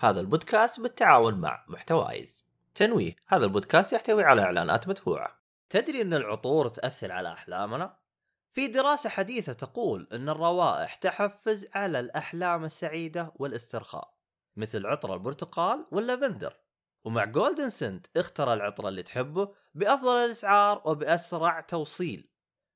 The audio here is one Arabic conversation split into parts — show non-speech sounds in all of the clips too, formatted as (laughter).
هذا البودكاست بالتعاون مع محتوايز. تنويه هذا البودكاست يحتوي على إعلانات مدفوعة. تدري أن العطور تأثر على أحلامنا؟ في دراسة حديثة تقول أن الروائح تحفز على الأحلام السعيدة والاسترخاء مثل عطر البرتقال واللافندر ومع جولدن سنت اختر العطر اللي تحبه بأفضل الأسعار وبأسرع توصيل.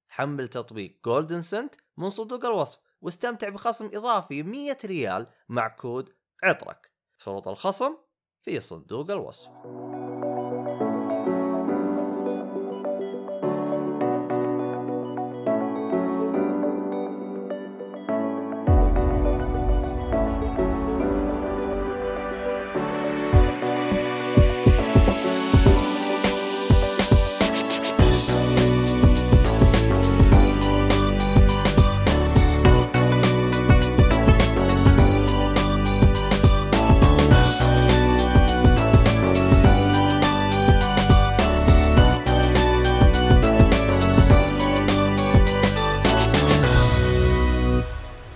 حمل تطبيق جولدن سنت من صندوق الوصف واستمتع بخصم إضافي 100 ريال مع كود عطرك. شروط الخصم في صندوق الوصف.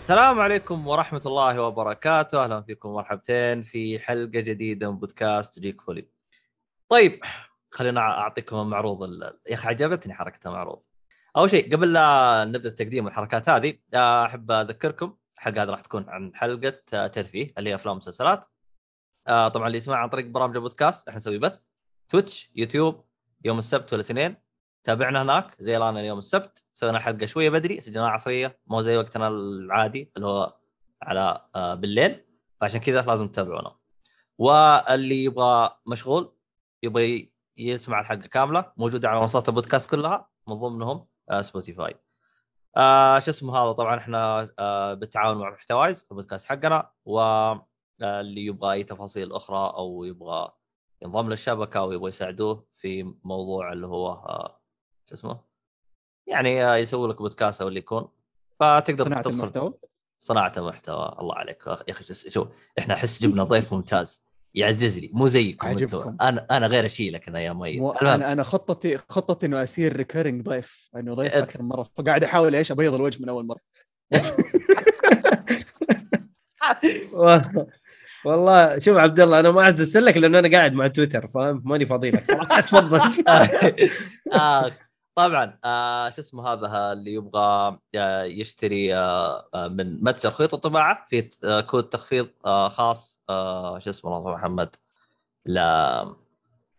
السلام عليكم ورحمة الله وبركاته، أهلا فيكم مرحبتين في حلقة جديدة من بودكاست جيك فولي. طيب خلينا أعطيكم المعروض ال... يا أخي عجبتني حركة المعروض. أول شيء قبل لا نبدأ التقديم والحركات هذه أحب أذكركم الحلقة هذه راح تكون عن حلقة ترفيه اللي هي أفلام ومسلسلات. آه، طبعا اللي يسمع عن طريق برامج البودكاست إحنا نسوي بث تويتش يوتيوب يوم السبت والاثنين تابعنا هناك. زي الآن اليوم السبت سوينا حلقة شوية بدري سجلناها عصرية مو زي وقتنا العادي اللي هو على آه، بالليل. فعشان كذا لازم تتابعونا. واللي يبغى مشغول يبغى يسمع الحلقة كاملة موجودة على منصات البودكاست كلها من ضمنهم آه، سبوتيفاي آه شو اسمه هذا؟ طبعا إحنا آه بالتعاون مع محتوايز البودكاست حقنا. واللي يبغى أي تفاصيل أخرى أو يبغى ينضم للشبكة أو يبغى يساعدوه في موضوع اللي هو آه شو اسمه؟ يعني يسوي لك بودكاست أو اللي يكون. فتقدر صناعة تدخل المحتوى؟ صناعة المحتوى. الله عليك. يا أخي شو- شوف إحنا أحس جبنا (laughs) ضيف ممتاز. يعزز لي مو زيكم عجبكم. أنا أنا غير أشيلك أنا يا ميت مو أنا أنا خطتي خطتي إنه أصير recurring ضيف. أنه ضيف أنت- أكثر من مرة. فقاعد أحاول إيش أبيض الوجه من أول مرة. (laughs) والله شوف عبد الله أنا ما أعزز لك لأنه أنا قاعد مع تويتر فاهم؟ ماني فاضي لك صراحة. (laughs) تفضل. آه. طبعا آه شو اسمه هذا اللي يبغى آه يشتري آه آه، من متجر خيوط الطباعه في آه كود تخفيض آه خاص آه شو اسمه الله محمد ل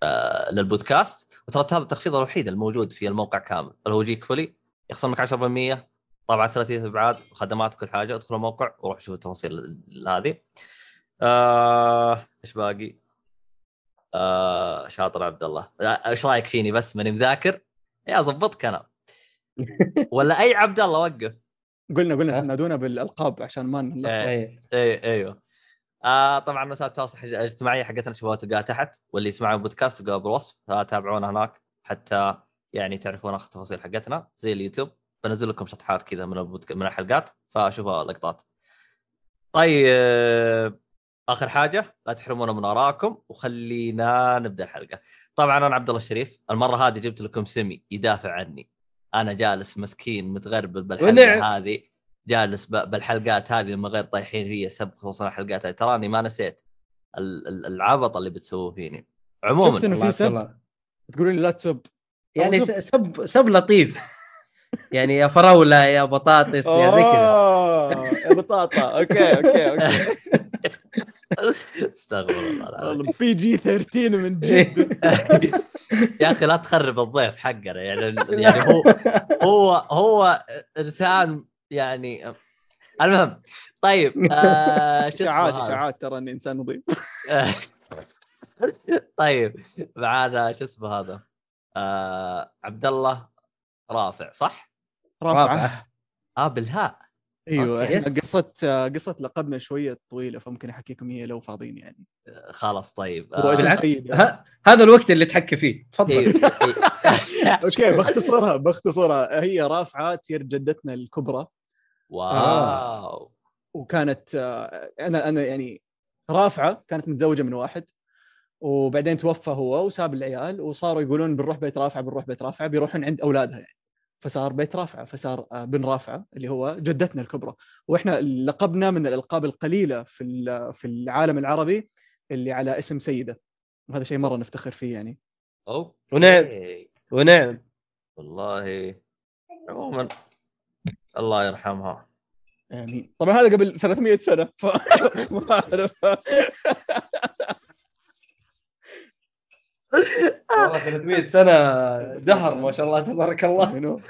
آه للبودكاست. وترى هذا التخفيض الوحيد الموجود في الموقع كامل اللي هو جيك فولي يخصم لك 10% طبعا ثلاثية إبعاد وخدمات وكل حاجة ادخل الموقع وروح شوف التفاصيل ال- هذه. آه إيش باقي؟ آه شاطر عبد الله. آه، إيش رأيك فيني بس ماني مذاكر؟ يا ظبطك أنا (laughs) ولا أي عبد الله وقف قلنا قلنا ها؟ نادونا بالألقاب عشان ما نلخبط إيه. اي أيوه آه طبعا وسائل التواصل الاجتماعي حقتنا شوفوها تلقاها تحت واللي يسمع البودكاست تلقاها بالوصف فتابعونا هناك حتى يعني تعرفون آخر التفاصيل حقتنا زي اليوتيوب بنزل لكم شطحات كذا من البودك... من الحلقات فشوفوا لقطات. طيب آخر حاجة لا تحرمونا من ارائكم وخلينا نبدأ الحلقة. طبعا أنا عبد الله الشريف المرة هذه جبت لكم سمي يدافع عني. أنا جالس مسكين متغربل بالحلقة ونعم. هذه جالس ب- بالحلقات هذه لما غير طايحين فيها سب خصوصا الحلقات هذه تراني ما نسيت ال- ال- العبط اللي بتسووه فيني. عموما شفت إنه في سب. تقولوا لي لا تسب يعني سب سب لطيف (laughs) يعني يا فراولة يا بطاطس يا زي كذا آه، يا بطاطا okay okay okay (laughs) استغفر الله العظيم. بي جي 13 من (laughs) جد يا أخي لا تخرب الضيف حقنا يعني (laughs) يعني هو هو هو إنسان يعني المهم طيب آه شو اسمه إشاعات هذا؟ إشاعات ترى إني إنسان نظيف (laughs) طيب معانا شو اسمه هذا آه عبد الله رافع صح؟ رافعة آه بالهاء أيوه okay. إحنا yes. قصة قصة لقبنا شوية طويلة فممكن أحكيكم هي لو فاضيين يعني. آه، خلاص طيب. بالعكس يعني. هذا الوقت اللي تحكي فيه. تفضل. إيه، إيه. (laughs) okay باختصرها باختصرها هي رافعة تصير جدتنا الكبرى. wow. وكانت آه، أنا أنا يعني رافعة كانت متزوجة من واحد. وبعدين توفى هو وساب العيال وصاروا يقولون بنروح بيت رافعة بنروح بيت رافعة بيروحون عند أولادها يعني. فصار بيت رافعة فصار آه، بن رافعة اللي هو جدتنا الكبرى. وإحنا لقبنا من الألقاب القليلة في ال- في العالم العربي اللي على اسم سيدة. وهذا شيء مرة نفتخر فيه يعني. أوكي. ونعم. ونعم. والله عموما الله يرحمها. آمين. طبعا هذا قبل 300 سنة. ف (laughs) ما أعرف. (laughs) والله 300 سنة دهر ما شاء الله تبارك الله. منو؟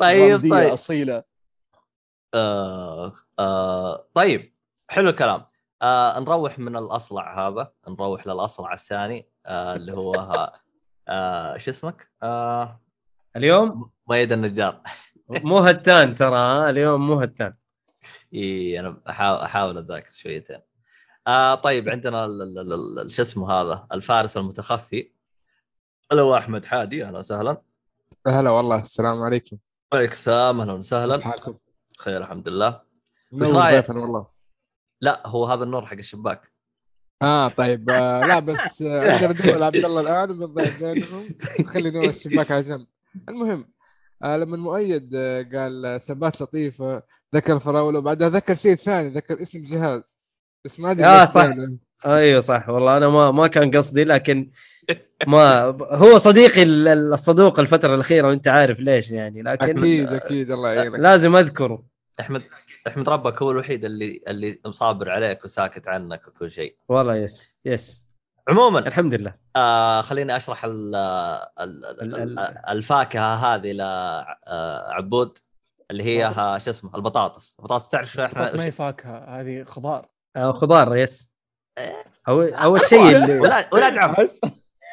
طيب طيب. أصيلة. آه آه طيب حلو الكلام. آه نروح من الأصلع هذا نروح للأصلع الثاني آه اللي هو آه شو اسمك؟ آه اليوم؟ مؤيد النجار. (laughs) مو هتان ترى ها؟ اليوم مو هتان إي أنا احاول أحاول أتذاكر شويتين. آه طيب عندنا شو اسمه هذا؟ الفارس المتخفي. اللي هو أحمد حادي أهلا وسهلا. هلا والله السلام عليكم. عليك السلام أهلا كيف وسهلا. حالكم؟ خير الحمد لله. رأيك؟ ضيفنا والله؟ لا هو هذا النور حق الشباك. آه طيب آه لا بس آه (laughs) عبد الله الان وبنضيف بينهم خلي نور الشباك على جنب. المهم آه لما المؤيد آه قال آه، سبات لطيفه ذكر فراوله وبعدها ذكر شيء ثاني ذكر اسم جهاز. بس ما أدري آه، صح. أيوه صح. والله أنا ما ما كان قصدي لكن ما هو صديقي ال- ال- الصدوق الفترة الأخيرة وأنت عارف ليش يعني. لكن أكيد أكيد. الله يعينك. لازم أذكره. أحمد أحمد ربك هو الوحيد اللي اللي مصابر عليك وساكت عنك وكل شيء. والله yes yes. عموما الحمد لله. آه خليني أشرح ال ال ال ال- ال الفاكهة هذه لعبود اللي هي شو اسمه البطاطس. البطاطس تعرف شو بطاطس ما هي إحنا فاكهة هذه خضار. آه، خضار يس. أو أو الشيء اللي ولاد ولاد عم (laughs) بس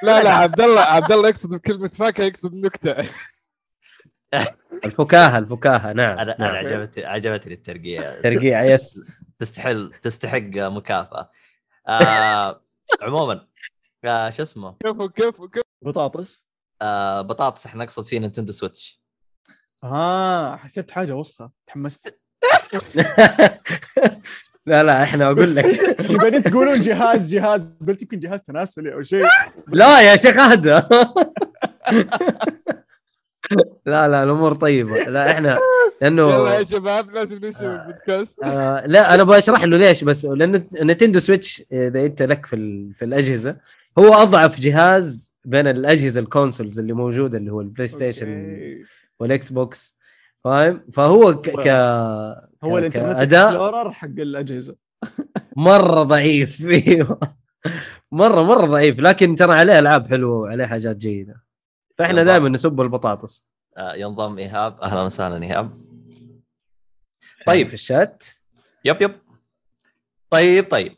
لا لا عبد الله عبد الله يقصد بكلمة فاكهة يقصد نكتة. (laughs) الفكاهة الفكاهة نعم أنا أنا نعم. عجبتني عجبتني الترقية. ترقيع yes. تستحل تستحق مكافأة. آه (laughs) عموما آه شو اسمه؟ كيف كيف كيف بطاطس. آه بطاطس إحنا نقصد فيه Nintendo Switch. آه حسبت حاجة وسخة. تحمست. لا لا إحنا أقول لك. (laughs) بعدين تقولون جهاز جهاز قلت يمكن جهاز تناسلي أو شيء. لا يا شيخ اهدى (laughs) لا لا الأمور طيبة. لا إحنا لأنه يلا يا شباب لازم ننشر البودكاست. آه لا أنا بشرح له ليش بس لأنه Nintendo Switch إذا أنت لك في ال- في الأجهزة هو أضعف جهاز بين الأجهزة ال consoles اللي موجودة اللي هو ال PlayStation. وال Xbox. فاهم فهو ك, ك... هو ال Internet Explorer حق الأجهزة. (laughs) مرة ضعيف. أيوه (laughs) مره مرة ضعيف. لكن ترى عليه ألعاب حلوة وعليه حاجات جيدة. فإحنا. دائما نسب البطاطس. آه ينضم إيهاب. أهلا وسهلا إيهاب. طيب طيب. في الشات. يب يب. طيب طيب.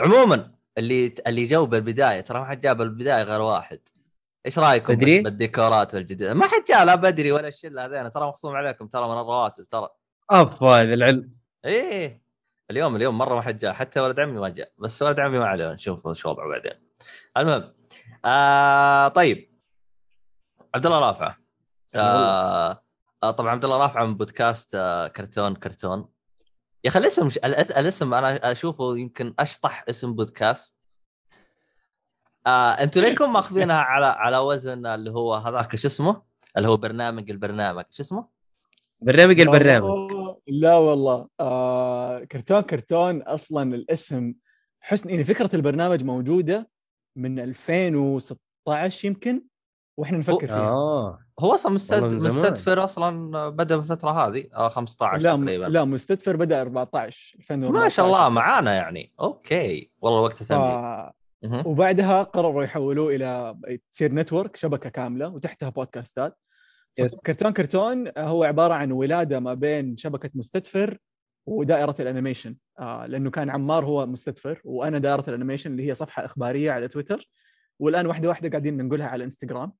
عموما اللي اللي جو بالبداية ترى ما حد جاب البداية غير واحد. إيش رأيكم بس بدري؟ بالديكورات والجديد ما حد جاء لا بدري ولا الشله هذين. ترى مخصوم عليكم ترى من الرواتب ترى. أفا هذا العلم. إيه. اليوم اليوم مرة ما حد جاء حتى ولد عمي ما جاء. بس ولد عمي ما عليه نشوف شو وضعه بعدين. المهم آه طيب. عبد الله رافعه آه آه طبعا عبد الله رافعه من بودكاست آه كرتون كرتون. يا أخي الاسم ال- ال- الاسم أنا أشوفه يمكن أشطح اسم بودكاست. آه أنتم ليكم ماخذينها على على وزن اللي هو هذاك شو اسمه؟ اللي هو برنامج البرنامج شو اسمه؟ برنامج البرنامج لا والله آه كرتون كرتون أصلا الاسم حسن يعني فكرة البرنامج موجودة من 2016 يمكن وإحنا نفكر فيها آه هو أصلا. مستدفر أصلا بدأ في الفترة هذه آه 15 لا تقريبا لا مستدفر بدأ 14 2014 ما شاء الله معانا يعني okay والله وقت. مهم. وبعدها قرروا يحولوه إلى تصير network شبكة كاملة وتحتها بودكاستات. yes. كرتون كرتون هو عبارة عن ولادة ما بين شبكة مستدفر ودائرة ال animation. آه لأنه كان عمار هو مستدفر وأنا دائرة ال animation اللي هي صفحة إخبارية على تويتر. والآن واحدة واحدة قاعدين ننقلها على إنستغرام.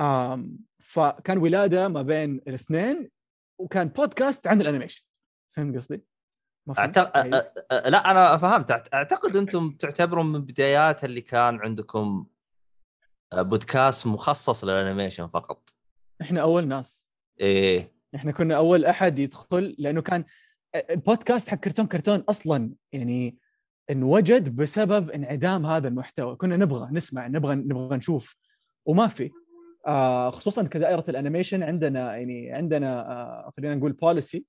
آم فكان ولادة ما بين الاثنين وكان بودكاست عن ال animation. فهمت قصدي؟ أعتقد... يعني- أ... أ... لا أنا فهمت. أعتقد أنتم تعتبرون من بدايات اللي كان عندكم آه، بودكاست مخصص لل animation فقط. إحنا أول ناس. إيه. إحنا كنا أول أحد يدخل لأنه كان البودكاست حق كرتون كرتون أصلا يعني انوجد بسبب انعدام هذا المحتوى. كنا نبغى نسمع نبغى نبغى نشوف. وما في. آه خصوصا كدائرة ال animation عندنا يعني عندنا آه خلينا نقول policy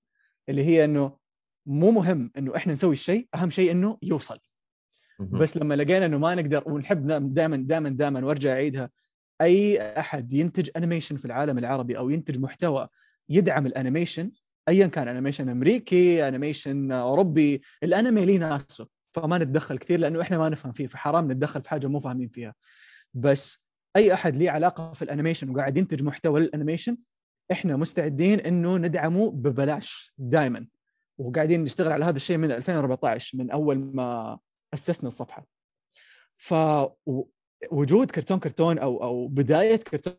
اللي هي إنه مو مهم إنه إحنا نسوي الشيء أهم شيء إنه يوصل. بس لما لقينا إنه ما نقدر ونحب دائما دائما دائما وأرجع أعيدها أي أحد ينتج animation في العالم العربي أو ينتج محتوى يدعم ال animation ايا كان animation أمريكي animation أوروبي الأنمي ليه ناسه. فما نتدخل كثير لأنه إحنا ما نفهم فيه فحرام نتدخل في حاجة مو فاهمين فيها. بس أي أحد ليه علاقة في ال animation وقاعد ينتج محتوى لل animation إحنا مستعدين إنه ندعمه ببلاش دائما وقاعدين نشتغل على هذا الشيء من 2014 من أول ما أسسنا الصفحة. فوجود كرتون كرتون أو أو بداية كرتون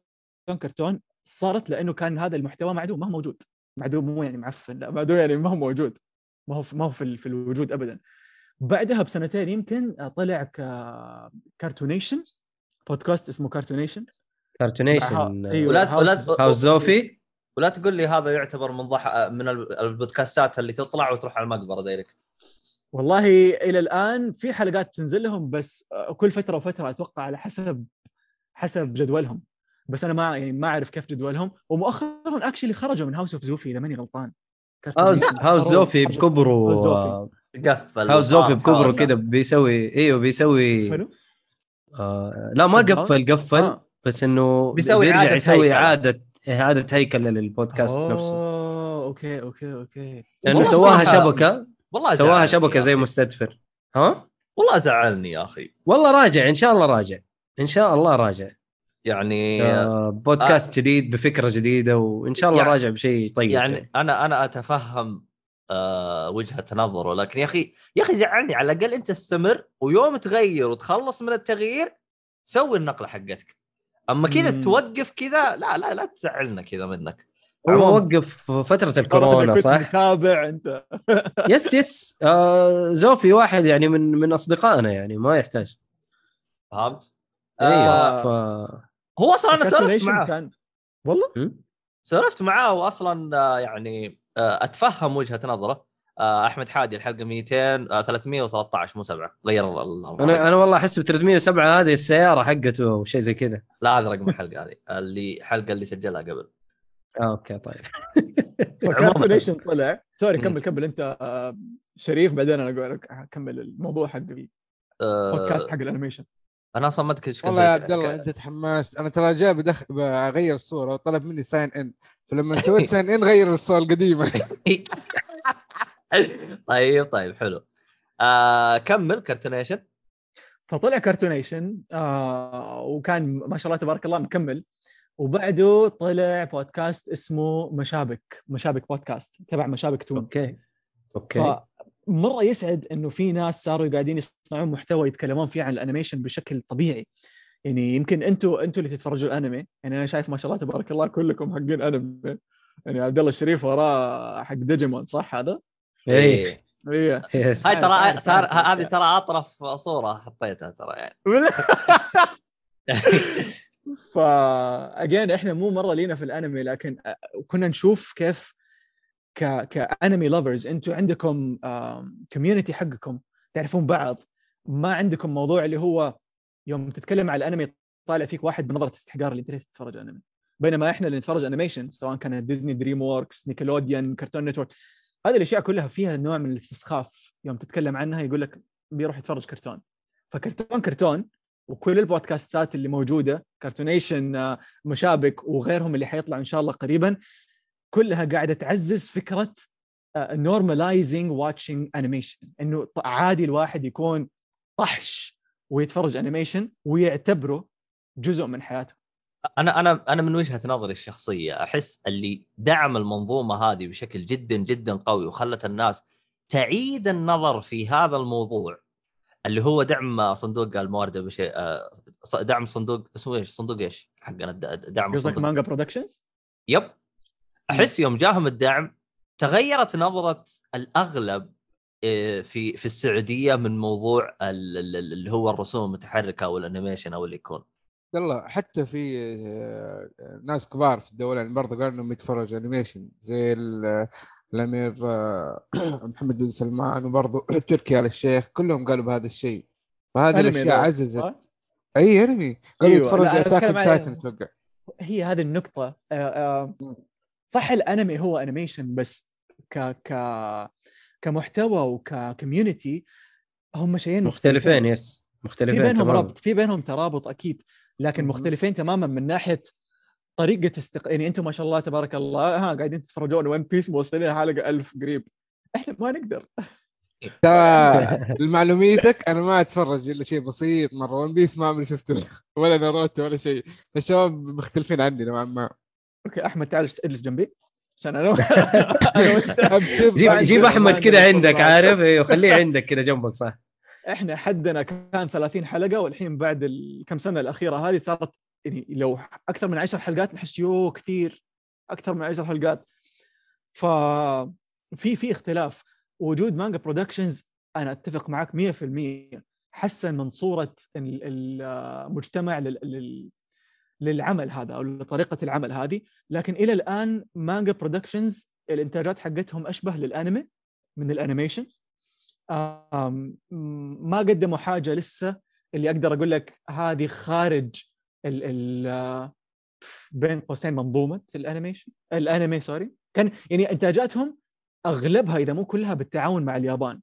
كرتون صارت لأنه كان هذا المحتوى معدوم ما هو موجود. معدوم مو يعني معفن لا معدوم يعني ما هو موجود. ما هو ما هو في, في الوجود ابدا. بعدها بسنتين يمكن طلع كارتونيشن بودكاست اسمه كارتونيشن كارتونيشن أيوة ولا ولا House of زوفي؟ ولا تقول لي هذا يعتبر من ضح من البودكاستات اللي تطلع وتروح على المقبرة direct والله إلى الآن في حلقات تنزل لهم بس كل فترة وفترة أتوقع على حسب حسب جدولهم. بس أنا ما يعني ما أعرف كيف جدولهم. ومؤخرا actually خرجوا من House of زوفي إذا ماني غلطان. House House of زوفي بكبره. قفل House of زوفي بكبره كذا بيسوي إيوه بيسوي. قفلوا؟ آه لا ما قفل قفل. آه. بس إنه بيسوي بيرجع يسوي. اعاده اعاده هيكله للبودكاست نفسه. oh okay okay okay. لأنه سواها شبكة والله سواها زعلني شبكة يا زي أخي. مستدفر. ها؟ والله زعلني يا أخي. والله راجع إن شاء الله راجع. إن شاء الله راجع. يعني آه بودكاست جديد بفكرة جديدة وإن شاء الله يعني- راجع بشيء طيب يعني. أنا أنا أتفهم آه وجهة نظره لكن يا أخي يا أخي زعلني. على الأقل أنت استمر ويوم تغير وتخلص من التغيير سوي النقلة حقتك. أما كذا. توقف كذا لا لا لا تزعلنا كذا منك هو. وقف فترة والله الكورونا صح؟ متابع أنت (laughs) yes yes آه زوفي واحد يعني من من أصدقائنا يعني ما يحتاج فهمت؟ أيوه آه ف... هو أصلا أنا سولفت معاه كان والله? سولفت معاه واصلا آه، يعني آه، أتفهم وجهة نظره أحمد حادي الحلقة 200 آه، 313 مو 7 غير ال- ال- أنا أنا والله أحس ب 307 هذه السيارة حقته أو شيء زي كذا. لا هذا رقم الحلقة هذه اللي الحلقة اللي سجلها قبل. آه okay طيب. (laughs) ف Cartoonation طلع. sorry. كمل كمل. أنت آه، شريف بعدين أنا أقول لك اكمل الموضوع حق البودكاست آه حق ال animation. أنا أصلا ما أدري والله يا. عبد الله أنت تحمست أنا ترى جاي بدخ... بغير الصورة وطلب مني sign in فلما سويت (laughs) sign in غير الصورة القديمة. (laughs) طيب طيب حلو. آه كمل Cartoonation. فطلع Cartoonation آه وكان ما شاء الله تبارك الله مكمل. وبعده طلع بودكاست اسمه مشابك مشابك بودكاست تبع مشابك تون okay. okay. فمرة يسعد إنه في ناس صاروا قاعدين يصنعون محتوى يتكلمون فيه عن ال animation بشكل طبيعي. يعني يمكن أنتم أنتم اللي تتفرجوا الأنمي. يعني أنا شايف ما شاء الله تبارك الله كلكم حقين أنمي. يعني عبد الله الشريف وراه حق ديجيمون صح هذا؟ اي إيه. yes هاي ترى ترى هذه ترى أطرف صورة حطيتها ترى يعني. (laughs) فاجين إحنا مو مرة لينا في الأنمي لكن كنا نشوف كيف ك ك anime lovers أنتم عندكم community حقكم تعرفون بعض. ما عندكم موضوع اللي هو يوم تتكلم على الأنمي طالع فيك واحد بنظرة استحقار اللي ليش تتفرج انمي بينما إحنا اللي نتفرج animation سواء كانت Disney DreamWorks Nickelodeon Cartoon Network هذه الأشياء كلها فيها نوع من الاستسخاف يوم تتكلم عنها يقول لك بيروح يتفرج كرتون. فكرتون كرتون وكل البودكاستات اللي موجودة Cartoonation آه، مشابك وغيرهم اللي حيطلع إن شاء الله قريبا كلها قاعدة تعزز فكرة normalizing watching animation إنه عادي الواحد يكون طحش ويتفرج animation ويعتبره جزء من حياته. أنا أنا أنا من وجهة نظري الشخصية أحس اللي دعم المنظومة هذه بشكل جدا جدا قوي وخلت الناس تعيد النظر في هذا الموضوع اللي هو دعم صندوق الموارد البشرية آه، دعم صندوق اسمه إيش؟ صندوق إيش؟ حقنا دعم قصدك Manga Productions؟ yep أحس يوم جاهم الدعم تغيرت نظرة الأغلب آه، في في السعودية من موضوع ال- ال- اللي هو الرسوم المتحركة أو ال animation أو اللي يكون يلا حتى في آه، ناس كبار في الدولة يعني برضه قالوا إنهم يتفرجوا animation زي ال- الأمير آه، (clears throat) محمد بن سلمان وبرضه (clears throat) تركي آل الشيخ كلهم قالوا بهذا الشيء. فهذه الأشياء عززت؟ أي انمي قالوا أيوة، يتفرجوا أنا Attack on- Titan أتوقع هي هذه النقطة آه، آه، صح الأنمي هو animation بس ك ك كمحتوى وك community هم شيئين مختلفين. yes في مختلفين بينهم تماماً. ربط في بينهم ترابط أكيد. لكن. مختلفين تماما من ناحية طريقة استق... يعني أنتم ما شاء الله تبارك الله ها قاعدين تتفرجون One Piece موصلين حلقة ألف قريب. إحنا ما نقدر. (laughs) ترى (laughs) لمعلوميتك أنا ما أتفرج إلا شيء بسيط مرة One Piece ما عمري شفته. (laughs) ولا ناروتو ولا شيء. فالشباب مختلفين عني نوعا ما. okay أحمد تعال اجلس جنبي. عشان أنا أبشر. جيب جيب أحمد كذا عندك. عارف؟ أيوه خليه عندك كذا جنبك صح؟ إحنا حدنا كان 30 حلقة والحين بعد الكم سنة الأخيرة هذه صارت يعني لو أكثر من 10 حلقات نحس يوه كثير أكثر من 10 حلقات. ف في في اختلاف. وجود Manga Productions أنا أتفق معك 100% حسن من صورة ال- ال- المجتمع لل- لل- للعمل هذا أو لطريقة العمل هذه. لكن إلى الآن Manga Productions الإنتاجات حقتهم أشبه للأنمي من ال animation. ما قدموا حاجة لسه اللي أقدر أقول لك هذه خارج ال ال آه، بين قوسين منظومة ال animation الانمي sorry. كان يعني إنتاجاتهم أغلبها إذا مو كلها بالتعاون مع اليابان.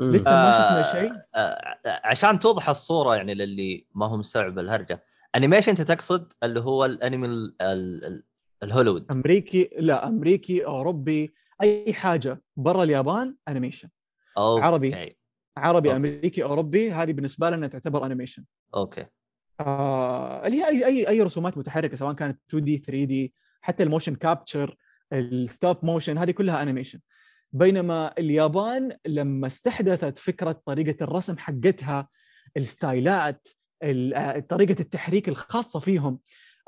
لسه ما شفنا شيء. آه، عشان توضح الصورة يعني للي ما هو مستوعب الهرجه animation أنت تقصد اللي هو الانمي ال- ال- ال- الهوليوود. أمريكي لا أمريكي أوروبي أي حاجة برا اليابان animation. okay. عربي. عربي okay. أمريكي أوروبي هذه بالنسبة لنا تعتبر animation okay آه اللي هي أي أي أي رسومات متحركة سواء كانت 2 D 3 D حتى ال motion capture ال stop motion هذه كلها animation بينما اليابان لما استحدثت فكرة طريقة الرسم حقتها الستايلات ال- آه، طريقة التحريك الخاصة فيهم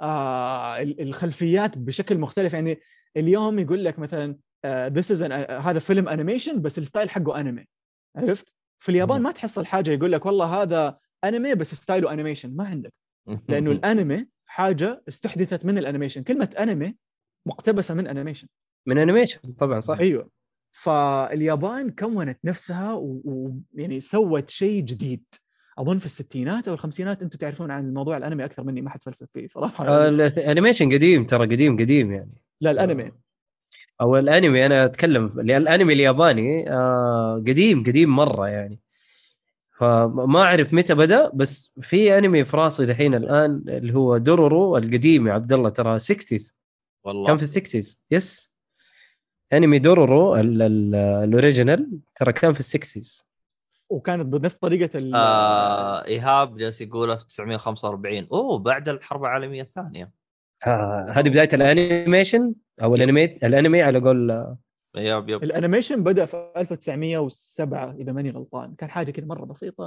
آه ال- الخلفيات بشكل مختلف يعني اليوم يقول لك مثلا this is هذا فيلم animation بس ال style حقه انمي عرفت؟ في اليابان. ما تحصل حاجة يقول لك والله هذا انمي بس ستايله animation ما عندك. لأنه الانمي حاجة استحدثت من ال animation كلمة انمي مقتبسة من animation من انيميشن طبعا صح. أيوه. فاليابان كونت نفسها ويعني سوت شيء جديد. أظن في الستينات أو الخمسينات أنتم تعرفون عن الموضوع الانمي أكثر مني ما حتفلسف فيه صراحة. آه، ال animation قديم ترى قديم قديم يعني. لا الانمي. أو الأنمي أنا أتكلم لأن الأنمي الياباني آه قديم قديم مرة يعني. فما أعرف متى بدأ بس في أنمي في راسي دحين الآن اللي هو دورورو القديم يا عبد الله ترى 60s والله. كان في ال sixties yes أنمي دورورو ال- ال- ال original ترى كان في ال sixties وكانت بنفس طريقة ال آه إيهاب جالس يقول 1945 أوه بعد الحرب العالمية الثانية. آه هذه بداية ال animation؟ أو الانمي الانمي على قول آه، يب يب. الأنيميشن بدأ في 1907 إذا ماني غلطان. كان حاجة كذا مرة بسيطة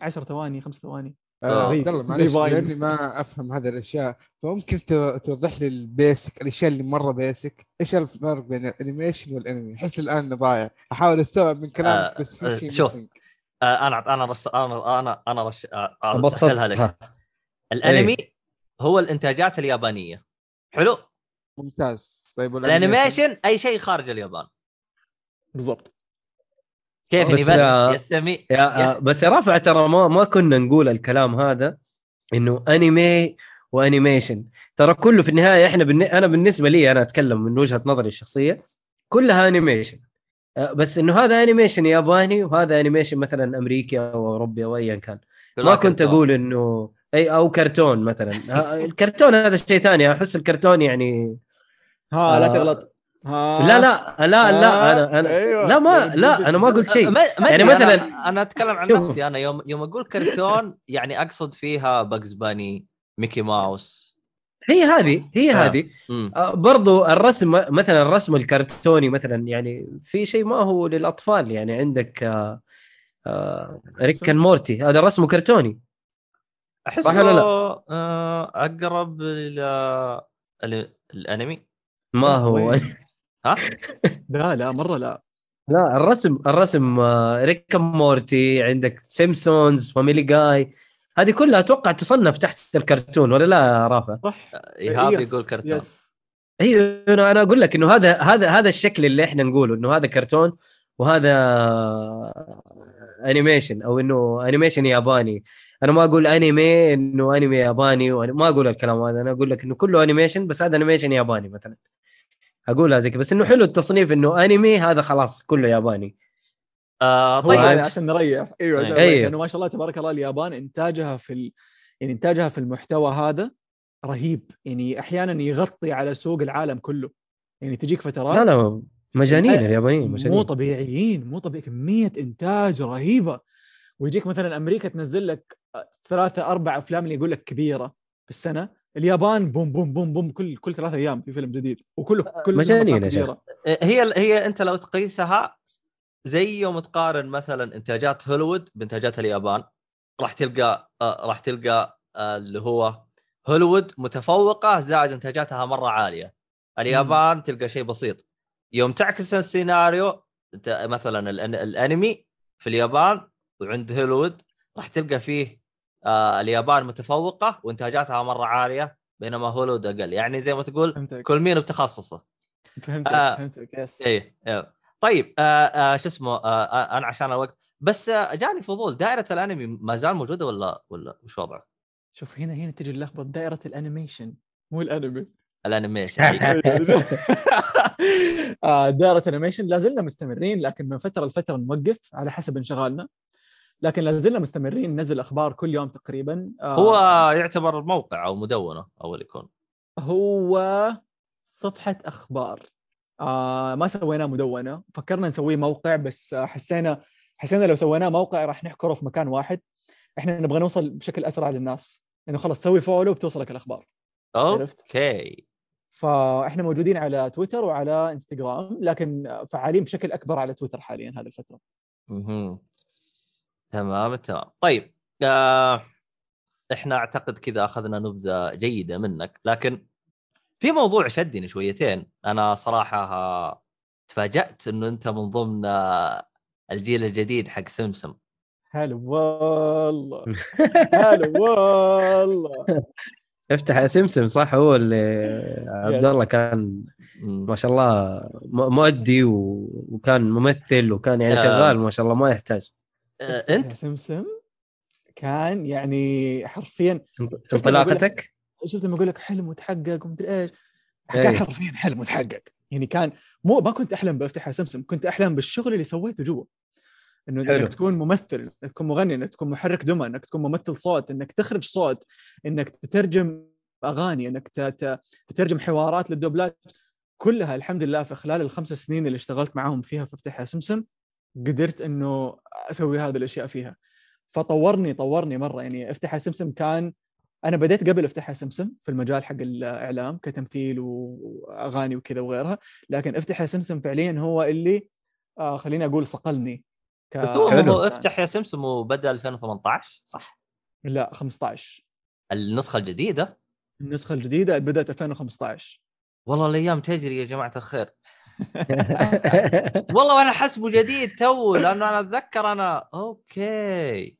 10 ثواني 5 ثواني. آه، زي- عبد الله زي معلش. لأني ما أفهم هذه الأشياء. فممكن تو- توضح لي ال basic الأشياء اللي مرة basic إيش الفرق بين ال animation والانمي أحس الآن ضايع. أحاول أستوعب من كلامك آه، بس آه، في شيء شوف. آه أنا أنا أشرح أنا أنا أنا أشرح آه، لك. الانمي هو الإنتاجات اليابانية. حلو؟ ممتاز. طيب؟ ال animation أي شيء خارج اليابان. بالضبط. كيف يعني بس، بس آه، يسمي يا آه، بس يا رافع ترى ما ما كنا نقول الكلام هذا إنه انمي و animation. ترى كله في النهاية إحنا بالن... أنا بالنسبة لي أنا أتكلم من وجهة نظري الشخصية كلها animation. آه، بس إنه هذا animation ياباني وهذا animation مثلا أمريكي أو أوروبي أو ايا كان. ما كنت أقول إنه اي أو كرتون مثلا. الكرتون هذا شيء ثاني. أحس الكرتون يعني ها لا آه. تغلط. ها. لا لا لا لا أنا أنا أيوة. لا ما لا أنا ما قلت شيء. يعني مثلاً- أنا أتكلم عن. نفسي. أنا يوم يوم أقول كرتون يعني أقصد فيها باجز باني ميكي ماوس هي هذه هي آه. هذه. آه، برضو الرسم مثلا الرسم الكرتوني مثلا يعني في شيء ما هو للأطفال. يعني عندك آه، آه، Rick and Morty هذا رسمه كرتوني. أحس ولا لا؟ آه، أقرب إلى ال- الأنمي. ما لا، هو. وين؟ (laughs) لا لا مرة لا. لا الرسم الرسم آه، Rick Morty عندك Simpsons Family Guy. هذه كلها أتوقع تصنف تحت الكرتون ولا لا يا رافع؟ صح. ايهاب yes، يقول كرتون. yes. أيوه أنا أنا أقول لك إنه هذا هذا هذا الشكل اللي إحنا نقوله إنه هذا كرتون وهذا animation أو إنه animation ياباني. أنا ما أقول انمي إنه انمي ياباني وأنا ما أقول الكلام هذا. أنا أقول لك إنه كله animation بس هذا animation ياباني مثلا. أقولها زي كذا. بس إنه حلو التصنيف إنه انمي هذا خلاص كله ياباني. آه طيب. هذا عشان نريح. أيوه عشان أيوة. نريح لأنه ما شاء الله تبارك الله اليابان إنتاجها في ال... يعني إنتاجها في المحتوى هذا رهيب. يعني أحيانا يغطي على سوق العالم كله. يعني تجيك فترات لا لا مجانين اليابانيين مو مجانين طبيعيين مو طبيعي. كمية إنتاج رهيبة. ويجيك مثلا أمريكا تنزل لك ثلاثة أربع أفلام اللي يقول لك كبيرة في السنة. اليابان بوم بوم بوم بوم كل كل ثلاثة أيام في فيلم جديد. وكله كل مجانين يا شيخ. هي هي أنت لو تقيسها زي يوم تقارن مثلا إنتاجات هوليوود بإنتاجات اليابان. راح تلقى آه، راح تلقى آه، اللي هو هوليوود متفوقة زائد إنتاجاتها مرة عالية. اليابان تلقى شيء بسيط. يوم تعكس السيناريو مثلا الأنمي في اليابان وعند هوليوود راح تلقى فيه آه اليابان متفوقة وإنتاجاتها مرة عالية بينما هوليوود أقل. يعني زي ما تقول فهمتك. كل مين بتخصصه. فهمتك آه. فهمتك يس إيه إيه. طيب آه آه شو اسمه آه آه أنا عشان الوقت. بس آه جاني فضول دائرة الأنمي ما زال موجودة ولا ولا وش وضعه؟ شوف هنا هنا تجي اللخبطة دائرة ال animation مو الأنمي. الأنيميشن. (laughs) أي. آه، دائرة ال animation لا زلنا مستمرين لكن من فترة لفترة نوقف على حسب انشغالنا. لكن لا زلنا مستمرين ننزل أخبار كل يوم تقريبا آه، هو يعتبر موقع أو مدونة اول يكون. هو صفحة أخبار. آه ما سويناه مدونة. فكرنا نسويه موقع بس آه، حسينا حسينا لو سويناه موقع راح نحكره في مكان واحد. إحنا نبغى نوصل بشكل أسرع للناس. إنه خلاص تسوي follow بتوصلك الأخبار. عرفت؟ okay. فإحنا موجودين على تويتر وعلى إنستغرام لكن فعالين بشكل أكبر على تويتر حاليا هذه الفترة. مهم. تمام تمام. طيب آه إحنا أعتقد كذا أخذنا نبذة جيدة منك لكن في موضوع شدني شويتين. أنا صراحة تفاجأت إنه أنت من ضمن آه، الجيل الجديد حق سمسم. هلا والله. هلا والله. (laughs) افتح يا سمسم صح؟ هو اللي (laughs) عبد الله. كان. ما شاء الله مؤدي وكان ممثل وكان يعني آه. شغال ما شاء الله ما يحتاج. أنت؟ سمسم؟ كان يعني حرفيا انطلاقتك؟ شفت لما أقول لك حلم وتحقق ومدري إيش؟ أي. كان حرفيا حلم وتحقق. يعني كان مو ما كنت أحلم بأفتح يا سمسم كنت أحلم بالشغل اللي سويته جوا. إنه حلو. إنك تكون ممثل إنك تكون مغني إنك تكون محرك دمى إنك تكون ممثل صوت إنك تخرج صوت إنك تترجم أغاني إنك تترجم حوارات للدوبلاج كلها الحمد لله في خلال الخمس سنين اللي اشتغلت معاهم فيها في أفتح يا سمسم قدرت إنه أسوي هذه الأشياء فيها. فطورني طورني مرة. يعني افتح يا سمسم كان أنا بديت قبل افتح يا سمسم في المجال حق الإعلام كتمثيل وأغاني وكذا وغيرها. لكن افتح يا سمسم فعليا هو اللي آه خليني أقول صقلني ك... بس هو حلو. هو افتح يا سمسم وبدأ 2018 صح؟ لا 15 النسخة الجديدة؟ النسخة الجديدة بدأت 2015 والله الأيام تجري يا جماعة الخير. والله وأنا حسبه جديد تو لأنه أنا أتذكر أنا okay.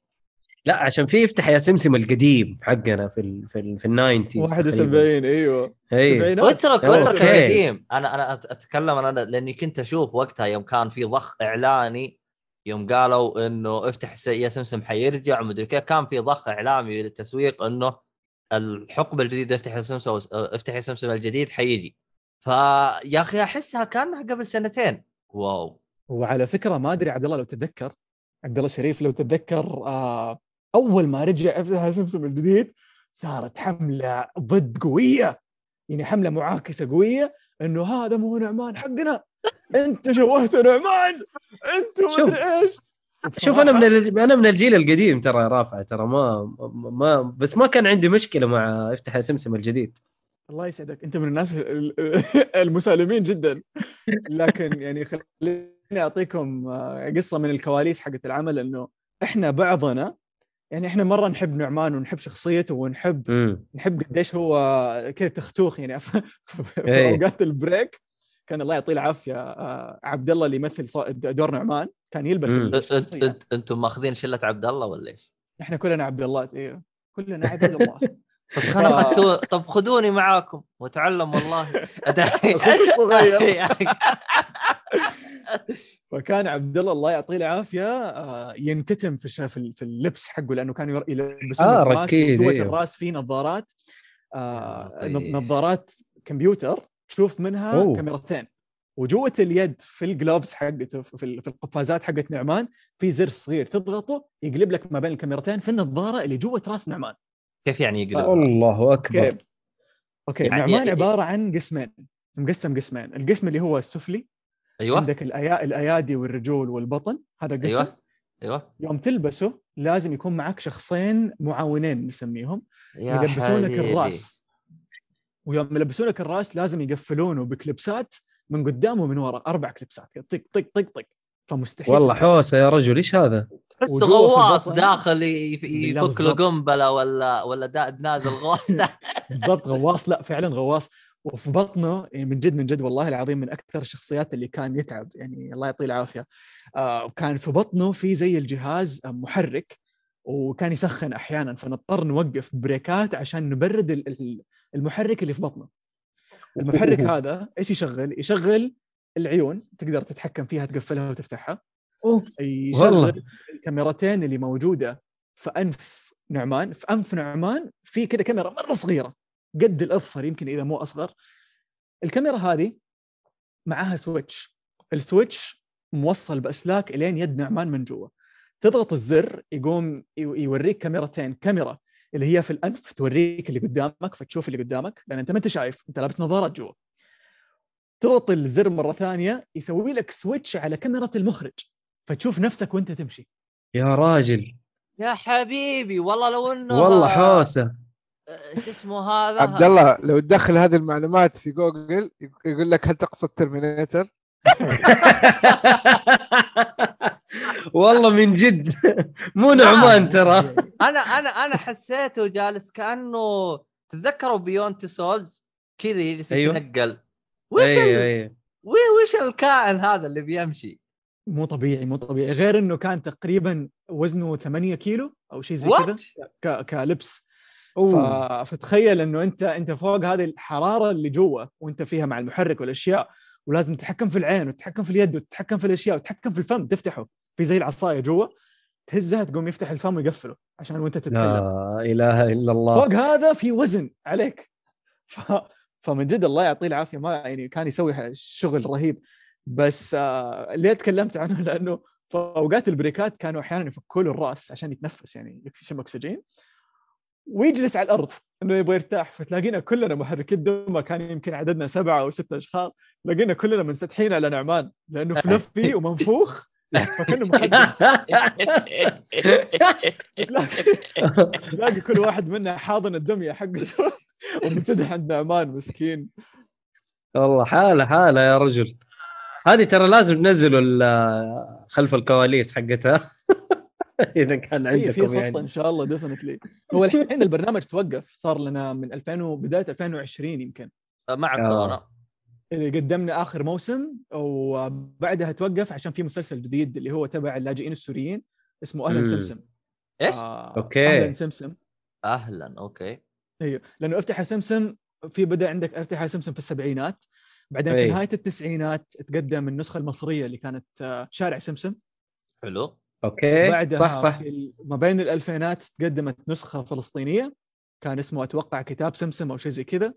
لا عشان في افتح يا سمسم القديم حقنا في ال في ال في ال nineties 71 إيوه. اي سبعينات؟ اترك. اترك القديم. أنا أنا أتكلم أنا لأني كنت أشوف وقتها يوم كان في ضخ إعلاني يوم قالوا إنه افتح يا سمسم حيرجع ومدري كيف كان في ضخ إعلامي للتسويق إنه الحقبة الجديدة افتح يا سمسم افتح يا سمسم الجديد حيجي. فيا أخي أحسها كأنها قبل سنتين. wow. وعلى فكرة ما أدري عبد الله لو تتذكر عبد الله شريف لو تتذكر آه أول ما رجع افتح سمسم الجديد صارت حملة ضد قوية يعني حملة معاكسة قوية إنه هذا مو نعمان حقنا أنت شوهت نعمان أنت. ما أدري إيش. شوف أنا من الج- أنا من الجيل القديم ترى رافع ترى ما ما بس ما كان عندي مشكلة مع افتح سمسم الجديد. الله يسعدك. أنت من الناس ال- (laughs) المسالمين جدا. لكن يعني خليني أعطيكم آه، قصة من الكواليس حقت العمل إنه إحنا بعضنا يعني إحنا مرة نحب نعمان ونحب شخصيته ونحب امم نحب قديش هو كذا تختوخ يعني (laughs) في إيه. أوقات البريك كان الله يعطيه العافية آه، عبد الله اللي يمثل دور نعمان كان يلبس أنتم ماخذين شلة عبد الله ولا إيش؟ إحنا كلنا عبد الله أيوه كلنا عبد الله (laughs) طب (laughs) كان طب خذوني معاكم. وتعلم والله. (laughs) الصغير. (laughs) فكان عبد الله الله يعطيه العافية آه، ينكتم في في ال- في اللبس حقه لأنه كانوا ير- يلبسون آه، الراس ركيد، جوه أيوه. الرأس في نظارات آه، لطيف. نظارات كمبيوتر تشوف منها أوه. كاميرتين. وجوة اليد في الجلوفز حقته في ال- في القفازات حقت نعمان في زر صغير تضغطه يقلب لك ما بين الكاميرتين في النظارة اللي جوة رأس نعمان. كيف يعني يقلب؟ الله أكبر. okay. okay. يعني- نعمان عبارة عن قسمين. مقسم قسمين. القسم اللي هو السفلي. أيوه. عندك الأيا... الأيادي والرجول والبطن. هذا قسم. أيوه. أيوه. يوم تلبسه لازم يكون معك شخصين معاونين نسميهم. يلبسونك حبيبي. الرأس. ويوم يلبسونك الرأس لازم يقفلونه بكليبسات من قدام ومن ورا. أربع كليبسات. كذا طق طق طق طق. فمستحيل والله. حوسة يا رجل إيش هذا؟ تحسه غواص. داخل ي- يفك له. قنبلة ولا ولا دا نازل غواص. (laughs) (laughs) بالضبط غواص لا فعلا غواص وفي بطنه يعني من جد من جد والله العظيم من أكثر الشخصيات اللي كان يتعب يعني الله يعطيه العافية آه كان في بطنه في زي الجهاز آه، محرك وكان يسخن أحيانا فنضطر نوقف بريكات عشان نبرد ال- ال- المحرك اللي في بطنه المحرك هذا إيش يشغل يشغل العيون تقدر تتحكم فيها تقفلها وتفتحها. والله. يشغل الكاميرتين اللي موجودة في أنف نعمان في أنف نعمان في كذا كاميرا مرة صغيرة قد الأظفر يمكن إذا مو أصغر. الكاميرا هذه معاها switch. ال switch موصل بأسلاك إلين يد نعمان من جوا. تضغط الزر يقوم يو- يوريك كاميرتين. كاميرا اللي هي في الأنف توريك اللي قدامك فتشوف اللي قدامك لأن أنت ما أنت شايف أنت لابس نظارات جوا. تضغط الزر مرة ثانية يسوي لك switch على كاميرا المخرج. فتشوف نفسك وأنت تمشي. يا راجل. يا حبيبي والله لو إنه والله حوسة. آه، شو اسمه هذا؟ عبد الله لو تدخل هذه المعلومات في جوجل يقول لك هل تقصد Terminator؟ (laughs) والله من جد. مو نعمان ترى. (laughs) أنا أنا أنا حسيته جالس كأنه تتذكروا Beyond Two Souls كذا يجلس أيوه. يتنقل. وش ال... أيوه وي- وش الكائن هذا اللي بيمشي؟ مو طبيعي مو طبيعي. غير إنه كان تقريبا وزنه 8 كيلو أو شيء زي كذا كلبس. ف... فتخيل إنه أنت أنت فوق هذه الحرارة اللي جوا وأنت فيها مع المحرك والأشياء ولازم تتحكم في العين وتتحكم في اليد وتتحكم في الأشياء وتتحكم في الفم تفتحه. في زي العصاية جوا تهزها تقوم يفتح الفم ويقفله عشان وأنت تتكلم. لا إله إلا الله. فوق هذا في وزن عليك. ف... فمن جد الله يعطيه العافيه ما يعني كان يسوي شغل رهيب بس آه ليه تكلمت عنه لأنه في اوقات البريكات كانوا أحيانا يفكوا له الراس عشان يتنفس يعني يشم اكسجين ويجلس على الأرض انه يبغى يرتاح فتلاقينا كلنا محركين دمه كان يمكن عددنا سبعه أو ستة اشخاص لقينا كلنا منسدحين على نعمان لأنه فلفي ومنفوخ فكانه تلاقي تلاقي كل واحد منا حاضن الدميه حقته (laughs) ومنسدح عند نعمان مسكين. والله حالة حالة يا رجل. هذه ترى لازم تنزلوا خلف الكواليس حقتها. (laughs) إذا كان في في عندكم خطة يعني. إن شاء الله ديفنتلي هو الحين البرنامج توقف صار لنا من 2000 وبدايه 2020 يمكن. مع آه. كورونا. اللي قدمنا آخر موسم وبعدها توقف عشان في مسلسل جديد اللي هو تبع اللاجئين السوريين اسمه أهلا. سمسم. إيش؟ آه okay. أهلا سمسم. أهلا okay. أيوه لأنه افتح يا سمسم في بدأ عندك افتح يا سمسم في السبعينات بعدين في أي. نهاية التسعينات تقدم النسخة المصرية اللي كانت آه، شارع سمسم. حلو. okay بعدها صح صح. في ما بين الألفينات تقدمت نسخة فلسطينية كان اسمه أتوقع كتاب سمسم أو شيء زي كذا.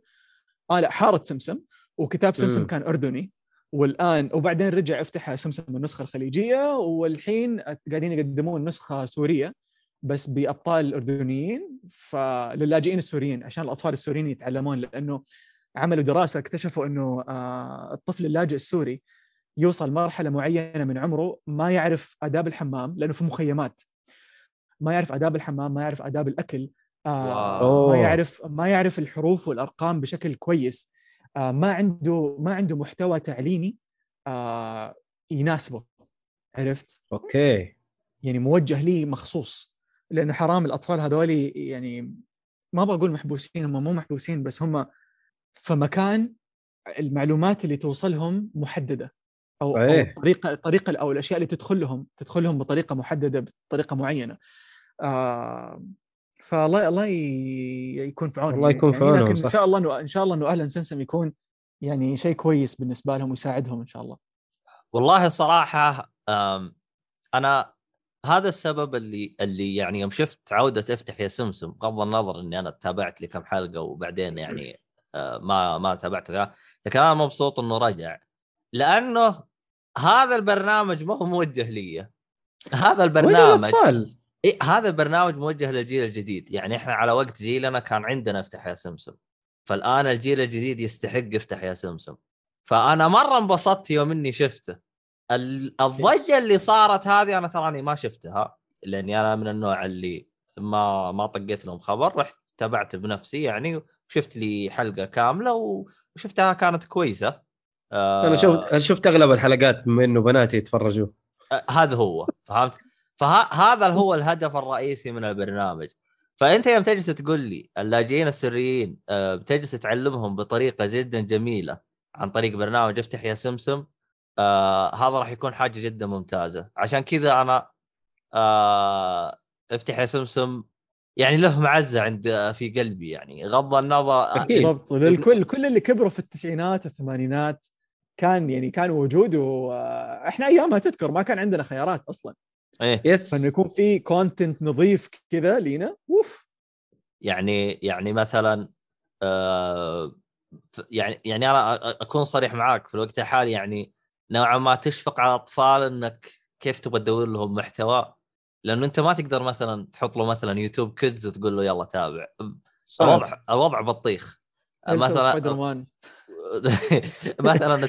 آه لا حارة سمسم وكتاب سمسم مم. كان أردني. والآن وبعدين رجع افتح سمسم النسخة الخليجية والحين قاعدين يقدمون نسخة سورية. بس بأبطال اردنيين فللاجئين السوريين عشان الأطفال السوريين يتعلمون لأنه عملوا دراسة اكتشفوا إنه آه، الطفل اللاجئ السوري يوصل مرحلة معينة من عمره ما يعرف آداب الحمام لأنه في مخيمات. ما يعرف آداب الحمام ما يعرف آداب الأكل آه wow. ما. يعرف ما يعرف الحروف والأرقام بشكل كويس. آه ما عنده ما عنده محتوى تعليمي يناسبه. عرفت؟ okay. يعني موجه لي مخصوص. لأنه حرام الأطفال هذول يعني ما بقول محبوسين هم مو محبوسين بس هم في مكان المعلومات اللي توصلهم محددة أو, أو صحيح. الطريقة الطريقة أو الأشياء اللي تدخل لهم تدخل لهم بطريقة محددة بطريقة معينة آه فالله الله يكون في عونهم الله يكون في عونهم، لكن صح. إن شاء الله إنه إن شاء الله إنه أهلا سمسم يكون يعني شيء كويس بالنسبة لهم ويساعدهم إن شاء الله والله الصراحه أنا هذا السبب اللي اللي يعني يوم شفت عودة افتح يا سمسم بغض النظر إني أنا تابعت لي كم حلقة وبعدين يعني آه، ما ما تابعت لكن أنا مبسوط إنه رجع لأنه هذا البرنامج ما هو موجه لي. هذا البرنامج إيه هذا البرنامج موجه للجيل الجديد يعني إحنا على وقت جيلنا كان عندنا افتح يا سمسم فالآن الجيل الجديد يستحق افتح يا سمسم. فأنا مرة انبسطت يوم إني شفته. الضجة اللي صارت هذه أنا تراني ما شفتها لأني أنا من النوع اللي ما ما طقيت لهم خبر رحت تابعت بنفسي يعني وشفت لي حلقة كاملة وشفتها كانت كويسة. آه أنا شفت شفت أغلب الحلقات بما إنه بناتي يتفرجوا. آه، هذا هو فهمت؟ فهذا هو الهدف الرئيسي من البرنامج. فأنت يوم تجلس تقول لي اللاجئين السريين آه، بتجلس تعلمهم بطريقة جدا جميلة عن طريق برنامج افتح يا سمسم آه هذا راح يكون حاجة جدا ممتازة. عشان كذا أنا آه افتح يا سمسم يعني له معزة عند في قلبي يعني. غض النظر أكيد. بالضبط. للكل كل اللي كبروا في التسعينات والثمانينات كان يعني كان وجود وإحنا أيامها تذكر ما كان عندنا خيارات أصلا. إيه. yes. فانه يكون في content نظيف كذا لينا. اوف يعني يعني مثلا آه يعني يعني أنا أكون صريح معاك. في الوقت الحالي يعني نوعا ما تشفق على الأطفال إنك كيف تبغى تدور لهم محتوى. لأنه أنت ما تقدر مثلا تحط له مثلا YouTube Kids وتقول له يلا تابع. الوضع الوضع بطيخ. مثلا Spider (laughs) مثلا مان مثلا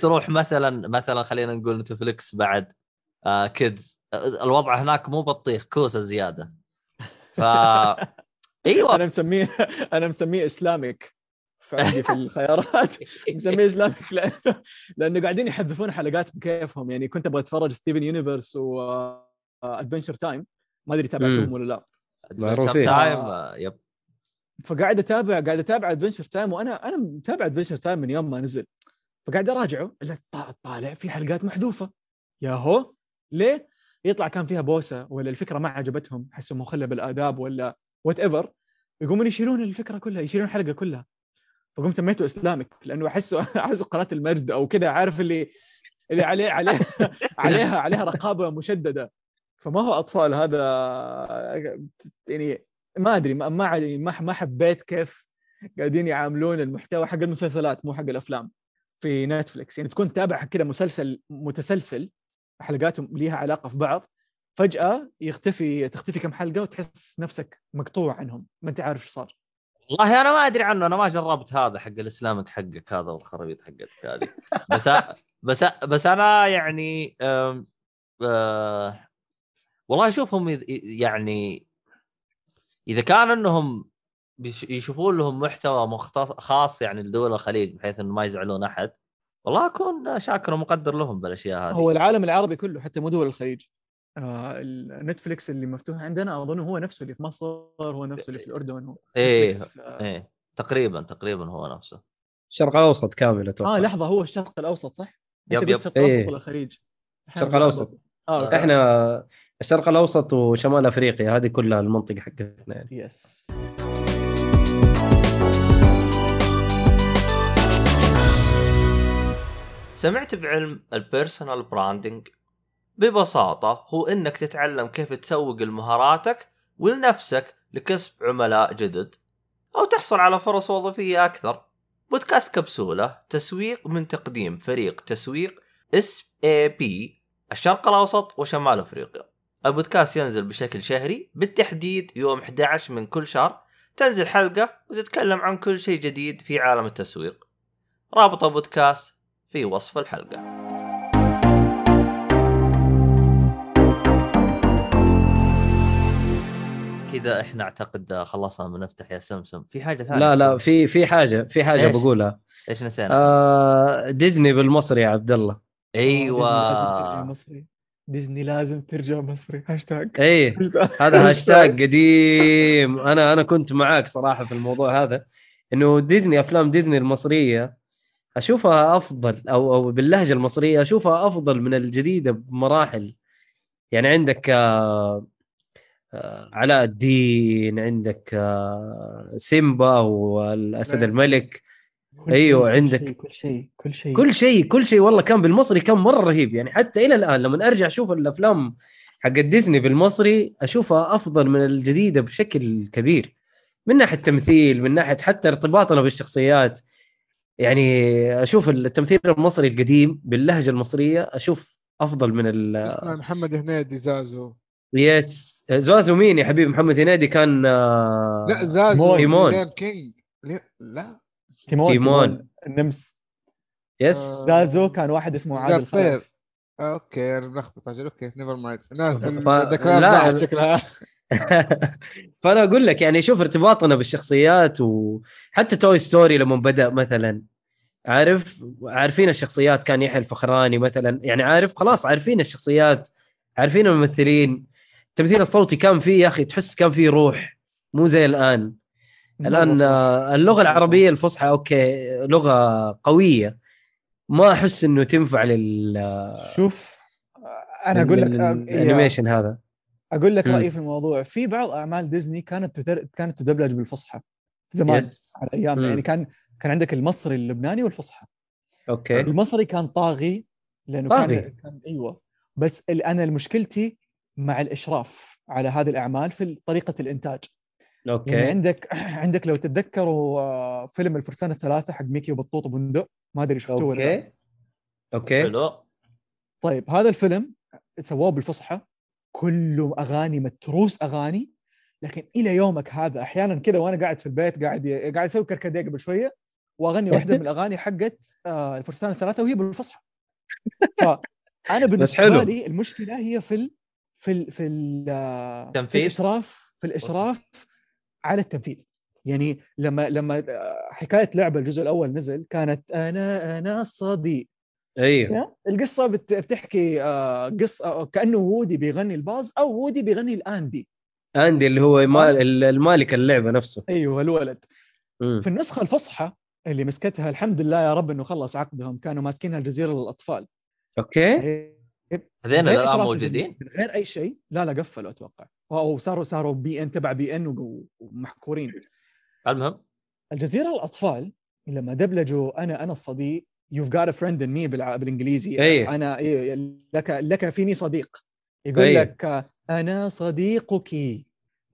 تروح مثلا مثلا خلينا نقول Netflix بعد آه Kids. الوضع هناك مو بطيخ كوسة زيادة. ف (laughs) إيوه. أنا مسميه أنا مسميه Islamic فعندي في الخيارات. (laughs) مسميه Islamic لأنه لأنه قاعدين يحذفون حلقات بكيفهم يعني كنت أبغى أتفرج Steven Universe و Adventure Time ما أدري تابعتهم. ولا لا. معروفين. Time آه، yep. فقاعد أتابع قاعد أتابع Adventure Time وأنا أنا متابع Adventure Time من يوم ما نزل. فقاعد أراجعه. إلا طا- طالع في حلقات محذوفة. يا هو ليه؟ يطلع كان فيها بوسة ولا الفكرة ما عجبتهم. حسوا مخلة بالآداب ولا whatever يقومون يشيلون الفكرة كلها يشيلون الحلقة كلها. فقمت سميته Islamic لأنه احسه (laughs) احسه قناة المجد أو كذا عارف اللي اللي عليه عليه (laughs) عليها عليها رقابة مشددة. فما هو أطفال هذا يعني ما أدري ما ما ما حبيت كيف قاعدين يعاملون المحتوى حق المسلسلات مو حق الأفلام. في نتفلكس يعني تكون تابع كذا مسلسل متسلسل حلقاتهم ليها علاقة في بعض فجأة يختفي تختفي كم حلقة وتحس نفسك مقطوع عنهم ما أنت عارف إيش صار. والله أنا ما أدري عنه أنا ما جربت هذا حق الإسلامك حقك هذا والخرابيط حقتك هذه. بس بس بس أنا يعني أم أه والله اشوفهم يعني إذا كان إنهم يشوفون لهم محتوى مختص خاص يعني لدول الخليج بحيث إنه ما يزعلون أحد والله أكون شاكر ومقدر لهم بالأشياء هذه. هو العالم العربي كله حتى مو دول الخليج. آه النتفلكس اللي مفتوح عندنا أظن هو نفسه اللي في مصر هو نفسه اللي في الأردن هو إيه نتفليكس، آه, إيه تقريبا تقريبا هو نفسه الشرق الأوسط كامل أتوقع آه لحظة هو الشرق الأوسط صح؟ yep، yep. قلت الشرق الأوسط إيه. ولا الخليج؟ الشرق الأوسط آه okay. إحنا الشرق الأوسط وشمال أفريقيا هذه كلها المنطقة حقتنا يعني yes سمعت بعلم ال personal branding ببساطة هو إنك تتعلم كيف تسوق لمهاراتك ولنفسك لكسب عملاء جدد أو تحصل على فرص وظيفية أكثر. بودكاست كبسولة تسويق من تقديم فريق تسويق إس اي بي الشرق الأوسط وشمال أفريقيا. البودكاست ينزل بشكل شهري بالتحديد يوم 11 من كل شهر. تنزل حلقة وتتكلم عن كل شيء جديد في عالم التسويق. رابط البودكاست في وصف الحلقة. كذا إحنا أعتقد خلصنا من نفتح يا سمسم. في حاجة ثانية لا لا في في حاجة في حاجة إيش؟ بقولها. إيش نسينا؟ آه ديزني بالمصري يا عبد الله. أيوه. ديزني لازم ترجع مصري. هاشتاج اي هذا هاشتاج قديم. أنا أنا كنت معاك صراحة في الموضوع هذا إنه ديزني أفلام ديزني المصرية أشوفها أفضل أو أو باللهجة المصرية أشوفها أفضل من الجديدة بمراحل. يعني عندك آه، علاء الدين عندك آه، سيمبا والأسد نعم. الملك. كل عندك. كل شيء كل شيء. كل شيء كل شيء. والله كان بالمصري كان مرة رهيب. يعني حتى إلى الآن لما أرجع أشوف الأفلام حق ديزني بالمصري أشوفها أفضل من الجديدة بشكل كبير. من ناحية تمثيل من ناحية حتى ارتباطنا بالشخصيات. يعني أشوف التمثيل المصري القديم باللهجة المصرية أشوف أفضل من ال محمد هنيدي زازو. yes زازو مين يا حبيبي محمد هنيدي كان آه، لا زازو مون. تيمون. كينج. لا تيمون تيمون. النمس. yes آه. زازو كان واحد اسمه عادل خلف. آه، okay أنا ملخبط أجل okay never mind لا. ضاعت شكلها. (laughs) (laughs) فأنا أقول لك يعني شوف ارتباطنا بالشخصيات وحتى Toy Story لما بدأ مثلا عارف؟ عارفين الشخصيات كان يحيى الفخراني مثلا يعني عارف خلاص عارفين الشخصيات عارفين الممثلين. التمثيل الصوتي كان فيه يا أخي تحس كان فيه روح. مو زي الآن. الآن. آه، اللغة العربية الفصحى okay لغة قوية. ما أحس إنه تنفع لل شوف أنا أقول لك آه، الانيميشن هذا. أقول لك. رأيي في الموضوع. في بعض أعمال ديزني كانت تتر... كانت تدبلج بالفصحى زمان yes على أيام مم. يعني كان كان عندك المصري اللبناني والفصحى. okay. المصري كان طاغي لأنه طاغي. كان كان أيوه. بس أنا مشكلتي مع الإشراف على هذه الأعمال في طريقة الإنتاج. يعني okay عندك عندك لو تتذكروا آه، فيلم الفرسان الثلاثة حق ميكي وبطوط وبندق ما أدري شفتوه ولا لا. أوكي. أوكي. حلو. طيب هذا الفيلم سووه بالفصحى كله أغاني متروس أغاني لكن إلى يومك هذا أحيانا كذا وأنا قاعد في البيت قاعد قاعد أسوي كركديه قبل شوية وأغني واحدة (laughs) من الأغاني حقت آه، الفرسان الثلاثة وهي بالفصحى. (laughs) فأنا بالنسبة. لي المشكلة هي في ال في ال في ال آه، في تنفيذ؟ الإشراف في الإشراف على التنفيذ. يعني لما لما آه، حكاية لعبة الجزء الأول نزل كانت أنا أنا الصديق أيوه؟ القصة بت- بتحكي آه، قصه آه، كأنه وودي بيغني الباز أو وودي بيغني الأندي. أندي اللي هو مال المالك اللعبة نفسه. أيوه الولد. مم. في النسخة الفصحى اللي مسكتها الحمد لله يا رب إنه خلص عقدهم كانوا ماسكينها الجزيرة للأطفال. أوكي. هذين إشراف موجودين من غير أي شيء لا لا قفلوا أتوقع أو صاروا صاروا بي إن تبع بي إن ومحكورين المهم الجزيرة الأطفال لما دبلجوا أنا أنا الصديق you've got a friend in me بالإنجليزي أيه. أنا إيه، لك لك فيني صديق يقول أيه. لك أنا صديقك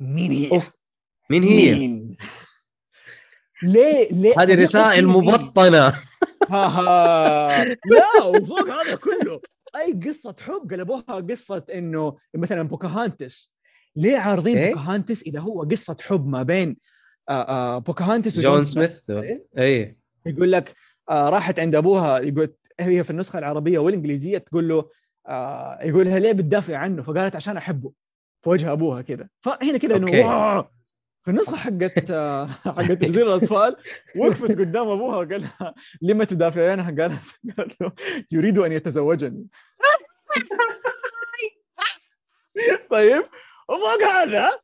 مين هي؟ أوف. مين هي؟ مين؟ ليه ليه هذه رسائل؟ مبطنه ها ها لا وفوق هذا كله أي قصة حب قلبوها قصة إنه مثلا بوكاهانتس ليه عارضين إيه؟ بوكاهانتس إذا هو قصة حب ما بين آه، آه، بوكاهانتس وجون جون سميث؟ اي يقول لك آه راحت عند أبوها يقول هي في النسخة العربية والإنجليزية تقول له آه يقول لها ليه بتدافع عنه؟ فقالت عشان أحبه في وجه أبوها كذا فهنا كذا إنه. في النسخه حقت حقت جزيره الأطفال وقفت قدام أبوها وقال لها لما تدافعينها قالت قالت له يريد أن يتزوجني. طيب وفوق هذا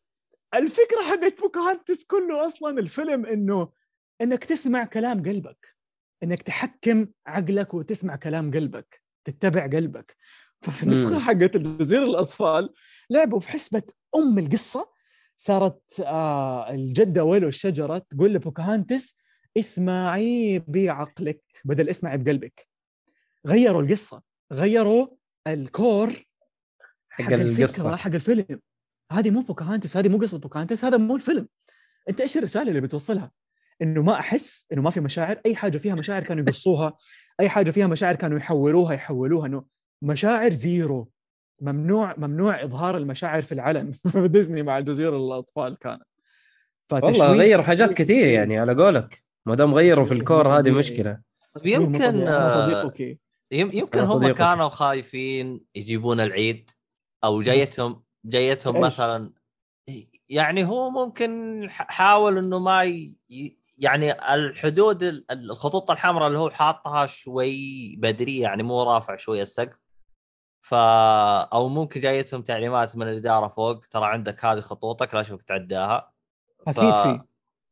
الفكرة حقت بوكاهانتس كله أصلا الفيلم إنه إنك تسمع كلام قلبك إنك تحكم عقلك وتسمع كلام قلبك تتبع قلبك. ففي النسخه. حقت الجزيره الأطفال لعبوا في حسبة أم القصة صارت آه الجدة ويلو الشجره تقول لبوكاهانتس اسمعي بعقلك بدل اسمعي بقلبك. غيروا القصة غيروا ال core حق حق الفكرة القصة. حق الفيلم. هذه مو بوكاهانتس هذه مو قصة بوكاهانتس هذا مو الفيلم. أنت إيش الرسالة اللي بتوصلها؟ إنه ما أحس إنه ما في مشاعر أي حاجة فيها مشاعر كانوا يقصوها أي حاجة فيها مشاعر كانوا يحولوها يحولوها إنه مشاعر زيرو. ممنوع ممنوع إظهار المشاعر في العلن. (laughs) في ديزني مع الجزيرة للأطفال كانت والله غيروا حاجات كثير يعني على قولك. ما دام غيروا في ال core هذه. مشكلة. مو يمكن آه، صديقك. يمكن هم. كانوا خايفين يجيبون العيد أو جايتهم جايتهم؟ مثلا. يعني هو ممكن حاول إنه ما ي... ي- يعني الحدود ال- الخطوط الحمراء اللي هو حاطها شوي بدري يعني مو رافع شوي السقف. ف أو ممكن جايتهم تعليمات من الإدارة فوق ترى عندك هذه خطوطك لا شوفك تعداها. أكيد في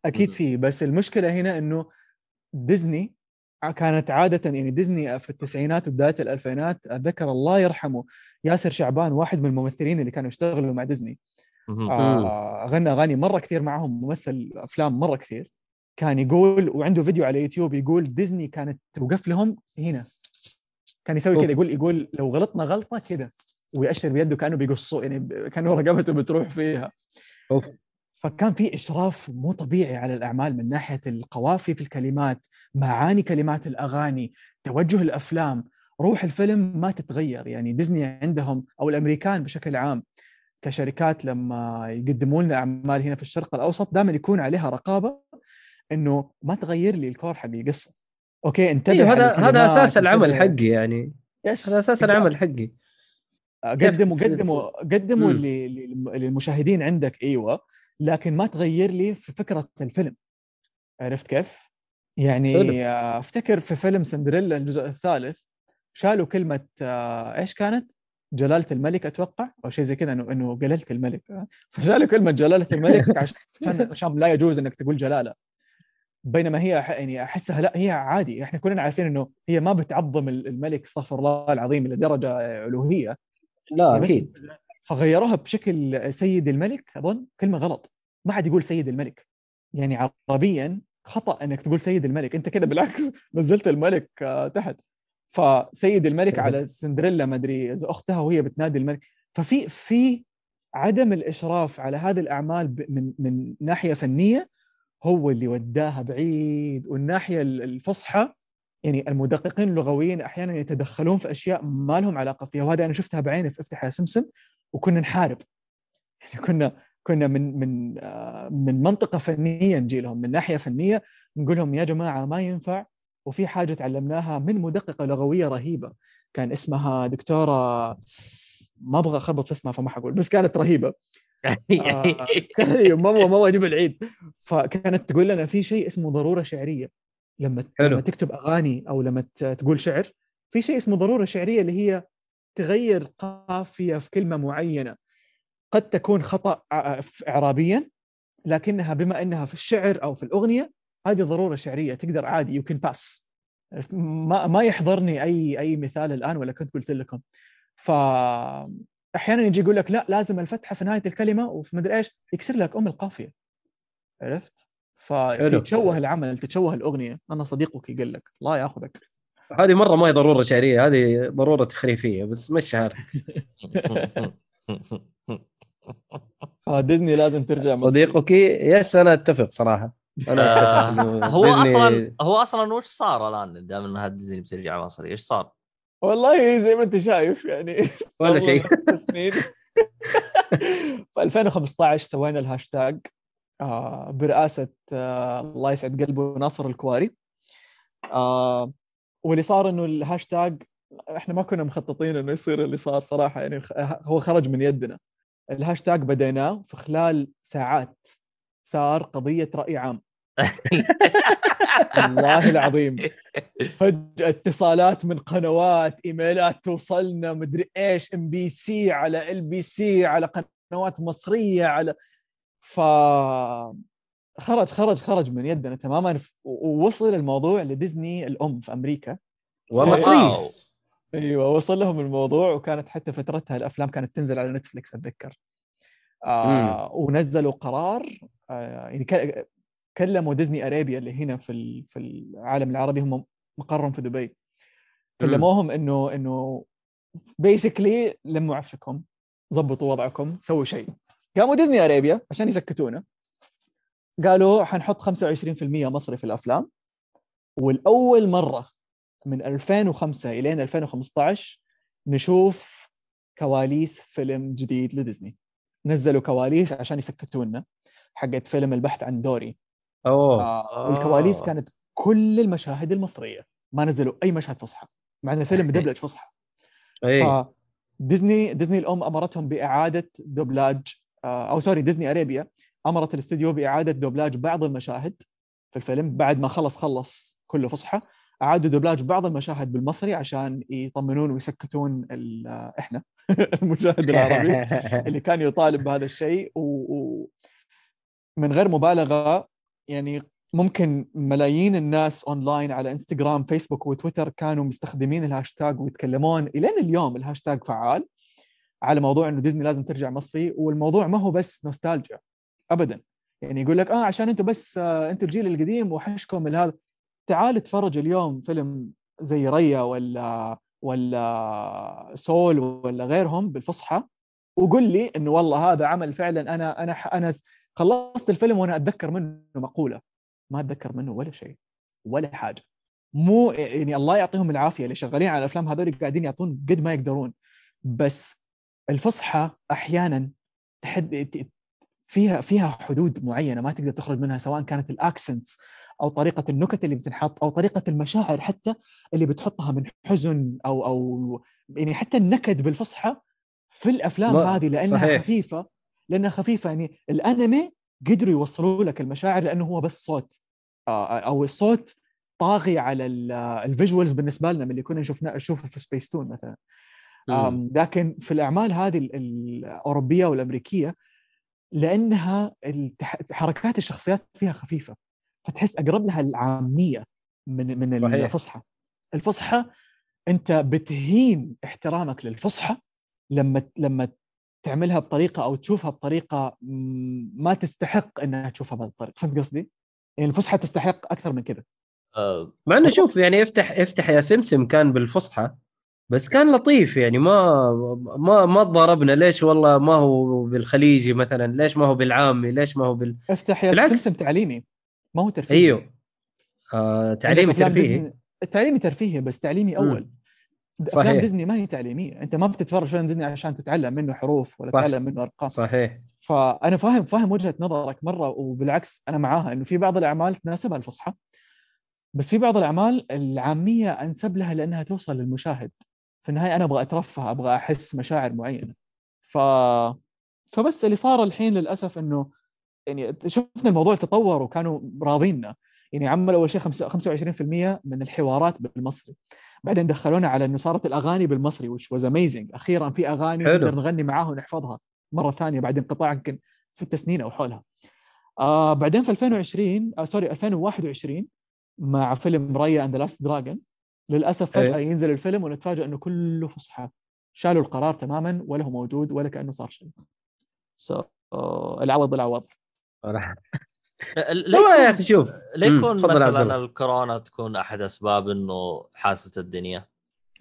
أكيد. في. بس المشكلة هنا إنه ديزني كانت عادة يعني ديزني في التسعينات وبداية الألفينات أتذكر الله يرحمه ياسر شعبان واحد من الممثلين اللي كانوا يشتغلوا مع ديزني. آه غنى أغاني مرة كثير معهم ممثل أفلام مرة كثير. كان يقول وعنده فيديو على يوتيوب يقول ديزني كانت توقف لهم هنا. كان يسوي. كذا يقول يقول لو غلطنا غلطة كذا ويأشر بيده كأنه بيقصوا يعني كأنه رقبته بتروح فيها أوف. فكان في إشراف مو طبيعي على الأعمال من ناحية القوافي في الكلمات معاني كلمات الأغاني توجه الأفلام روح الفيلم ما تتغير يعني ديزني عندهم أو الأمريكان بشكل عام كشركات لما يقدموا لنا أعمال هنا في الشرق الأوسط دائما يكون عليها رقابة إنه ما تغير لي ال core حق القصة okay انتبه أيوه هذا هذا أساس العمل حقي يعني yes هذا أساس. العمل حقي قدموا قدموا قدموا للمشاهدين عندك إيوه لكن ما تغير لي في فكرة الفيلم عرفت كيف؟ حلو. يعني آه، أفتكر في فيلم سندريلا الجزء الثالث شالوا كلمة آه، إيش كانت؟ جلالة الملك أتوقع أو شيء زي كذا انه إنه جلالة الملك آه. فشالوا كلمة جلالة الملك (laughs) عشان عشان لا يجوز إنك تقول جلالة بينما هي يعني أحسها لا هي عادي. إحنا كلنا عارفين إنه هي ما بتعظم الملك استغفر الله العظيم لدرجة ألوهية. لا أكيد. فغيروها بشكل سيد الملك أظن كلمة غلط. ما حد يقول سيد الملك. يعني عربيا خطأ إنك تقول سيد الملك. أنت كده بالعكس (laughs) نزلت الملك آه، تحت. فسيد الملك على سندريلا ما أدري إذا اختها وهي بتنادي الملك. ففي في عدم الإشراف على هذه الأعمال من من ناحية فنية هو اللي وداها بعيد. والناحية ال- الفصحى يعني المدققين اللغويين أحيانا يتدخلون في أشياء ما لهم علاقة فيها. وهذا أنا شفتها بعيني في افتح يا سمسم وكنا نحارب. يعني كنا كنا من من آه، من منطقة فنية نجي لهم من ناحية فنية نقول لهم يا جماعة ما ينفع. وفي حاجة تعلمناها من مدققة لغوية رهيبة كان اسمها دكتوره ما أبغى أخربط في اسمها فما حقول بس كانت رهيبة. (laughs) (laughs) أيوه ما ما ما أجيب العيد. فكانت تقول لنا في شيء اسمه ضرورة شعرية. لما حلو. لما تكتب أغاني أو لما تقول شعر في شيء اسمه ضرورة شعرية اللي هي تغير قافية في كلمة معينة. قد تكون خطأ ع- ف- اعرابيا لكنها بما إنها في الشعر أو في الأغنية هذه ضرورة شعرية تقدر عادي you can pass ما ما يحضرني أي أي مثال الآن ولا كنت قلت لكم. ف أحيانا يجي يقول لك لا لازم الفتحة في نهاية الكلمة وفي مدري إيش يكسر لك أم القافية. عرفت؟ فتتشوه العمل تتشوه الأغنية. أنا صديقك يقول لك الله ياخذك. هذه مرة ما هي ضرورة شعرية هذه ضرورة تخريفية بس مش عارف (laughs) فديزني لازم ترجع. صديقك yes أنا أتفق صراحة. أنا أتفق آه، هو ديزني- أصلا هو أصلا وش صار الآن؟ دام إنها ديزني بترجع مصر إيش صار؟ والله زي ما انت شايف يعني (laughs) ولا شيء. سنين. (laughs) في 2015 سوينا الهاشتاج آه برئاسة آه الله يسعد قلبه ناصر الكواري. آه واللي صار إنه الهاشتاج إحنا ما كنا مخططين إنه يصير اللي صار صراحة يعني هو خرج من يدنا. الهاشتاج بديناه في خلال ساعات. صار قضية رأي عام. والله العظيم. (laughs) فجأة اتصالات من قنوات إيميلات توصلنا مدري إيش إم بي سي على إل بي سي على قنوات مصرية على ف خرج خرج خرج من يدنا تماما. ووصل الموضوع لديزني الأم في أمريكا. والله. أيوه وصل لهم الموضوع وكانت حتى فترتها الأفلام كانت تنزل على نتفلكس أتذكر. آه ونزلوا قرار آه يعني ك- كلموا ديزني أرابيا اللي هنا في في العالم العربي هم مقرهم في دبي. كلموهم انه إنه بيسكلي لموا عفشكم ضبطوا وضعكم سووا شيء. قاموا ديزني أرابيا عشان يسكتونا. قالوا حنحط 25% مصري في الأفلام. والأول مرة من 2005 الين 2015 نشوف كواليس فيلم جديد لديزني. نزلوا كواليس عشان يسكتونا حقت فيلم البحث عن دوري. أوه. آه والكواليس آه. كانت كل المشاهد المصرية ما نزلوا أي مشهد فصحى مع ان الفيلم مدبلج (laughs) فصحى. اي فديزني ديزني الأم أمرتهم بإعادة دوبلاج آه، أو sorry ديزني ارابيا أمرت الاستوديو بإعادة دوبلاج بعض المشاهد في الفيلم بعد ما خلص خلص كله فصحى أعادوا دوبلاج بعض المشاهد بالمصري عشان يطمنون ويسكتون ال- (laughs) إحنا المشاهد العربي (laughs) اللي كان يطالب بهذا الشيء و... و... من غير مبالغة يعني ممكن ملايين الناس اونلاين على انستغرام فيسبوك وتويتر كانوا مستخدمين الهاشتاج ويتكلمون. إلين اليوم الهاشتاج فعال على موضوع إنه ديزني لازم ترجع مصري والموضوع ما هو بس نوستالجيا ابدا. يعني يقول لك آه عشان أنتم بس آه أنتم الجيل القديم وحشكم هذا. تعال اتفرج اليوم فيلم زي ريا ولا ولا سول ولا غيرهم بالفصحى وقول لي إنه والله هذا عمل فعلا أنا أنا أنا خلصت الفيلم وأنا أتذكر منه مقولة ما أتذكر منه ولا شيء ولا حاجة مو يعني الله يعطيهم العافية اللي شغالين على الأفلام هذول قاعدين يعطون قد ما يقدرون بس الفصحى أحيانا تحد فيها فيها حدود معينة ما تقدر تخرج منها سواء كانت الأكسنتس أو طريقة النكت اللي بتنحط أو طريقة المشاعر حتى اللي بتحطها من حزن أو أو يعني حتى النكد بالفصحى في الأفلام هذه لأنها صحيح. خفيفة لأنها خفيفة. يعني الأنمي قدروا يوصلوا لك المشاعر لأنه هو بس صوت. أو الصوت طاغي على ال visuals بالنسبة لنا من اللي كنا شفنا نشوفه في سبيس تون مثلا. لكن في الأعمال هذه الأوروبية والأمريكية لأنها حركات الشخصيات فيها خفيفة. فتحس أقرب لها العامية من من الفصحى. الفصحى أنت بتهين احترامك للفصحى لما لما تعملها بطريقة أو تشوفها بطريقة ما تستحق إنها تشوفها بهذه الطريقة. فهمت قصدي؟ يعني الفصحى تستحق أكثر من كذا. أه مع إنه شوف يعني افتح افتح يا سمسم كان بالفصحى بس كان لطيف يعني ما ما ما تضاربنا ليش والله ما هو بالخليجي مثلا؟ ليش ما هو بالعامي؟ ليش ما هو بال؟ افتح يا بالعكس. سمسم تعليمي ما هو ترفيهي. أيوه. آه تعليمي ترفيهي. تعليمي ترفيهي بس تعليمي أول. م. صحيح. أفلام ديزني ما هي تعليمية. أنت ما بتتفرج فيلم ديزني عشان تتعلم منه حروف ولا صح. تتعلم منه أرقام. صحيح. فأنا فاهم فاهم وجهة نظرك مرة وبالعكس أنا معاها إنه في بعض الأعمال تناسبها الفصحى بس في بعض الأعمال العامية أنسب لها لأنها توصل للمشاهد. في النهاية أنا أبغى أترفه أبغى أحس مشاعر معينة. ف فبس اللي صار الحين للأسف إنه يعني شفنا الموضوع تطور وكانوا راضينا. يعني عملوا اول شيء 25% من الحوارات بالمصري. بعدين دخلونا على إنه صارت الأغاني بالمصري which was amazing. أخيرا في أغاني نقدر نغني معاها ونحفظها مرة ثانية بعد انقطاع يمكن ست سنين أو حولها. آه بعدين في 2020 آه sorry 2021 مع فيلم Raya and the Last Dragon للأسف فجأة أيه. ينزل الفيلم ونتفاجئ إنه كله فصحى. شالوا القرار تماما ولا هو موجود ولا كأنه صار شيء. so so, uh, العوض بالعوض والله يا أخي شوف. ليكون مثلا الكورونا تكون أحد أسباب إنه حاسه الدنيا؟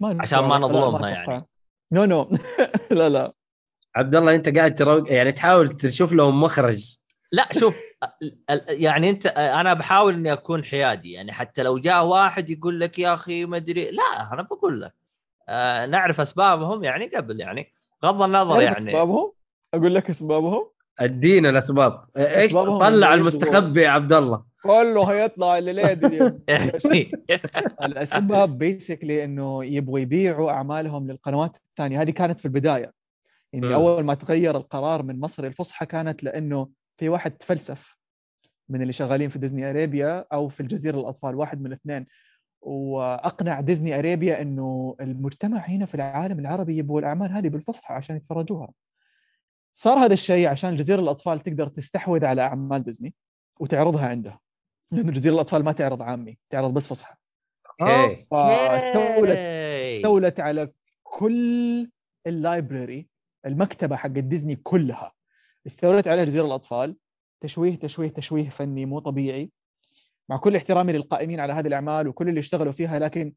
ما عشان ما نظلمها يعني. no no (laughs) لا لا. عبد الله أنت قاعد تروق يعني تحاول تشوف لهم مخرج. لا شوف يعني انت أنا بحاول إني أكون حيادي. يعني حتى لو جاء واحد يقول لك يا أخي ما أدري لا أنا بقول لك. آه نعرف أسبابهم يعني قبل يعني. غض النظر يعني. أسبابهم؟ أقول لك أسبابهم؟ أدينا الأسباب. إيش؟ طلع المستخبي يا عبد الله. كله هيطلع الليلة (laughs) الأسباب بيسكلي إنه يبغوا يبيعوا أعمالهم للقنوات الثانية. هذه كانت في البداية. يعني أول ما تغير القرار من مصر الفصحى كانت لإنه في واحد تفلسف من اللي شغالين في ديزني أريبيا أو في الجزيرة للاطفال واحد من الاثنين وأقنع ديزني أريبيا إنه المجتمع هنا في العالم العربي يبغوا الأعمال هذه بالفصحى عشان يتفرجوها. صار هذا الشيء عشان جزيرة الأطفال تقدر تستحوذ على أعمال ديزني وتعرضها عندها. (laughs) لأنه جزيرة الأطفال ما تعرض عامي تعرض بس فصحى. فاستولت استولت على كل ال library المكتبة حق ديزني كلها. استولت عليها جزيرة الأطفال. تشويه تشويه تشويه فني مو طبيعي. مع كل احترامي للقائمين على هذه الأعمال وكل اللي اشتغلوا فيها لكن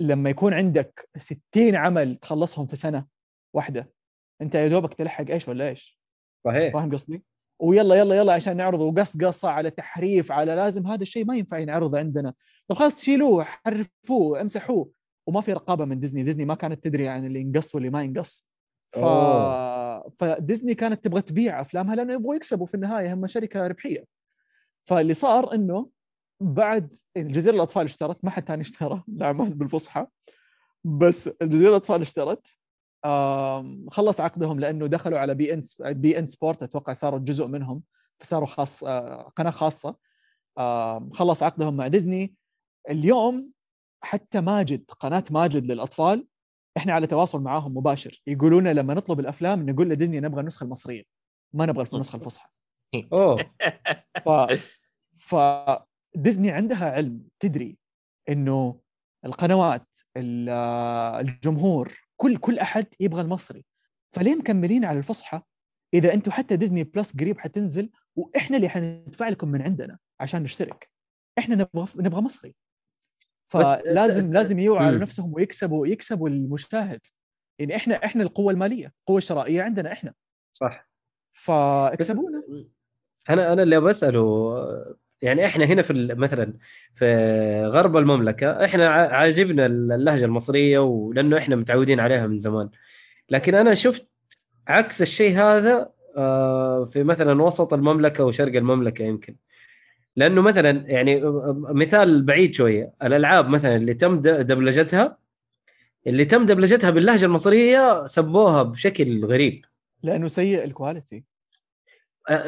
لما يكون عندك 60 عمل تخلصهم في سنة واحدة انت يا دوبك تلحق إيش ولا إيش؟ صحيح. فاهم قصدي؟ ويلا يلا يلا عشان نعرضه وقص قصه على تحريف على لازم هذا الشيء ما ينفع ينعرض عندنا. طب خلاص شيلوه حرفوه امسحوه. وما في رقابة من ديزني. ديزني ما كانت تدري عن اللي ينقص واللي ما ينقص. ف... فديزني كانت تبغى تبيع أفلامها لأنه يبغوا يكسبوا في النهاية. هم شركة ربحية. فاللي صار إنه بعد الجزيرة الأطفال اشترت ما حد ثاني اشترى الاعمال بالفصحى. بس الجزيرة الأطفال اشترت. خلص عقدهم لأنه دخلوا على بي إن بي إن سبورت أتوقع صاروا جزء منهم فصاروا خاص آه، قناة خاصة. خلص عقدهم مع ديزني. اليوم حتى ماجد قناة ماجد للأطفال إحنا على تواصل معاهم مباشر. يقولون لما نطلب الأفلام نقول لديزني نبغى النسخة المصرية. ما نبغى النسخه الفصحى. (laughs) أوه. ف ف ديزني عندها علم تدري إنه القنوات الجمهور كل كل أحد يبغى المصري. فليه مكملين على الفصحى؟ إذا أنتم حتى ديزني بلس قريب حتنزل وإحنا اللي حندفع لكم من عندنا عشان نشترك. إحنا نبغى نبغى مصري. فلازم لازم يوعوا على. نفسهم ويكسبوا يكسبوا المشاهد. يعني إحنا إحنا القوة المالية القوه الشرائية عندنا إحنا. صح. فاكسبونا. أنا أنا اللي بسأله يعني إحنا هنا في مثلا في غرب المملكة إحنا عاجبنا اللهجة المصرية ولأنه إحنا متعودين عليها من زمان. لكن أنا شفت عكس الشيء هذا آه، في مثلا وسط المملكة وشرق المملكة يمكن. لأنه مثلا يعني مثال بعيد شوية الألعاب مثلا اللي تم دبلجتها اللي تم دبلجتها باللهجة المصرية سبوها بشكل غريب. لأنه سيء ال quality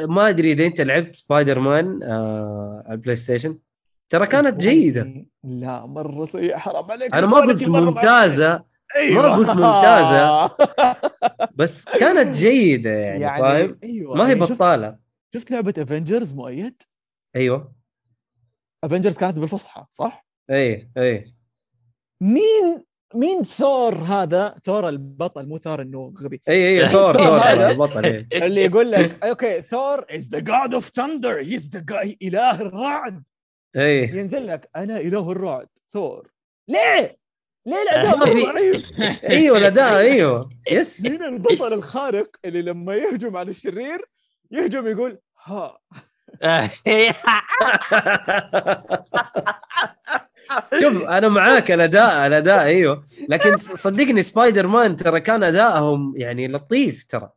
ما أدري إذا أنت لعبت سبايدر مان آه على البلاي ستيشن ترى كانت جيدة. لا مرة سيء حرام عليك. أنا ما قلت ممتازة. أيوة. ما قلت ممتازة. (laughs) بس كانت جيدة يعني, يعني فاهم؟ أيوه. ما هي يعني شفت, بطالة. شفت لعبة افنجرز مؤيد؟ أيوه. افنجرز كانت بالفصحى صح؟ اي اي مين مين ثور هذا؟ ثور البطل مو ثور انه غبي. إي إي (laughs) ثور ثور هذا- البطل. (laughs) اللي يقول لك okay Thor is the god of thunder he's the إله الرعد. إي. ينزل لك أنا إله الرعد ثور. ليه؟ ليه الأداء ضعيف؟ (laughs) إيوه الأداء إيوه. yes مين البطل الخارق اللي لما يهجم على الشرير يهجم يقول ها. شوف أنا معاك الاداء الاداء أيوه. لكن صدقني سبايدر مان ترى كان أدائهم يعني لطيف ترى.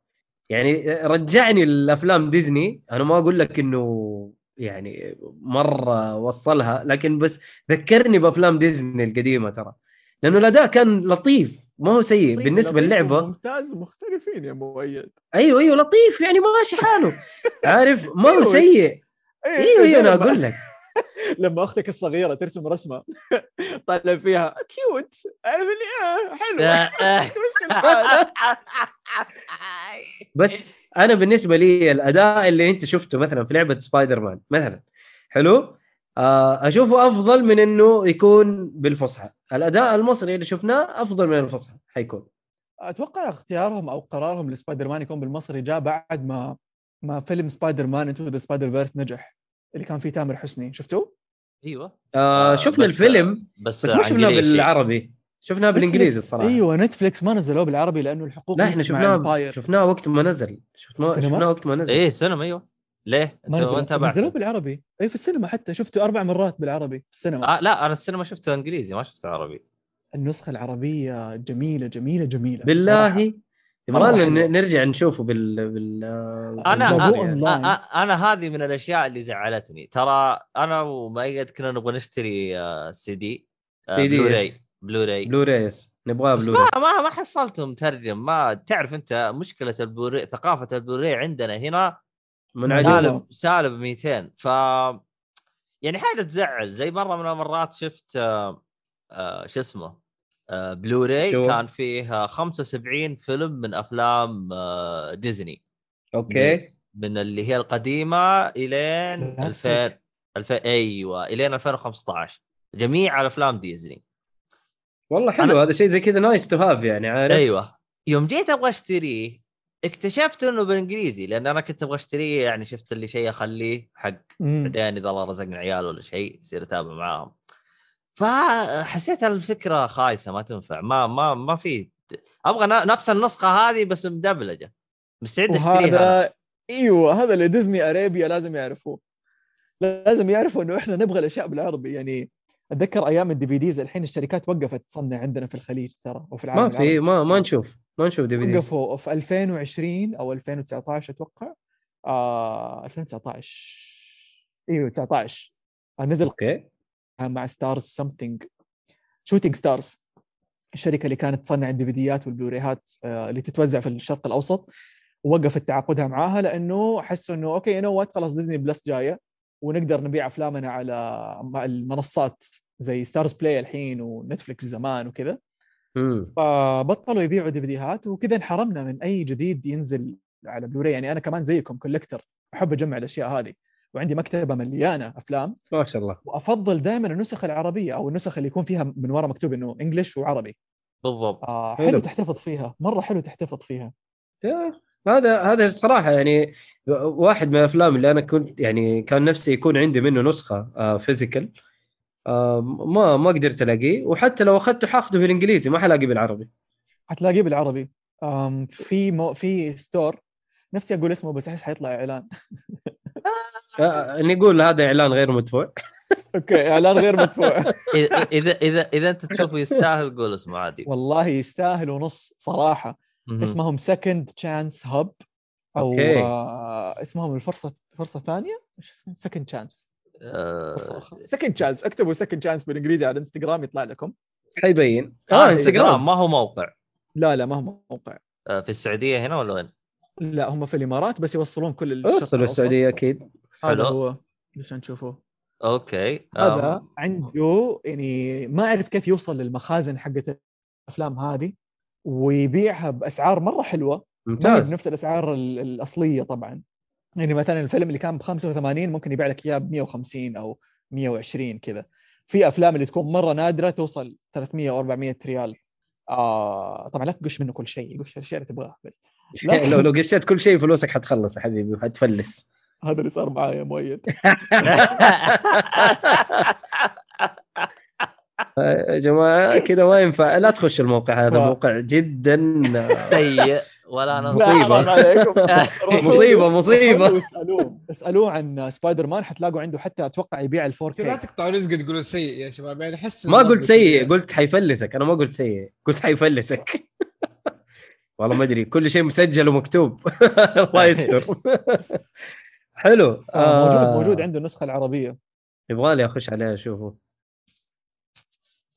يعني رجعني الافلام ديزني. أنا ما أقول لك إنه يعني مرة وصلها لكن بس ذكرني بأفلام ديزني القديمة ترى. لأنه الأداء كان لطيف ما هو سيء. بالنسبة للعبة. ممتاز مختلفين يا مؤيد. أيوه أيوه لطيف يعني ماشي حاله. (laughs) عارف؟ ما هو أيوة. سيء. أيوه أيوه أنا أقول لك. (laughs) لما أختك الصغيرة ترسم رسمة (laughs) طالع فيها cute عارف اللي آه، (laughs) الحال؟ بس أنا بالنسبة لي الأداء اللي أنت شفته مثلا في لعبة سبايدر مان مثلا حلو؟ آه، أشوفه أفضل من إنه يكون بالفصحى. الأداء المصري اللي شفناه أفضل من الفصحى حيكون. أتوقع اختيارهم أو قرارهم لسبايدر مان يكون بالمصري جاء بعد ما ما فيلم Spider-Man Into the Spider-Verse نجح. اللي كان فيه تامر حسني شفتوه؟ أيوه. آه آه، شفنا بس- الفيلم بس بس ما شفناه. بالعربي. شفناه بالإنجليزي الصراحة. أيوه نتفليكس ما نزلوه بالعربي لأنه الحقوق لا إحنا شفناه شفناه وقت ما نزل. شفناه؟ شفناه وقت ما نزل. إيه سينما أيوه. ليه؟ ما أنت ما نزلوه تابعت نزلوه بالعربي. اي في السينما حتى. شفته أربع مرات بالعربي في السينما. آه لا أنا السينما شفته إنجليزي ما شفته عربي. النسخة العربية جميلة جميلة جميلة. صراحة. بالله. مرة يبغى حلوة. نرجع نشوفه بال بال أنا أونلاين. أنا, أنا هذه من الأشياء اللي زعلتني. ترى أنا ومؤيد كنا نبغى نشتري آه، CD CD Blu-ray. Blu-ray Blu-ray نبغاه بلوراي ما ما ما حصلته مترجم ما تعرف أنت مشكلة البلوراي ثقافة البلوراي عندنا هنا من سالب سالب. 200 ف يعني حاجة تزعل. زي مرة من المرات شفت آه، آه، شو اسمه؟ بلوراي شو؟ كان فيه آه، 75 فيلم من أفلام آه، ديزني أوكي. من اللي هي القديمة إلين كلاسيك. 2000 2000 أيوه إلين 2015 جميع الافلام ديزني والله حلو أنا- هذا شيء زي كذا nice to have يعني عارف؟ أيوه. يوم جيت أبغى أشتريه اكتشفت إنه بالإنجليزي لأن أنا كنت أبغى أشتريه يعني شفت اللي شيء أخليه حق. بعدين إذا الله رزقني عيال ولا شيء يصير أتابع معاهم. فحسيت الفكرة خايسة ما تنفع. ما ما ما في أبغى ن- نفس النسخة هذه بس مدبلجة. مستعد أشتريها. وهذا إيوه هذا اللي Disney Arabia لازم يعرفوه. لازم يعرفوا إنه إحنا نبغى الأشياء بالعربي. يعني أتذكر أيام ال DVDs الحين الشركات وقفت تصنع عندنا في الخليج ترى وفي العالم ما في ما ما نشوف ما نشوف DVDs. وقفوا في 2020 أو 2019 أتوقع. آه 2019 إيوه 19 آه، نزل أوكي. مع Stars something Shooting Stars الشركة اللي كانت تصنع ال DVDات وال Blu-rayهات آه، اللي تتوزع في الشرق الأوسط ووقفت تعاقدها معاها لأنه حسوا إنه أوكي know what خلاص Disney Plus جاية ونقدر نبيع أفلامنا على المنصات زي Starz Play الحين و Netflix زمان وكذا. فبطلوا يبيعوا DVDات وكذا انحرمنا من أي جديد ينزل على بلوراي يعني أنا كمان زيكم collector أحب أجمع الأشياء هذه. وعندي مكتبة مليانة أفلام. ما شاء الله. وأفضل دائما النسخ العربية أو النسخ اللي يكون فيها من ورا مكتوب إنه English وعربي. بالضبط. آه حلو. حلو تحتفظ فيها مرة حلو تحتفظ فيها. هذا هذا صراحة يعني واحد من الأفلام اللي أنا كنت يعني كان نفسي يكون عندي منه نسخة آه physical آه ما ما قدرت ألاقيه. وحتى لو أخذته حاخذه بالإنجليزي ما حلاقيه بالعربي. حتلاقيه بالعربي. في مو في store نفسي أقول اسمه بس أحس حيطلع إعلان. (laughs) نقول هذا إعلان غير مدفوع. okay إعلان غير مدفوع. (laughs) إذا إذا إذا, إذا أنت تشوفه يستاهل قول اسمه عادي. والله يستاهل ونص صراحة. مهم. اسمهم Second Chance Hub أو okay. آه اسمهم الفرصة فرصة ثانية؟ إيش اسمه؟ Second Chance آه، Second Chance اكتبوا سكند تشانس بالإنجليزي على الانستغرام يطلع لكم. حيبين. آه آه انستغرام ما هو موقع. لا لا ما هم موقع. آه، في السعودية هنا ولا وين؟ لا هم في الإمارات بس يوصلون كل الشرق وصلوا. السعودية أكيد. هذا. هو عشان تشوفوه أوكي هذا آم، عنده يعني ما أعرف كيف يوصل للمخازن حقت الأفلام هذه ويبيعها بأسعار مرة حلوة. ممتاز. بنفس الأسعار ال- الأصلية طبعا. يعني مثلا الفيلم اللي كان ب 85 ممكن يبيع لك إياه ب 150 أو 120 كذا. في أفلام اللي تكون مرة نادرة توصل 300 أو 400 ريال. آه طبعا لا تقش منه كل شيء قش الأشياء اللي تبغاها بس. (laughs) لو لو قشيت كل شيء فلوسك حتخلص يا حبيبي وحتفلس هذا اللي صار معايا يا مؤيد. (laughs) يا جماعة كذا ما ينفع. لا تخش الموقع هذا موقع جدا (laughs) سيء. ولا أنا مصيبة. (laughs) روحوا. له واسالوه اسألوه عن سبايدر مان حتلاقوا عنده حتى أتوقع يبيع ال 4 لا تقطعوا رزق تقولوا سيء يا شباب يعني أحس ما قلت سيء قلت حيفلسك. أنا ما قلت سيء قلت حيفلسك. والله ما أدري كل شيء مسجل ومكتوب. الله يستر. حلو. آه موجود آه، موجود عنده النسخه العربية. يبغالي أخش عليها أشوفه.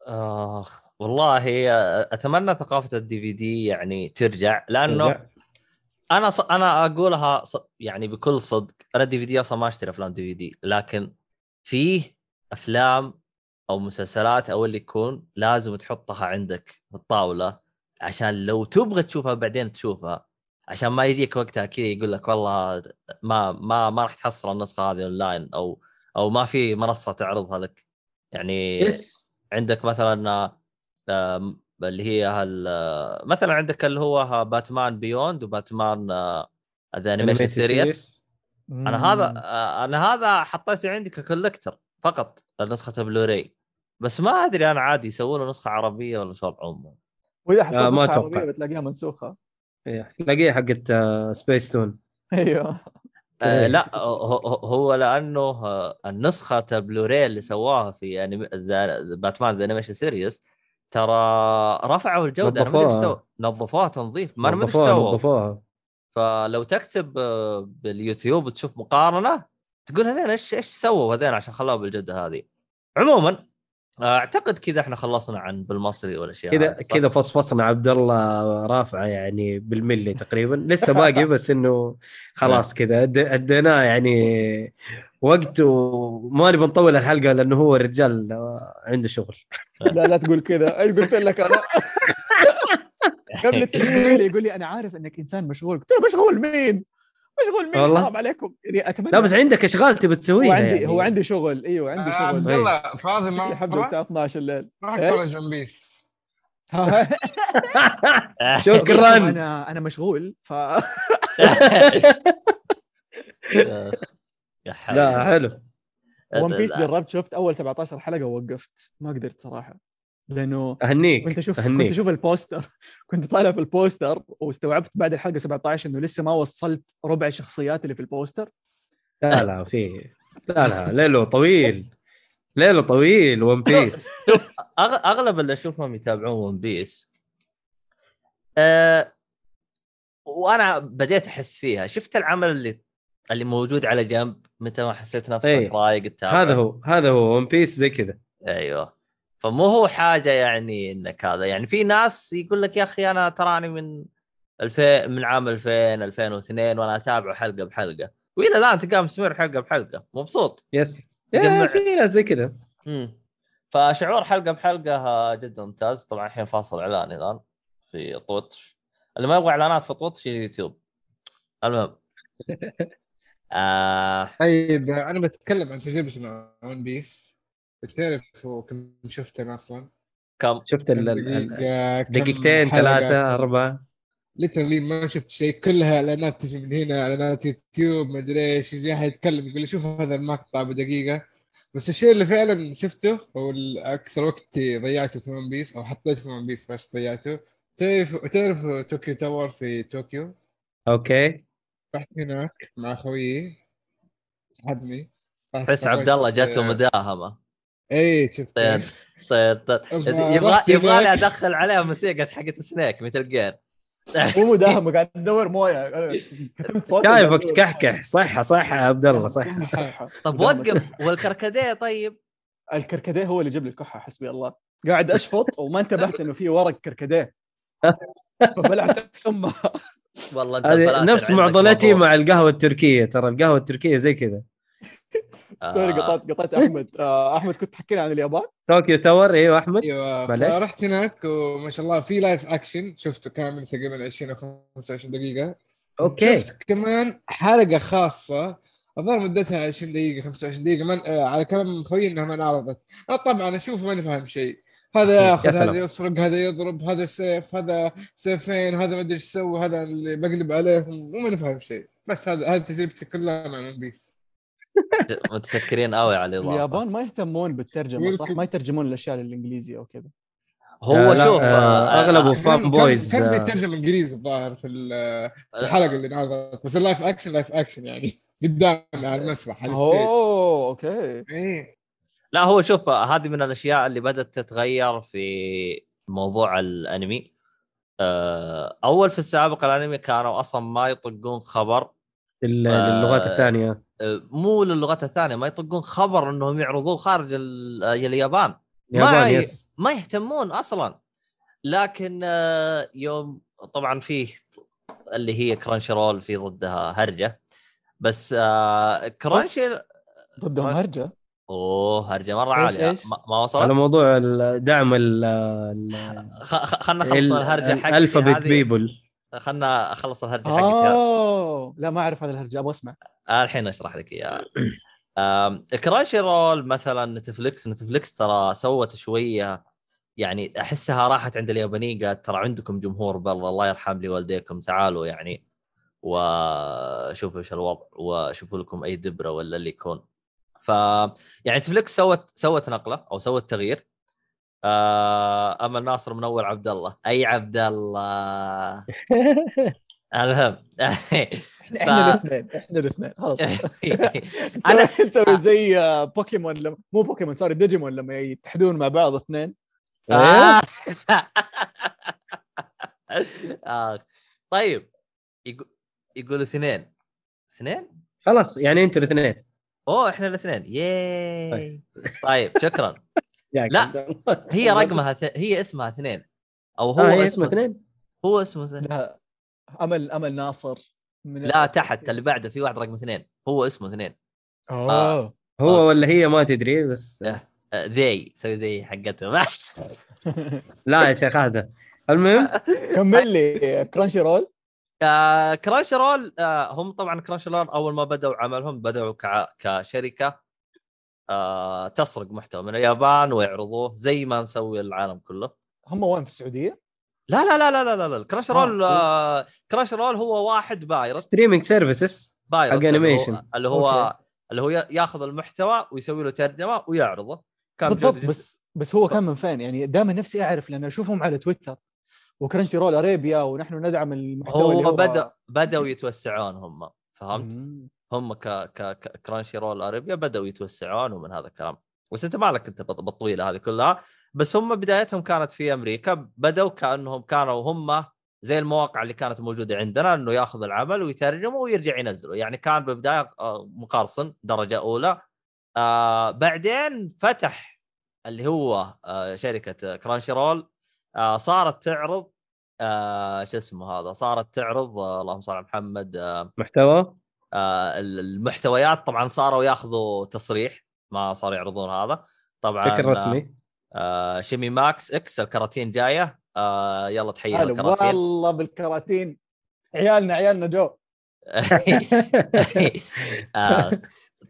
آخ والله آه، أتمنى ثقافة ال DVD يعني ترجع لأنه رجع. أنا ص... أنا أقولها ص... يعني بكل صدق أنا ال DVD أصلا ما أشتري أفلام DVD لكن فيه أفلام أو مسلسلات أو اللي يكون لازم تحطها عندك في الطاولة عشان لو تبغى تشوفها بعدين تشوفها. عشان ما يجيك وقتها كذا يقول لك والله ما ما ما راح تحصل النسخة هذه اونلاين أو أو ما في منصة تعرضها لك. يعني yes. عندك مثلا آم، اللي هي هال آه، مثلا عندك اللي هو Batman Beyond و Batman The Animation Series series. أنا هذا آه، أنا هذا حطيته عندي ك collector فقط نسخه البلوراي بس ما أدري أنا عادي يسووا له نسخة عربية ولا شو وضعهم. وإذا حصلت آه، ما. عربية بتلاقيها منسوخة. إيه، تلاقيها حقت سبيس تون أيوه. (laughs) آه. لا هو, هو- هو لأنه آه، النسخة البلوراي اللي سووها في Anim... The- Batman The Animation Series ترى رفعوا الجودة. أنا ما أدري نظفوها. سووا نظفوها تنظيف. ما أنا ما أدري إيش نظفوها سووا. نظفوها. فلو تكتب آه، باليوتيوب وتشوف مقارنة تقول هذين إيش إيش سووا هذين عشان خلوها بالجودة هذه. عموما آه، أعتقد كذا إحنا خلصنا عن بالمصري والأشياء كذا؟ كذا فصفصنا عبد الله رافعه يعني بالملي تقريبا. (laughs) لسه باقي بس إنه خلاص كذا. أد- أديناه يعني وقت وما نبي نطول الحلقة لأنه هو الرجال عنده شغل. (laughs) لا لا تقول كذا. إيش قلت لك أنا؟ (laughs) قبل التسجيل يقول لي أنا عارف إنك إنسان مشغول. قلت له مشغول مين؟ مشغول مين؟ والله. حرام عليكم يعني أتمنى لا بس عندك أشغال تبي هو تسويها عندي يعني. هو عندي شغل إيوه عندي آه، شغل عبد الله فاضي شكلي حبدا مرة الساعة 12 الليل راح؟ اتفرج One Piece شكرا أنا أنا مشغول ف. (laughs) لا حلو One Piece جربت شفت أول 17 حلقة ووقفت ما قدرت صراحة لأنه أهنيك كنت أشوف كنت أهنيك. أشوف ال poster (laughs) كنت طالع في ال poster واستوعبت بعد الحلقة 17 إنه لسه ما وصلت ربع الشخصيات اللي في ال poster. لا لا في لا لا ليله طويل ليله طويل (laughs) One Piece أغلب اللي أشوفهم يتابعون One Piece أه وأنا بديت أحس فيها. شفت العمل اللي اللي موجود على جنب؟ متى ما حسيت نفسك إيه. رايق تتابع. هذا هو هذا هو One Piece زي كذا. أيوه. فمو هو حاجة يعني إنك هذا. يعني في ناس يقول لك يا أخي أنا تراني من 2000 من عام 2000 2002 وأنا اتابعه حلقة بحلقة. وإلى الآن تلقاه مستمر حلقة بحلقة. مبسوط. yes يا في ناس زي كذا. امم فشعور حلقة بحلقة جدا ممتاز. طبعا الحين فاصل إعلاني الآن في Twitch اللي ما يبغى إعلانات في يجي يوتيوب. المهم. (laughs) آه. طيب أنا بتكلم عن تجربتي مع One Piece بتعرفوا كم شفت أنا أصلا؟ كم؟ شفت دقيقتين ثلاثة أربعة. literally ما شفت شيء. كلها إعلانات تجي من هنا إعلانات يوتيوب ما أدري إيش. يجي أحد يتكلم يقول لي شوف هذا المقطع بدقيقة. بس الشيء اللي فعلا شفته أو أكثر وقت ضيعته في One Piece أو حطيته في One Piece بس ضيعته. تعرف تعرف Tokyo Tower في طوكيو okay. رحت هناك مع خويي سحبني رحت تحس عبد الله جاته مداهمة. اي شفت. طير طير طير. يبغى يبغى لي. أدخل عليها موسيقى حقت سنيك مثل جير مو (laughs) مداهمة قاعد ادور موية. كتمت صوت شايفك تكحكح. صح صح يا عبد الله صح طب وقف. والكركديه طيب؟ الكركديه هو اللي جاب لي الكحة حسبي الله. قاعد أشفط وما انتبهت إنه في ورق كركديه. فبلعت امها والله نفس معضلتي. مع القهوة التركية ترى القهوة التركية زي كذا. sorry آه. قطعت قطعت أحمد. آه، أحمد كنت تحكينا عن اليابان؟ Tokyo Tower إيوه أحمد. أيوه معليش. فرحت هناك وما شاء الله في live action شفته كامل تقريبا 20 أو 25 دقيقة. okay. شفت كمان حلقة خاصة. الظاهر مدتها 20 دقيقة 25 دقيقة. من... آه على كلام خوي إنها ما انعرضت. أنا طبعا أشوف ماني فاهم شيء. هذا يا ياخذ. هذا يسرق هذا يضرب هذا سيف هذا سيفين هذا ما أدري إيش يسوي هذا اللي بقلب عليهم. مو ماني فاهم شيء. بس هذا هذه تجربتي كلها مع One Piece متشكرين قوي على الإضافة. اليابان ما يهتمون بالترجمة صح؟ ما يترجمون الاشياء للانجليزي أو كذا. هو آه، لا، شوف آه، اغلبه fan boys كان زي آه، ترجمة إنجليزي الظاهر في في الحلقة اللي انعرضت بس ال live action live action يعني. (laughs) قدام على المسرح على ال stage أوه okay. إيه. لا هو شوف هذه من الأشياء اللي بدأت تتغير في موضوع الأنمي. آه، أول في السابق الأنمي كانوا أصلا ما يطقون خبر. لل- آه، للغات الثانية. آه، مو للغات الثانية ما يطقون خبر إنهم يعرضوه خارج ال- آه، اليابان. يابان ي- yes. ما يهتمون أصلا. لكن آه، يوم طبعا فيه اللي هي Crunchyroll في ضدها هرجة. بس آه، Crunchy- ضدهم هرجة؟ أوه هرجة مرة عالية. إيش؟ ما ما على وصلت موضوع دعم ال خلنا نخلص ال- الهرجة حقتي ال alphabet هذه. people خلنا أخلص الهرجة حقتي أوه لا ما أعرف هذا الهرجة أبغى أسمع. آه، الحين أشرح لك اياها آم، Crunchyroll مثلا نتفلكس نتفلكس ترى سوت شوية يعني أحسها راحت عند اليابانيين قالت ترى عندكم جمهور بالله الله يرحم لي والديكم تعالوا يعني وشوفوا إيش الوضع وشوفوا لكم أي دبرة ولا اللي يكون. ف يعني نتفلكس سوت سوت نقلة أو سوت تغيير. آه، أما الناصر من اول عبد الله. أي عبد الله. (laughs) المهم. إحنا (laughs) الاثنين إحنا الاثنين خلاص. (laughs) (laughs) أنا- نسوي نسوي زي آه، بوكيمون لما مو بوكيمون sorry ديجيمون لما يتحدون مع بعض اثنين. آه. آه. طيب. يقول يقول اثنين. اثنين؟ خلاص يعني أنتوا الاثنين. أوه إحنا الاثنين. ياي. طيب شكرا. لا،. هي رقمها ث... هي اسمها اثنين. أو هو آه، اسمه اثنين. هو اسمه اثنين. أمل أمل ناصر من لا تحت اللي بعده في واحد رقم اثنين. هو اسمه اثنين. أوه. هو ولا هي ما تدري بس ذي سوي زي حقتها (laughs) لا يا شيخ هذا. المهم؟ (laughs) كمل لي Crunchyroll. آه Crunchyroll آه هم طبعا Crunchyroll أول ما بدأوا عملهم بدأوا كشركة آه تسرق محتوى من اليابان ويعرضوه زي ما نسوي العالم كله. هم وين في السعودية؟ لا لا لا لا لا لا Crunchyroll آه Crunchyroll هو واحد بايرت ستريمينج سيرفيسز بايرت حق اللي هو- animation. اللي هو okay. اللي هو ياخذ المحتوى ويسوي له ترجمه ويعرضه كان بالضبط بس بس هو كان من فين؟ يعني دائما نفسي أعرف لأن أشوفهم على تويتر و Crunchyroll Arabia ونحن ندعم المحتوى اللي هو بدا بدأوا يتوسعون هم فهمت؟ مم. هم ك ك ك- Crunchyroll Arabia بدأوا يتوسعون ومن هذا الكلام بس انت مالك انت بالطويلة هذه كلها. بس هم بدايتهم كانت في أمريكا بدأوا كأنهم كانوا هم زي المواقع اللي كانت موجودة عندنا إنه ياخذ العمل ويترجمه ويرجع ينزله يعني كان بالبدايه آه، مقرصن درجة أولى. آه بعدين فتح اللي هو آه شركة Crunchyroll آه صارت تعرض آه شو اسمه هذا صارت تعرض آه اللهم صل على محمد آه محتوى؟ آه، المحتويات. طبعا صاروا يأخذوا تصريح. ما صاروا يعرضون هذا. طبعا بشكل رسمي. آه شيمي ماكس إكس الكراتين جاية. آه يلا تحية هلا الكراتين والله بالكراتين. عيالنا عيالنا جو. (laughs) آه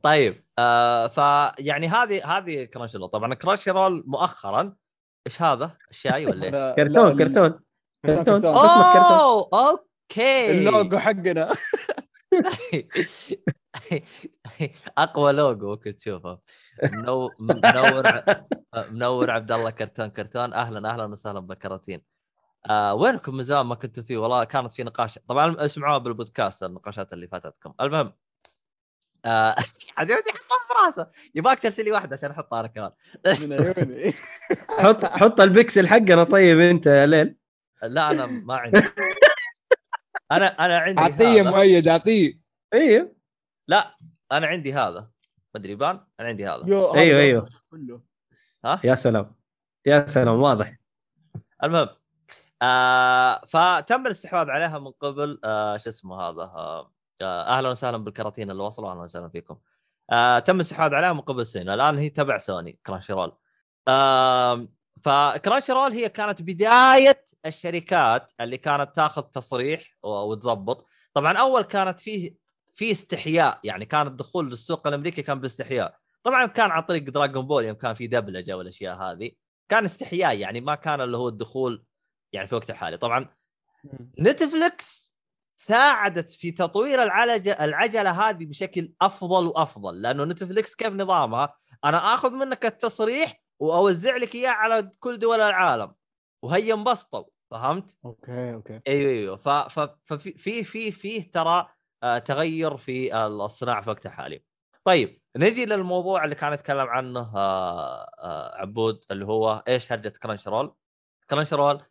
طيب آه فيعني هذه هذه Crunchyroll. طبعا Crunchyroll مؤخرا. إيش هذا؟ الشاي ولا إيش؟ كرتون كرتون. كرتون كرتون. بصمه كرتون. أوه okay. اللوجو حقنا. (laughs) (laughs) اقوى لوجو ممكن تشوفه. منو- منور منور عبد الله كرتون. كرتون أهلا أهلا وسهلا بالكراتين آه وينكم من زمان ما كنتوا فيه؟ والله كانت في نقاش. طبعا اسمعوها بالبودكاست النقاشات اللي فاتتكم. المهم آه (laughs) عجبتني حطها في راسه. يبغاك ترسل لي واحدة عشان أحطها أنا كمان. من عيوني. (laughs) حط حط البكسل حقنا طيب أنت يا ليل. لا أنا ما عندي. أنا أنا عندي اعطيه. مؤيد اعطيه أيوه لا أنا عندي هذا. ما أدري يبان؟ أنا عندي هذا. يو، هذا أيوه، أيوه. كله. ها؟ يا سلام. يا سلام واضح. المهم آه فتم الاستحواذ عليها من قبل آه شو اسمه هذا آه آه، أهلا وسهلا بالكراتين اللي وصلوا أهلا وسهلا فيكم. آه تم الاستحواذ عليها من قبل سنة. الآن هي تبع سوني Crunchyroll آه ف Crunchyroll هي كانت بداية الشركات اللي كانت تاخذ تصريح وتظبط طبعا أول كانت فيه في استحياء يعني كان الدخول للسوق الأمريكي كان باستحياء. طبعا كان عن طريق Dragon Ball يوم كان في دبلجه والاشياء هذه. كان استحياء يعني ما كان اللي هو الدخول يعني في وقت الحالي. طبعا نتفلكس ساعدت في تطوير العجلة العجلة هذه بشكل أفضل وأفضل لأنه نتفلكس كيف نظامها؟ أنا آخذ منك التصريح وأوزع لك إياه على كل دول العالم. وهي انبسطوا فهمت؟ okay okay. أيوه أيوه ف- ففي في في ترى تغير في الصناعة في وقت الحالي. طيب نجي للموضوع اللي كان يتكلم عنه آه، آه، عبود اللي هو إيش هرجه Crunchyroll؟ Crunchyroll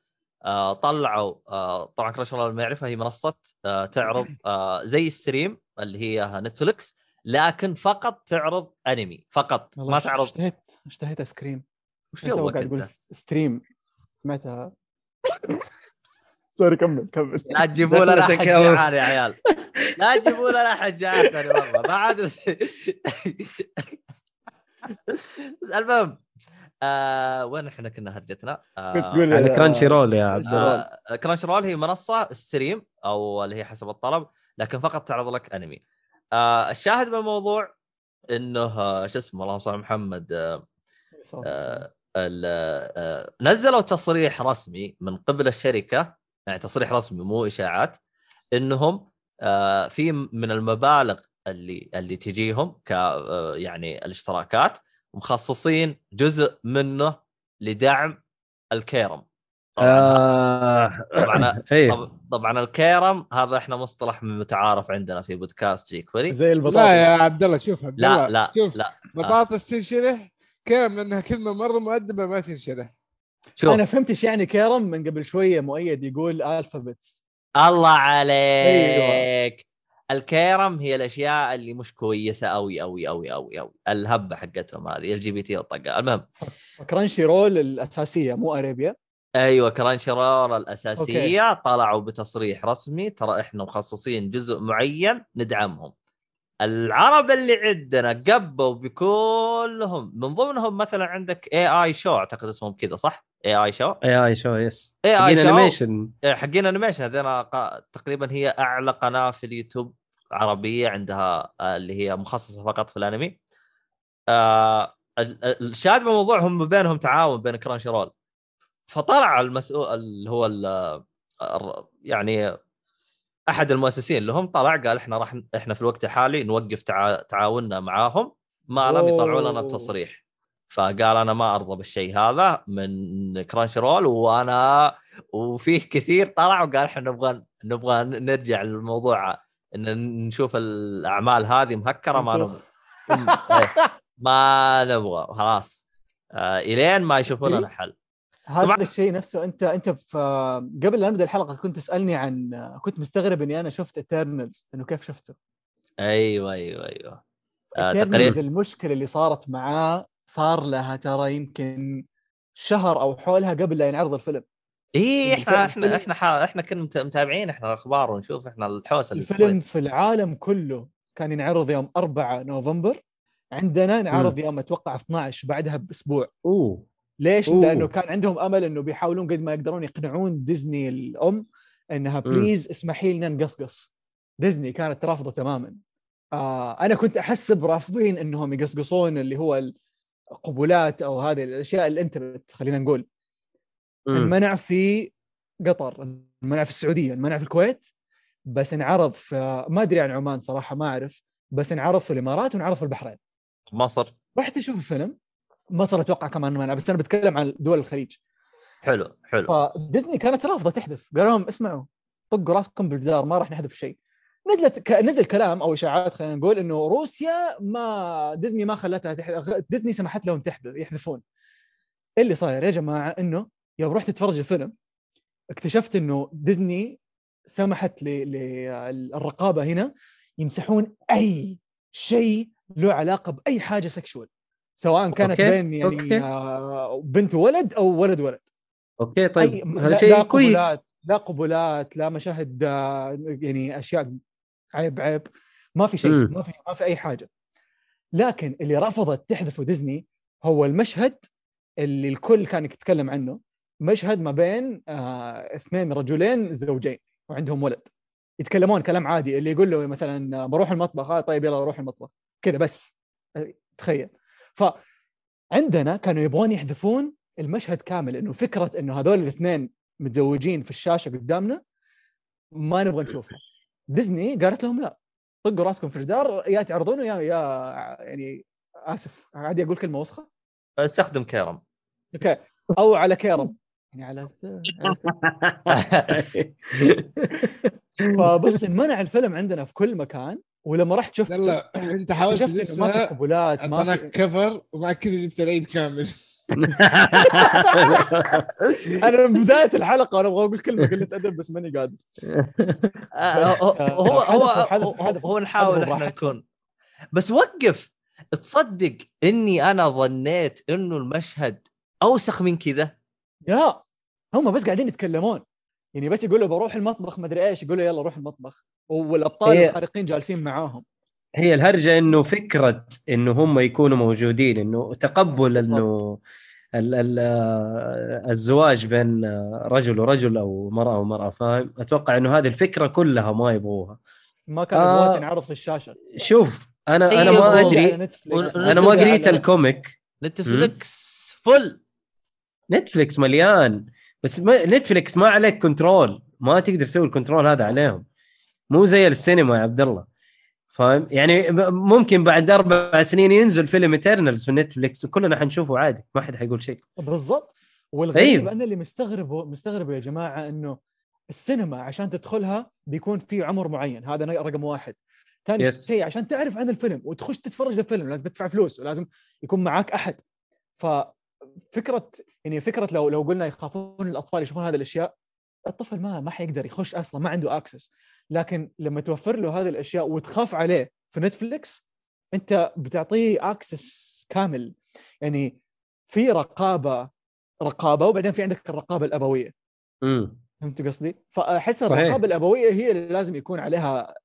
آه، طلعوا آه، طبعا Crunchyroll ما يعرفها هي منصة آه، تعرض آه، زي ال stream اللي هي نتفلكس لكن فقط تعرض أنمي فقط ما تعرض اشتهيت اشتهيت ice cream وش قاعد تقول stream سمعتها (laughs) sorry كمل كمل لا تجيبوا لنا احد ولد. جعان يا عيال لا تجيبوا لنا احد جعان ثاني مره ما عاد المهم آه وين إحنا كنا هرجتنا؟ آه كنت تقول على Crunchyroll يا عبد Crunchyroll. آه Crunchyroll هي منصة stream أو اللي هي حسب الطلب لكن فقط تعرض لك أنمي. آه الشاهد بالموضوع إنه آه شو اسمه اللهم صل على محمد آه آه، ال- آه، نزلوا تصريح رسمي من قبل الشركة يعني تصريح رسمي مو إشاعات إنهم آه، في من المبالغ اللي اللي تجيهم ك آه، يعني الاشتراكات مخصصين جزء منه لدعم الكيرم. طبعا آه طبعا (laughs) طب- طبعا الكيرم هذا إحنا مصطلح متعارف عندنا في بودكاست Geek Free زي البطاطس. لا يا عبد الله شوف عبد الله لا لا شوف لا بطاطس تنشره كلام لأنها كلمة مرة مؤدبة ما تنشره. شوف. أنا فهمت إيش يعني كيرم من قبل شوية مؤيد يقول الفابتس الله عليك. الكيرم هي الأشياء اللي مش كويسة قوي قوي قوي قوي قوي الهبة حقتهم هذه ال جي بي تي الطقة. المهم. كرانشي رول الأساسية مو اريبيا أيوه كرانشي رول الأساسية. أوكي. طلعوا بتصريح رسمي. ترى إحنا مخصصين جزء معين ندعمهم. العرب اللي عندنا قبوا بكلهم. من ضمنهم مثلا عندك اي اي شو أعتقد اسمهم كذا صح؟ اي اي شو AA Show yes AA Show animation حقين animation هذين تقريبا هي أعلى قناة في اليوتيوب عربية عندها آه، اللي هي مخصصة فقط في الأنمي. آه ال- ال- الشاهد بالموضوع هم بينهم تعاون بين Crunchyroll. فطلع المسؤول اللي هو ال- الر- يعني أحد المؤسسين لهم طلع قال إحنا راح إحنا في الوقت الحالي نوقف تع... تعاوننا معاهم ما لم يطلعوا لنا. بتصريح. فقال أنا ما أرضى بالشيء هذا من Crunchyroll وأنا وفيه كثير طلع وقال إحنا نبغى نبغى نرجع للموضوع إن نشوف الأعمال هذه مهكرة ما نبغى. ما نبغى خلاص. آه إلين ما يشوفون لنا حل هذا. الشيء نفسه أنت أنت قبل لا نبدأ الحلقة كنت تسألني عن كنت مستغرب إني أنا شفت Eternals إنه كيف شفته؟ أيوه أيوه أيوه. آه تقريبا المشكلة اللي صارت معاه صار لها ترى يمكن شهر أو حولها قبل لا ينعرض الفيلم. اي إحنا الفيلم- إحنا إحنا حا- إحنا كنا مت- متابعين إحنا الأخبار ونشوف إحنا الحوسة اللي الفيلم تصير في العالم كله كان ينعرض يوم 4 نوفمبر. عندنا نعرض يوم أتوقع 12 بعدها بأسبوع. أوه. ليش؟ أوه. لأنه كان عندهم أمل إنه بيحاولون قد ما يقدرون يقنعون ديزني الأم إنها بليز اسمحي لنا نقصقص. ديزني كانت رافضة تماما. آه أنا كنت احسب رافضين إنهم يقصقصون اللي هو القبولات أو هذه الأشياء اللي انت بت- خلينا نقول. المنع في قطر انمنع في السعودية انمنع في الكويت. بس انعرض في ما أدري عن عمان صراحة ما أعرف. بس انعرض في الإمارات وانعرض في البحرين. مصر. رحت أشوف الفيلم. مصر أتوقع كمان منع. بس أنا بتكلم عن دول الخليج. حلو حلو. فديزني كانت رافضة تحذف. قالوا لهم اسمعوا طقوا راسكم بالجدار ما راح نحذف شيء. نزلت. نزل كلام أو إشاعات خلينا نقول إنه روسيا ما ديزني ما خلتها تحذف ديزني سمحت لهم تحذف يحذفون اللي صاير يا جماعة إنه يوم رحت اتفرج الفيلم اكتشفت إنه ديزني سمحت للرقابه هنا يمسحون أي شيء له علاقة بأي حاجة sexual سواء كانت okay، بين يعني أوكي. آه، بنت وولد أو ولد ولد okay طيب هذا شيء لا كويس لا قبلات لا مشاهد آه، يعني أشياء عيب عيب. ما في شيء. ما في ما في أي حاجة. لكن اللي رفضت تحذفه ديزني هو المشهد اللي الكل كان يتكلم عنه. مشهد ما بين آه اثنين رجلين زوجين وعندهم ولد. يتكلمون كلام عادي اللي يقول له مثلا آه، بروح المطبخ آه طيب يلا بروح المطبخ. كذا بس. آه، تخيل. فعندنا كانوا يبغون يحذفون المشهد كامل إنه فكرة إنه هذول الاثنين متزوجين في الشاشة قدامنا ما نبغى نشوفها. ديزني قالت لهم لا طقوا راسكم في الجدار يا تعرضونه يا يا يعني آسف عادي أقول كلمة وسخة؟ استخدم كرم okay. أو على كيرم. يعني على (laughs) فبس انمنع الفيلم عندنا في كل مكان ولما رحت شفت لا لا انت حاولت ما في قبلات ما في كفر ومع كذا جبت العيد كامل. أنا (laughs) من بداية الحلقة وأنا أبغى أقول كلمة قلة أدب بس ماني قادر. هو آه، هو هو, حذفوا- هو, نحاول إحنا. نكون. بس وقف. تصدق إني أنا ظنيت إنه المشهد أوسخ من كذا؟ يا هم بس قاعدين يتكلمون. يعني بس يقولوا بروح المطبخ مدري إيش يقولوا يلا روح المطبخ. والأبطال الخارقين جالسين معاهم. هي الهرجة إنه فكرة إنه هم يكونوا موجودين إنه تقبل إنه ال ال الزواج بين رجل ورجل أو مرأة ومراه فاهم؟ أتوقع إنه هذه الفكرة كلها ما يبغوها. ما كان آه. تنعرض في الشاشة. شوف أنا أنا أيوة، ما أدري. أنا ما قريت. ال comic. نتفلكس full. نتفليكس مليان. بس ما نتفليكس ما عليك control ما تقدر تسوي ال control هذا عليهم. مو زي السينما يا عبد الله. فاهم؟ يعني ممكن بعد أربع سنين ينزل فيلم Eternals في نتفليكس وكلنا حنشوفه عادي ما حد حيقول شيء. بالضبط. والغريب أيوه. أنا اللي مستغرب مستغرب يا جماعة إنه السينما عشان تدخلها بيكون في عمر معين. هذا رقم واحد. ثاني. شيء عشان تعرف عن الفيلم وتخش تتفرج الفيلم لازم تدفع فلوس ولازم يكون معاك أحد. ففكرة يعني فكرة لو لو قلنا يخافون الأطفال يشوفون هذه الأشياء الطفل ما ما حيقدر يخش أصلا ما عنده access لكن لما توفر له هذه الأشياء وتخاف عليه في نتفليكس أنت بتعطيه access كامل. يعني في رقابة رقابة وبعدين في عندك الرقابة الأبوية. امم فهمت قصدي؟ فأحس. الرقابة الأبوية هي اللي لازم يكون عليها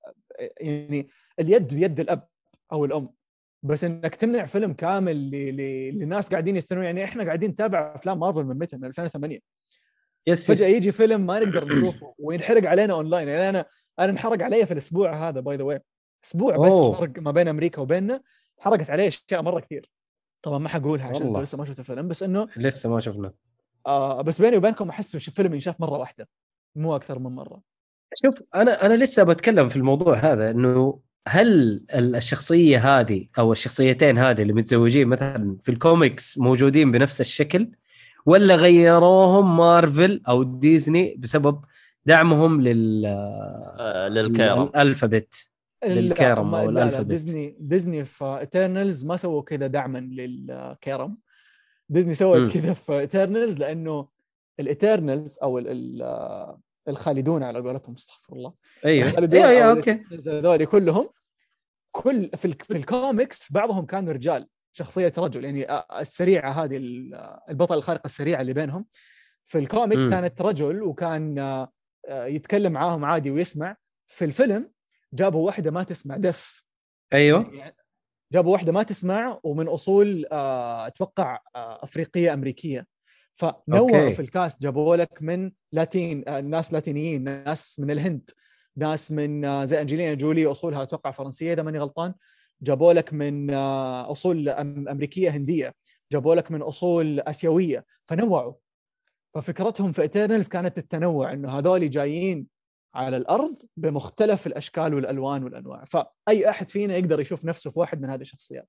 يعني اليد بيد الأب أو الأم. بس إنك تمنع فيلم كامل لناس قاعدين يستنون. يعني إحنا قاعدين نتابع أفلام مارفل من متى؟ من 2008 yes فجأة yes. يجي فيلم ما نقدر نشوفه وينحرق علينا اونلاين يعني أنا أنا انحرق علي في الأسبوع هذا by the way أسبوع بس أوه. فرق ما بين أمريكا وبيننا. حرقت علي أشياء مرة كثير. طبعا ما حقولها عشان. أنتوا لسه ما شفتوا الفيلم بس إنه لسه ما شفنا. آه بس بيني وبينكم أحسه ش- فيلم ينشاف مرة واحدة مو أكثر من مرة. شوف أنا أنا لسه بتكلم في الموضوع هذا إنه هل ال- الشخصية هذه أو الشخصيتين هذه اللي متزوجين مثلا في الكوميكس موجودين بنفس الشكل؟ ولا غيروهم مارفل أو ديزني بسبب دعمهم لل آه، للكيرم. ال alphabet للكيرم لا ال alphabet. ديزني ديزني في Eternals ما سووا كذا دعما للكيرم. ديزني. سوت كذا في Eternals لأنه ال Eternals أو ال- ال- الخالدون على قولتهم استغفر الله. أيوه. الخالدون أيوه أو okay. هذول كلهم كل في ال- في الكوميكس بعضهم كانوا رجال. شخصية رجل يعني السريعة هذه ال- البطل الخارقه السريعه اللي بينهم. في ال comic مم. كانت رجل وكان يتكلم معاهم عادي ويسمع. في الفيلم جابوا واحدة ما تسمع deaf. أيوه. يعني جابوا واحدة ما تسمع ومن أصول أتوقع أفريقية أمريكية. فنوعوا. في ال cast جابوا لك من Latin ناس لاتينيين ناس من الهند ناس من زي أنجلينا جولي أصولها أتوقع فرنسية إذا ماني غلطان. جابوا لك من آه، أصول أم- أمريكية هندية جابوا لك من أصول آسيوية فنوعوا. ففكرتهم في Eternals كانت التنوع إنه هذول جايين على الأرض بمختلف الأشكال والألوان والأنواع. فأي أحد فينا يقدر يشوف نفسه في واحد من هذه الشخصيات.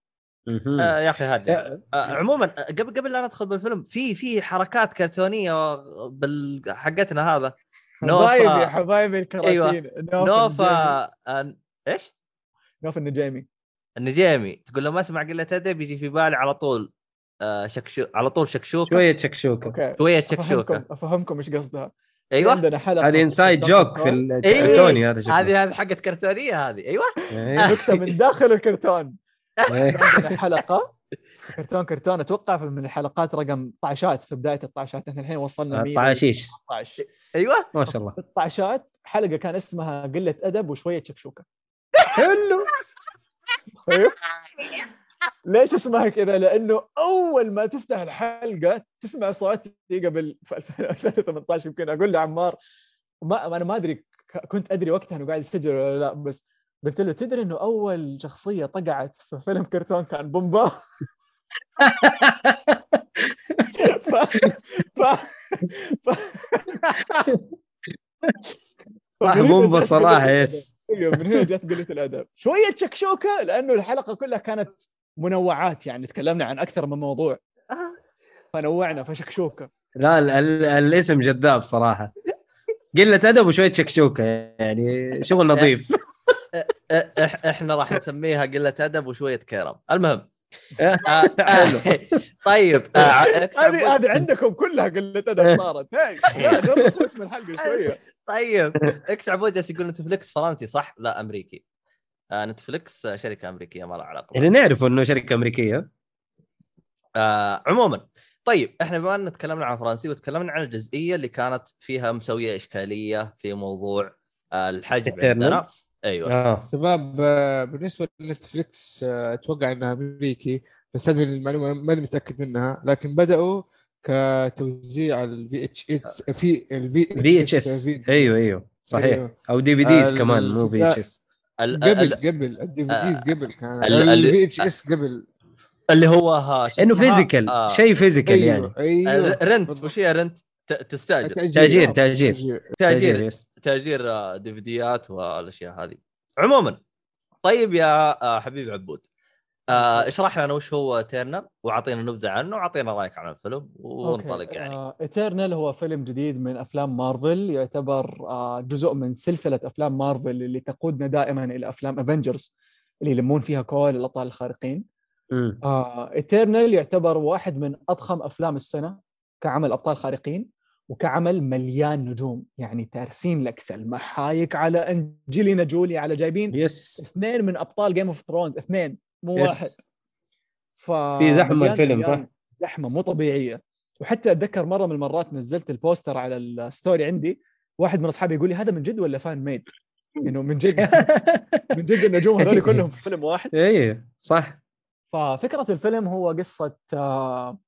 آه يا أخي هذا آه عموما آه، قبل قبل لا ندخل بالفيلم في في حركات كرتونية بال حقتنا هذا؟ نوفا. حبايبي حبايبي الكراتين. نوفا نوفا آه إيش؟ نوفا النجيمي. النجيمي تقول له ما اسمع قلة أدب يجي في بالي على طول آه شكشو على طول شكشوكة. شوية شكشوكة. أوكي. شوية افهمكم شكشوكة. أفهمكم إيش قصدها. أيوه. عندنا حلقة هذه انسايد جوك في إيه، الكرتوني هذا شكله. هذه هذه حقت كرتونية هذه. أيوه. إيه. (laughs) نكتة من داخل الكرتون. إيه. عندنا حلقة كرتون كرتون أتوقع في من الحلقات رقم طعشات في بداية الطعشات. إحنا الحين وصلنا 100 طعاشيش 113 أيوه. ما شاء الله. الطعشات حلقة كان اسمها قلة أدب وشوية شكشوكة. حلو. (laughs) (laughs) ليش اسمها كذا؟ لأنه أول ما تفتح الحلقة تسمع صوتي قبل في 2018 يمكن. أقول لعمار ما أنا ما أدري كنت أدري وقتها إنه قاعد يستجر ولا لا بس قلت له تدري إنه أول شخصية طقعت في فيلم كرتون كان بومبا؟ (laughs) ف... ف... ف... بومبا صراحة يس أيوه من هنا جت قلة الأدب. شوية شكشوكه لأنه الحلقة كلها كانت منوعات يعني تكلمنا عن أكثر من موضوع. فنوعنا فشكشوكه لا ال- ال- الاسم جذاب صراحة. قلة أدب وشوية شكشوكه يعني شغل نظيف إح- إحنا راح نسميها قلة أدب وشوية كرم. المهم. آه، آه، آه، طيب آه،. هذه هذه عندكم كلها قلة أدب صارت. هاي اسم الحلقة شوية. طيب (laughs) إكس عبود جالس يقول Netflix فرنسي صح؟ لا أمريكي. آه Netflix آه، شركة أمريكية ما لها علاقة اللي نعرفه إنه شركة أمريكية. آه عموما. طيب إحنا بما ان تكلمنا عن فرنسي وتكلمنا عن الجزئية اللي كانت فيها مسويه إشكالية في موضوع آه الحجب عندنا. أيوه. آه. شباب آه، بالنسبة ل Netflix آه، أتوقع إنها أمريكي بس هذه المعلومة ماني متأكد منها لكن بدأوا كتوزيع ال VHS في ال V VHS أيوه أيوه. صحيح. أيوه. أو DVDs كمان مو VHS قبل قبل. ال DVDs قبل كان. ال- ال- ال VHS قبل. اللي هو ها إنه؟ physical آه، شيء physical يعني. أيوه. أيوه آه، rent. وش هي rent؟ ت- تستأجر. تأجير. تأجير تأجير. تأجير. yes تأجير آه، ديفيديات والأشياء هذه. عموما طيب يا آه، حبيب عبود. آه، اشرح لنا وش هو Eternals وأعطينا نبذة عنه وأعطينا رأيك عن الفيلم وننطلق يعني. Eternal هو فيلم جديد من أفلام مارفل يعتبر آه، جزء من سلسلة أفلام مارفل اللي تقودنا دائما إلى أفلام Avengers اللي يلمون فيها كل الأبطال الخارقين. Eternal يعتبر واحد من أضخم أفلام السنة كعمل أبطال خارقين وكعمل مليان نجوم. يعني تارسين لك سلمى حايك على أنجلينا جولي على جايبين. yes. اثنين من أبطال Game of Thrones اثنين. مو yes. واحد. ف في زحمة مليان- الفيلم، صح؟ زحمة مو طبيعية. وحتى أتذكر مرة من المرات نزلت ال poster على ال story عندي واحد من أصحابي يقول لي هذا من جد ولا fan made؟ إنه من جد. (laughs) من جد النجوم هذول كلهم في فيلم واحد. (laughs) إيه صح. ففكرة الفيلم هو قصة آه،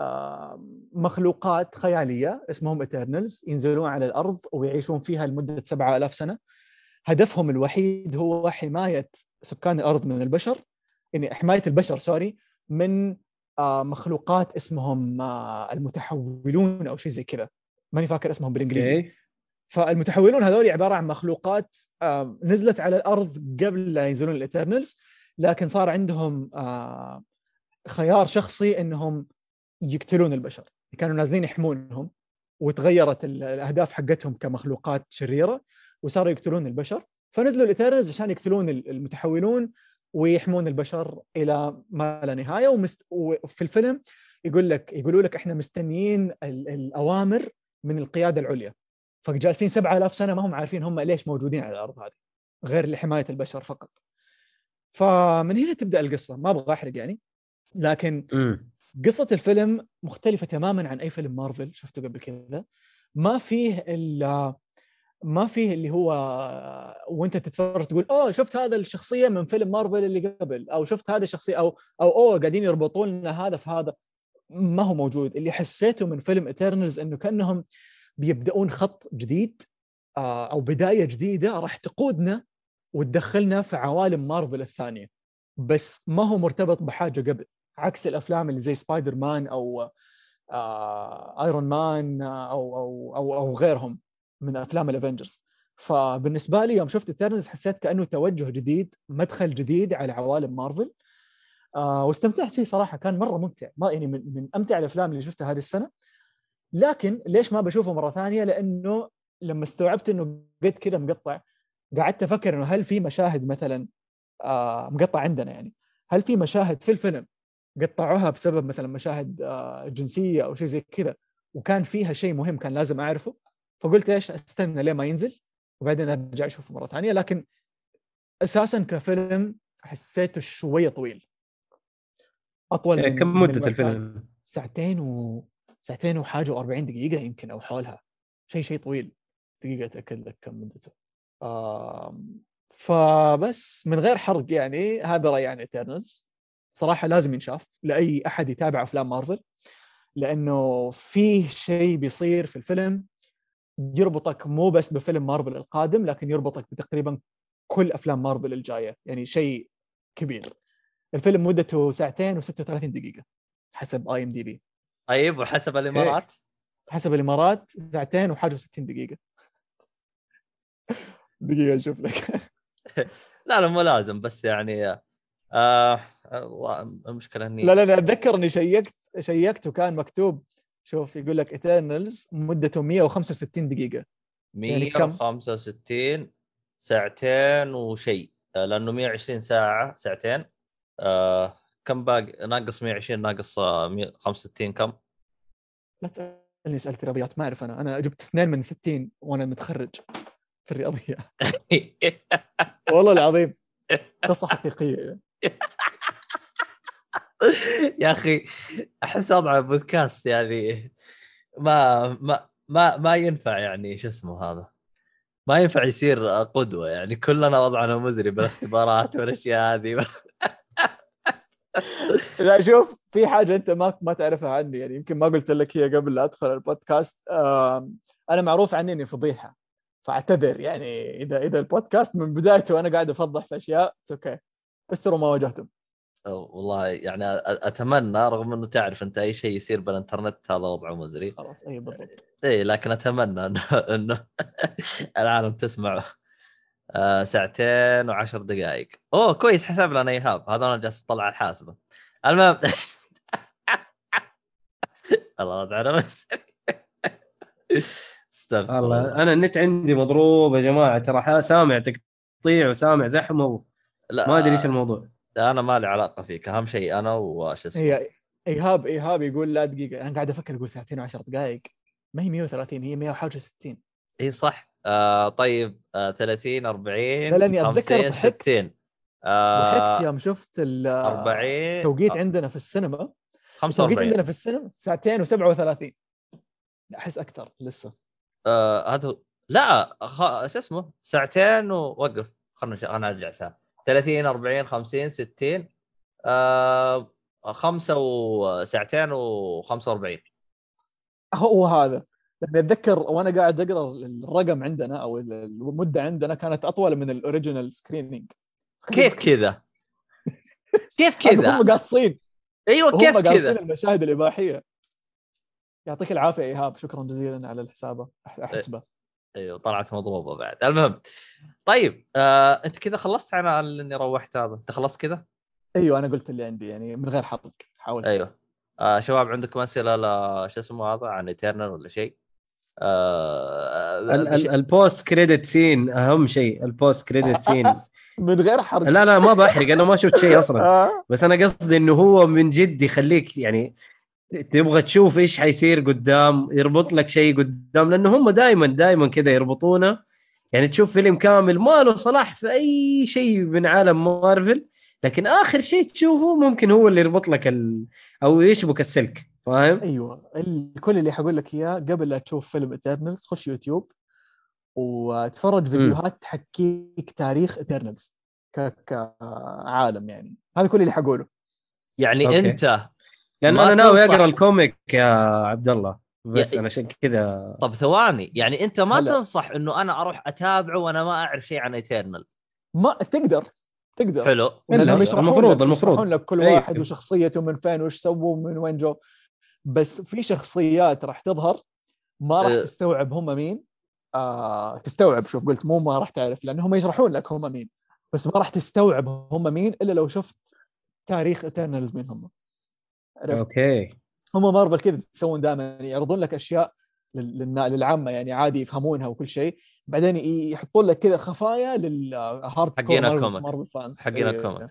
آه، مخلوقات خيالية اسمهم Eternals ينزلون على الأرض ويعيشون فيها لمدة 7000 سنة. هدفهم الوحيد هو حماية سكان الأرض من البشر. يعني حماية البشر sorry من آه، مخلوقات اسمهم آه، المتحولون أو شيء زي كذا. ماني فاكر اسمهم بالإنجليزي. okay. فالمتحولون هذول عبارة عن مخلوقات آم، نزلت على الأرض قبل لا ينزلون ال Eternals لكن صار عندهم آه، خيار شخصي إنهم يقتلون البشر. كانوا نازلين يحمونهم وتغيرت ال- الأهداف حقتهم كمخلوقات شريرة وصاروا يقتلون البشر. فنزلوا ال Eternals عشان يقتلون ال- المتحولون ويحمون البشر إلى ما لا نهاية. ومست... وفي الفيلم يقول لك يقولوا لك إحنا مستنيين ال- الأوامر من القيادة العليا. فجالسين 7000 سنة ما هم عارفين هم ليش موجودين على الأرض هذه غير لحماية البشر فقط. فمن هنا تبدأ القصة. ما أبغى أحرق يعني. لكن. قصة الفيلم مختلفة تماما عن أي فيلم مارفل شفته قبل كذا. ما فيه إلا ما فيه اللي هو وانت تتفرج تقول اوه شفت هذا الشخصية من فيلم مارفل اللي قبل أو شفت هذا الشخصية أو أو أوه قاعدين يربطون لنا هذا في هذا. ما هو موجود. اللي حسيته من فيلم Eternals إنه كأنهم بيبدأون خط جديد آه، أو بداية جديدة راح تقودنا وتدخلنا في عوالم مارفل الثانية. بس ما هو مرتبط بحاجة قبل. عكس الأفلام اللي زي سبايدر مان أو آه Iron Man آه، أو أو أو أو غيرهم. من أفلام ال Avengers فبالنسبة لي يوم شفت Eternals حسيت كأنه توجه جديد مدخل جديد على عوالم مارفل. آه واستمتعت فيه صراحة كان مرة ممتع. ما يعني من, من أمتع الأفلام اللي شفتها هذه السنة. لكن ليش ما بشوفه مرة ثانية؟ لأنه لما استوعبت إنه قد كذا مقطع قعدت أفكر إنه هل في مشاهد مثلا آه مقطع عندنا يعني. هل في مشاهد في الفيلم قطعوها بسبب مثلا مشاهد آه جنسية أو شيء زي كذا؟ وكان فيها شيء مهم كان لازم أعرفه. فقلت إيش أستنى ليه ما ينزل وبعدين أرجع أشوفه مرة ثانية. لكن أساسا كفيلم حسيته شوية طويل. أطول من كم مدة. الفيلم؟ ساعتين و ساعتين وحاجة و40 دقيقة يمكن أو حولها. شيء شيء طويل. دقيقة أتأكد لك كم مدته. آم، فبس من غير حرق يعني. هذا رايي عن ايترنالز صراحة لازم ينشاف لأي أحد يتابع أفلام مارفل لأنه فيه شيء بيصير في الفيلم يربطك مو بس بفيلم مارفل القادم لكن يربطك بتقريبا كل أفلام مارفل الجاية يعني شيء كبير. الفيلم مدته ساعتين و36 دقيقة حسب IMDb طيب وحسب الإمارات؟ حسب الإمارات ساعتين وحاجة و60 دقيقة. (laughs) دقيقة أشوف لك. (laughs) لا لا مو لازم بس يعني آه والله المشكلة إني لا لا لا اتذكر إني شيكت شيكت وكان مكتوب شوف يقول لك ايترنالز مدته 165 دقيقة. يعني كم؟ 165 ساعتين وشيء. آه، لأنه 120 ساعة ساعتين. آه كم باقي؟ ناقص 120 ناقص آه، 165 كم؟ لا تسألني اسئله رياضيات ما أعرف أنا. أنا جبت اثنين من 60 وأنا متخرج في الرياضيات. (laughs) والله العظيم. قصه حقيقيه (laughs) يا أخي أحس وضع البودكاست يعني ما ما ما ما ينفع يعني شو اسمه هذا؟ ما ينفع يصير قدوة يعني. كلنا وضعنا مزري بالاختبارات والأشياء هذه. (laughs) لا شوف في حاجة أنت ما ما تعرفها عني يعني. يمكن ما قلت لك هي قبل لا أدخل البودكاست. أنا معروف عني إني فضيحة فأعتذر يعني. إذا إذا البودكاست من بدايته وأنا قاعد أفضح في أشياء أوكي استروا ما واجهتم. والله يعني أ- أتمنى رغم إنه تعرف أنت أي شيء يصير بالانترنت هذا وضعه مزري خلاص اي بالضبط. اي لكن أتمنى إنه (laughs) إنه (laughs) العالم تسمع آه، ساعتين وعشر دقائق. أوه كويس حسب لنا ايهاب هذا أنا جالس أطلع على الحاسبة. المهم (laughs) الله وضعنا بس استغفر الله أنا النت عندي مضروب يا جماعة. ترى سامع تقطيع وسامع زحمة و... لا ما أدري إيش الموضوع. أنا ما لي علاقة فيك أهم شيء أنا وش اسمه؟ هي إيهاب إيهاب يقول لا دقيقة أنا قاعد أفكر أقول ساعتين وعشر دقائق ما هي 130 هي 160 إي صح. آه طيب آه 30 40 لا، لأني أتذكر 50 ضحكت. 60 آه ضحكت يوم شفت ال- 40 التوقيت عندنا في السينما. التوقيت 45 عندنا في السينما ساعتين و37 أحس أكثر لسه. آه هذا لا خ... شو اسمه؟ ساعتين ووقف. خلنا نش... أنا ارجع ساعة. 30 40 50 60 آه خمسة وساعتين و45 هو هذا. لاني أتذكر وأنا قاعد أقرأ الرقم عندنا أو المدة عندنا كانت أطول من ال original screening كيف كذا؟ كيف (laughs) كذا؟ هم قاصين. أيوه هم كيف قاصين كذا؟ المشاهد الإباحية. يعطيك العافية إيهاب. شكرا جزيلا على الحسابة أحسبه. أيوه طلعت مضروبة بعد. المهم طيب آه أنت كذا خلصت عن اني روحت هذا؟ أنت خلصت كذا؟ أيوه أنا قلت اللي عندي يعني من غير حرق حاولت. أيوه. آه شباب عندكم أسئلة ل شو اسمه هذا؟ عن Eternal ولا شيء؟ آه ال- بش- ال- ال post credit scene أهم شيء ال post credit scene من غير حرق. لا لا ما بحرق أنا ما شفت شيء أصلا. (laughs) آه. بس أنا قصدي إنه هو من جد يخليك يعني تبغى تشوف إيش حيصير قدام يربط لك شيء قدام لأنه هم دائما دائما كذا يربطونا. يعني تشوف فيلم كامل ما له صلاح في أي شيء من عالم مارفل لكن آخر شيء تشوفه ممكن هو اللي يربط لك ال... أو يشبك السلك فاهم؟ أيوه. ال- كل اللي حقول لك إياه قبل لا تشوف فيلم Eternals خش يوتيوب وتفرج فيديوهات تحكيك تاريخ Eternals كعالم يعني. هذا كل اللي حقوله. يعني okay. أنت لأنه ما أنا ناوي أقرأ ال comic يا عبد الله بس أنا عشان كذا طب ثواني يعني أنت ما هلا. تنصح إنه أنا أروح أتابعه وأنا ما أعرف شيء عن Eternal ما تقدر تقدر حلو المفروض- لك المفروض. يشرحون لك كل أيوة. واحد وشخصيته من فين وش سووا ومن وين جو بس في شخصيات راح تظهر ما راح أه. تستوعب هم مين آه تستوعب شوف قلت مو ما راح تعرف لأن هم يشرحون لك هم مين بس ما راح تستوعب هم مين إلا لو شفت تاريخ Eternals مين هم عرفت okay هم مارفل كذا يسوون دائما يعرضون لك أشياء للعامة يعني عادي يفهمونها وكل شيء بعدين يحطون لك كذا خفايا لل hard حقين ال comic. Marvel fans حقين إيه. ال comic.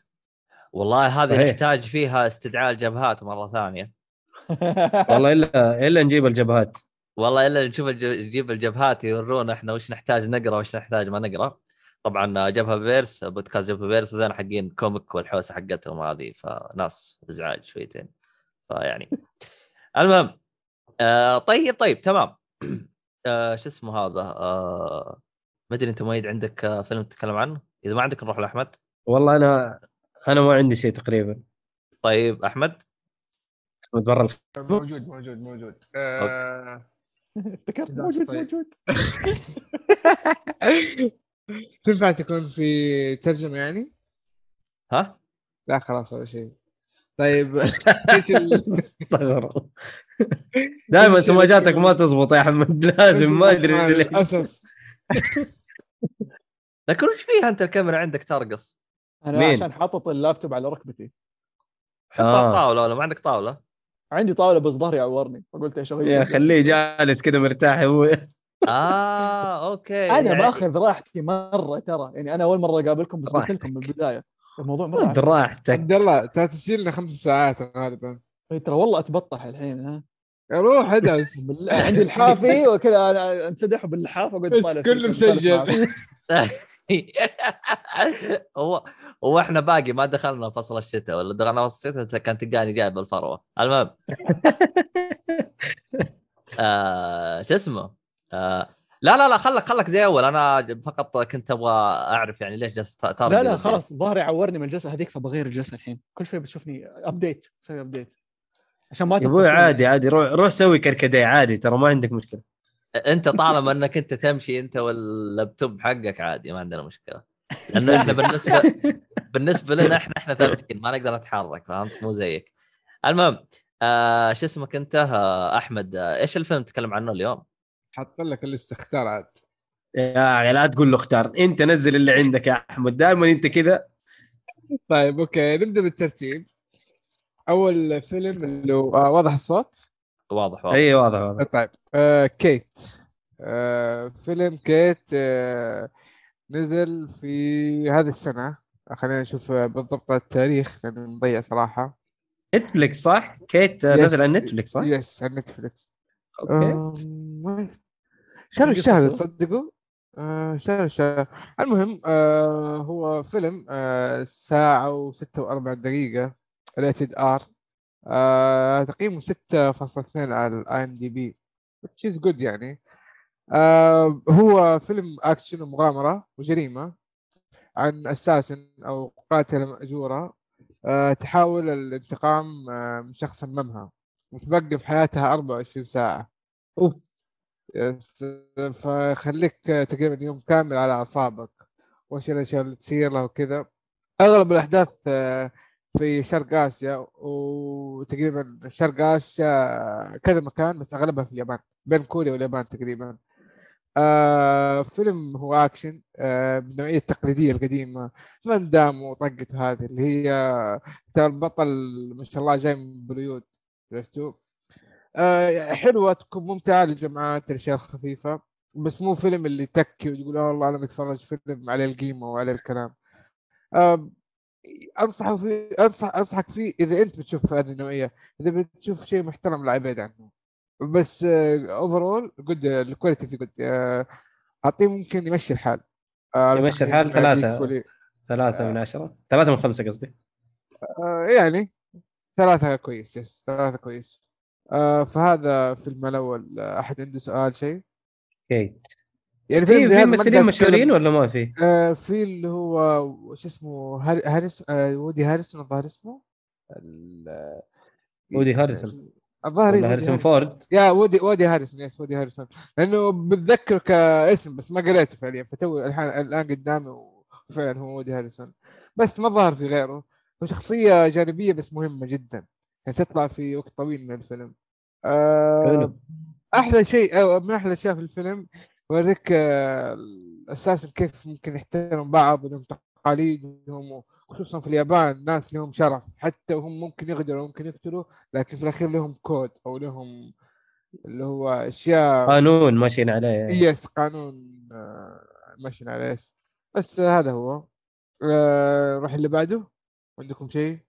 والله هذه. نحتاج فيها استدعاء الجبهات مرة ثانية (laughs) والله الا إلا نجيب الجبهات والله إلا نشوف نجيب الجبهات يورونا إحنا وش نحتاج نقرأ وش نحتاج ما نقرأ طبعا جبهة verse بودكاست جبهة verse ذين حقين comic والحوسة حقتهم هذه فناس إزعاج شويتين فيعني. المهم آه طيب طيب تمام. (clears throat) آه شو اسمه هذا؟ آه ما أدري أنت مؤيد عندك آه، فيلم تتكلم عنه؟ إذا ما عندك نروح لأحمد. والله أنا أنا ما عندي شيء تقريبا. طيب أحمد؟ من برا الف... موجود موجود موجود. آه... (laughs) افتكرت كذا موجود طيب. موجود. (laughs) تنفع تكون في ترجمة يعني؟ ها؟ لا خلاص ولا شيء. طيب. (laughs) (laughs) دائما سماجاتك ما تزبط يا أحمد. (laughs) لازم ما أدري ليش. للأسف. لكن وش فيها أنت الكاميرا عندك ترقص؟ أنا مين؟ عشان حاطط اللابتوب على ركبتي. حطها آه. طاولة ولا ما عندك طاولة؟ عندي طاولة بس ظهري عورني فقلت إيش أغير؟ يا خليه جالس كذا مرتاح هو. آه أوكي. أنا يعني- ماخذ راحتي مرة ترى. يعني أنا أول مرة أقابلكم بس قلت. لكم من البداية. الموضوع مره خذ عادي. راحتك. عبد الله ترى تسجيلنا خمس ساعات غالبا. إيه، ترى والله أتبطح الحين ها. روح ادعس. (laughs) عندي الحافي وكذا أنا انسدح باللحاف وأقعد بس طالع. كله مسجل. (laughs) (laughs) هو هو إحنا باقي ما دخلنا فصل الشتاء ولا دخلنا فصل الشتاء كان تلقاني جايب الفروة. المهم. آه شو اسمه؟ آه لا لا لا خلك خلك زي أول. أنا فقط كنت أبغى أعرف يعني ليش جالس لا لا خلاص ظهري عورني من الجلسة هذيك فبغير الجلسة الحين. كل شوي بتشوفني update سوي update عشان ما يا عادي عادي روح روح سوي كركديه عادي ترى ما عندك مشكلة. أنت طالما إنك أنت تمشي أنت واللابتوب حقك عادي ما عندنا مشكلة. لأنه إحنا بالنسبة (laughs) بالنسبة لنا إحنا إحنا ثابتين ما نقدر نتحرك فهمت؟ مو زيك. المهم آه شو اسمك أنت؟ آه أحمد. آه إيش الفيلم تتكلم عنه اليوم؟ حط لك ال list اختار عاد. يا لا تقول له اختار. أنت نزل اللي عندك يا أحمد. دائما أنت كذا. طيب okay. نبدأ بالترتيب. أول فيلم اللي هو آه واضح الصوت؟ واضح واضح. اي واضح واضح. طيب آه Kate. آه فيلم Kate آه نزل في هذه السنة. خلينا نشوف بالضبط التاريخ لأنه مضيع صراحة. Netflix صح؟ Kate آه،. نزل على Netflix صح؟ yes على Netflix okay. آم، شهر؟ الشهر تصدقوا؟ آه شهر الشهر. المهم آه هو فيلم آه ساعة وستة وأربعين دقيقة rated R آه تقييمه 6.2 على ال IMDb which is good يعني. آه هو فيلم اكشن ومغامرة وجريمة عن assassin أو قاتلة مأجورة. آه تحاول الانتقام آه من شخص سممها وتبقى في حياتها 24 ساعة. أوف. yes فخليك تقريبا يوم كامل على أعصابك. وايش الأشياء اللي تصير له وكذا. أغلب الأحداث آه، في شرق آسيا وتقريبا شرق آسيا كذا مكان بس أغلبها في اليابان. بين كوريا واليابان تقريبا. آه فيلم هو أكشن آه بالنوعية التقليدية القديمة. فان دام وطقت هذه اللي هي ترى البطل ما شاء الله جاي من بوليود عرفتوا آه حلوة تكون ممتعة للجماعات الأشياء الخفيفة. بس مو فيلم اللي تكي وتقول "آه والله أنا متفرج فيلم على القيمة وعلى الكلام. آه انصح فيه أنصح أنصحك فيه إذا أنت بتشوف هذه النوعية إذا بتشوف شيء محترم لا ابعد عنه. بس overall good ال quality في good أعطيه ممكن يمشي الحال. آه، يمشي الحال ثلاثة. ثلاثة من عشرة. ثلاثة من خمسة قصدي. آه، يعني ثلاثة كويس yes ثلاثة كويس. آه فهذا فيلم الأول. آه، أحد عنده سؤال شيء؟ كيت. يعني في فيلم زي في هذا ما ممثلين مشهورين ولا ما في؟ آه في اللي هو شو اسمه هار- هاريس آه وودي هاريسون الظاهر اسمه. ال- وودي هاريسون. الظاهر إيه، ولا وودي هاريسون فورد. يا وودي وودي هاريسون yes وودي هاريسون. لأنه بتذكر كاسم بس ما قريته فعليا. فتو الحين الآن قدامي وفعلا هو وودي هاريسون. بس ما ظهر في غيره. هو شخصية جانبية بس مهمة جدا. يعني تطلع في وقت طويل من الفيلم. آه حلو. أحلى شيء أو من أحلى الاشياء في الفيلم يوريك آه، أساسا كيف ممكن يحترم بعض لهم تقاليد لهم خصوصا في اليابان ناس لهم شرف حتى وهم ممكن يغدروا ممكن يقتلوا لكن في الأخير لهم كود أو لهم اللي هو أشياء قانون ماشيين عليه. يعني. yes قانون آه، ماشيين على yes بس آه، هذا هو. آه، نروح اللي بعده؟ عندكم شيء؟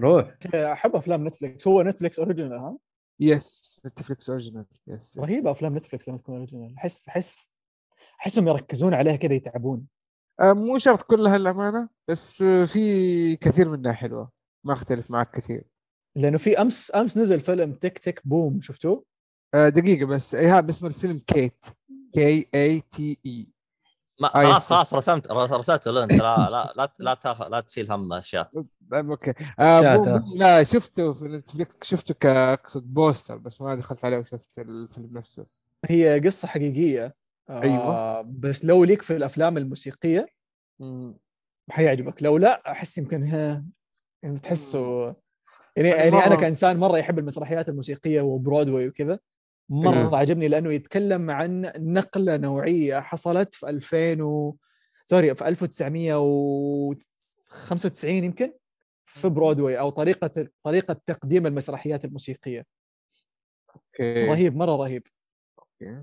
روح. أحب أفلام نتفلكس هو نتفلكس original ها؟ yes نتفلكس original yes رهيبة أفلام نتفلكس لما تكون original. أحس أحس أحسهم يركزون عليها كذا يتعبون. آه، مو شرط كلها للأمانة بس في كثير منها حلوة. ما أختلف معك كثير. لأنه في أمس أمس نزل فيلم tick tick boom شفتوه؟ آه، دقيقة بس. إيهاب باسم الفيلم كيت. K A T E ما آه، خلاص خلاص رسمت رس- رسمته له انت لا لا لا لا لا تشيل هم أشياء. طيب okay. آه لا شفته في نتفلكس شفته كاقصد poster بس ما دخلت عليه وشفت الفيلم نفسه. هي قصة حقيقية. آه أيوة. بس لو ليك في الأفلام الموسيقية. حيعجبك. لو لا أحس يمكن ها يعني تحسه يعني, يعني يعني أنا مرة- كإنسان مرة يحب المسرحيات الموسيقية وبرودواي وكذا. مرة. عجبني لأنه يتكلم عن نقلة نوعية حصلت في 2000 و sorry في 1995 يمكن في برودواي أو طريقة طريقة تقديم المسرحيات الموسيقية. okay. رهيب مرة رهيب. أوكي.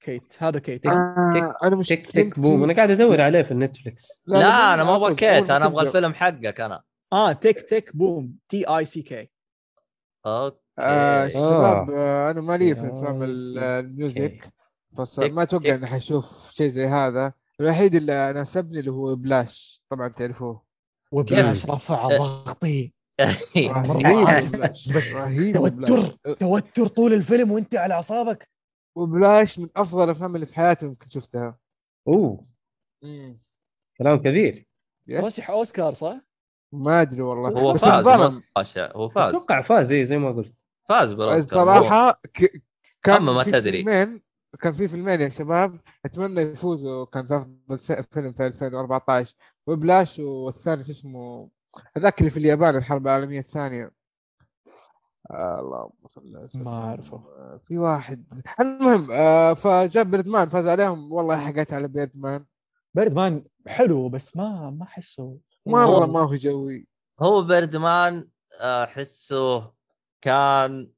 كيت هذا كيت. آه أنا tick مشكلتي tick boom أنا قاعد أدور عليه في النتفلكس لا, أنا ما أبغى كيت أنا أبغى. الفيلم حقك أنا. آه tick tick boom. T I C K okay آه الشباب آه. آه أنا مالي في افلام. ال music بس ما أتوقع. إني حشوف شيء زي هذا الوحيد اللي ناسبني اللي هو بلاش طبعا تعرفوه وبلاش رفع ضغطي (laughs) مرة رهيب آسف. بلاش بس رهيب توتر. توتر طول الفيلم وأنت على أعصابك وبلاش من أفضل الأفلام اللي في حياتي ممكن شفتها أوه مم. كلام كبير يس. رشح أوسكار صح؟ ما أدري والله هو بس فاز هو فاز أتوقع فاز إيه، زي ما قلت فاز بالاوسكار الصراحه ك... كان أما ما في تدري. فيلمين كان في فيلمين يا شباب أتمنى يفوزوا. كان في أفضل س- فيلم في 2014 وبلاش والثاني شو اسمه هذاك اللي في اليابان الحرب العالمية الثانية. آه اللهم صل على ما أعرفه. محمد. في واحد. المهم آه فجاب بيردمان فاز عليهم. والله حقيت على بيردمان. بيرد مان حلو بس ما ما أحسه. مره هو- ما هو جوي. هو بيردمان آه، أحسه كان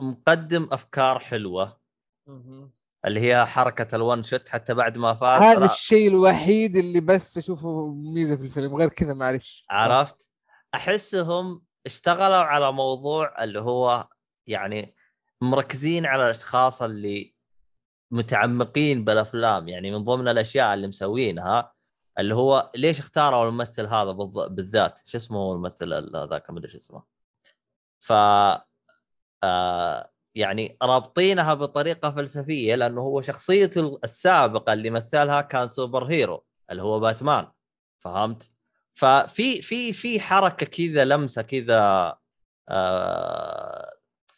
مقدم أفكار حلوة. اللي هي حركة ال one shot حتى بعد ما فاز هذا الشيء الوحيد اللي بس أشوفه ميزه في الفيلم غير كذا معلش عرفت؟ أحسهم اشتغلوا على موضوع اللي هو يعني مركزين على الأشخاص اللي متعمقين بالأفلام يعني من ضمن الأشياء اللي مسوينها اللي هو ليش اختاروا الممثل هذا بالذات؟ شو اسمه هو الممثل ال- هذاك؟ ما أدري شو اسمه. ف آه يعني رابطينها بطريقة فلسفية لأنه هو شخصيته السابقة اللي مثلها كان سوبر هيرو اللي هو باتمان فهمت؟ ففي في في حركة كذا لمسة كذا آه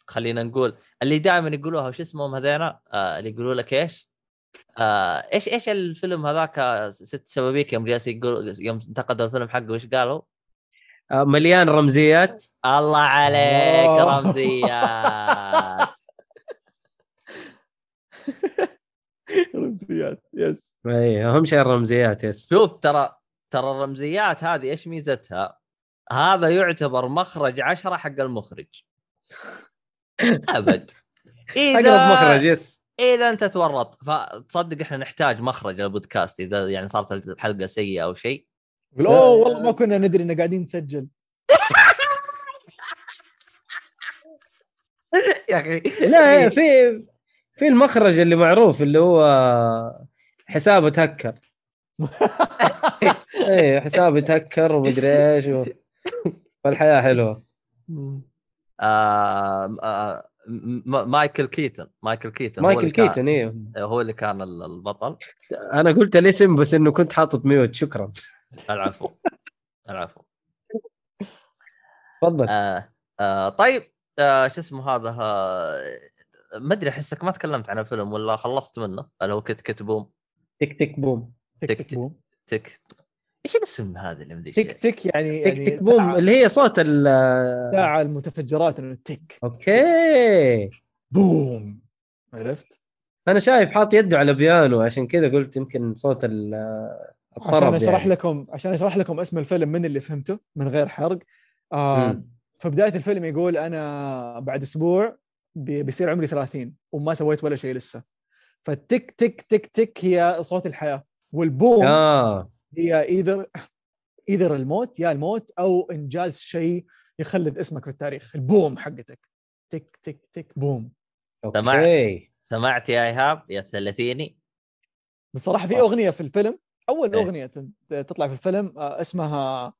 خلينا نقول اللي دائما يقولوها وش اسمهم هذينا آه اللي يقولوا لك إيش؟ آه إيش إيش الفيلم هذاك ست شبابيك يوم جالس يقول يوم انتقدوا الفيلم حقه وش قالوا؟ آه، مليان رمزيات. الله عليك. رمزيات. (laughs) رمزيات yes إي أهم شيء الرمزيات yes شوف ترى ترى الرمزيات هذه إيش ميزتها؟ هذا يعتبر مخرج عشرة حق المخرج. (laughs) أبد. اقرب مخرج yes إذا أنت تورط فتصدق إحنا نحتاج مخرج للبودكاست إذا يعني صارت الحلقة سيئة أو شيء. يقول أوه والله ما كنا ندري ان قاعدين نسجل. (laughs) يا أخي. لا (laughs) في في المخرج اللي معروف اللي هو حسابه تهكر. (laughs) اي حسابه تهكر ومدري إيش و... فالحياة حلوة. آه آه م- مايكل كيتن مايكل كيتن مايكل كيتن أيوه هو اللي كان ال- البطل. أنا قلت الاسم بس إنه كنت حاطط mute شكرا. العفو. العفو. تفضل. آه آه طيب آه شو اسمه هذا آه ما أدري أحسك ما تكلمت عن الفيلم ولا خلصت منه؟ اللي هو كت كت boom. tick tick boom. tick tick- tick boom. tick. إيش الاسم هذا اللي مدري tick tick يعني tick يعني tick boom ساعة- اللي هي صوت ال ساعة المتفجرات إنه tick. okay. boom. عرفت؟ أنا شايف حاط يده على بيانو عشان كذا قلت يمكن صوت ال- عشان أشرح يعني. لكم عشان أشرح لكم اسم الفيلم من اللي فهمته؟ من غير حرق. آه مم. في بدايه الفيلم يقول أنا بعد أسبوع بي- بيصير عمري 30 وما سويت ولا شيء لسه. فال tick tick tick tick هي صوت الحياة وال boom آه. هي either either الموت يا الموت أو إنجاز شيء يخلد اسمك في التاريخ. ال boom حقتك. tick tick tick boom. okay. سمعت. يا إيهاب يا ثلاثيني. بصراحة في أغنية في الفيلم أول إيه. أغنية تطلع في الفيلم آه، اسمها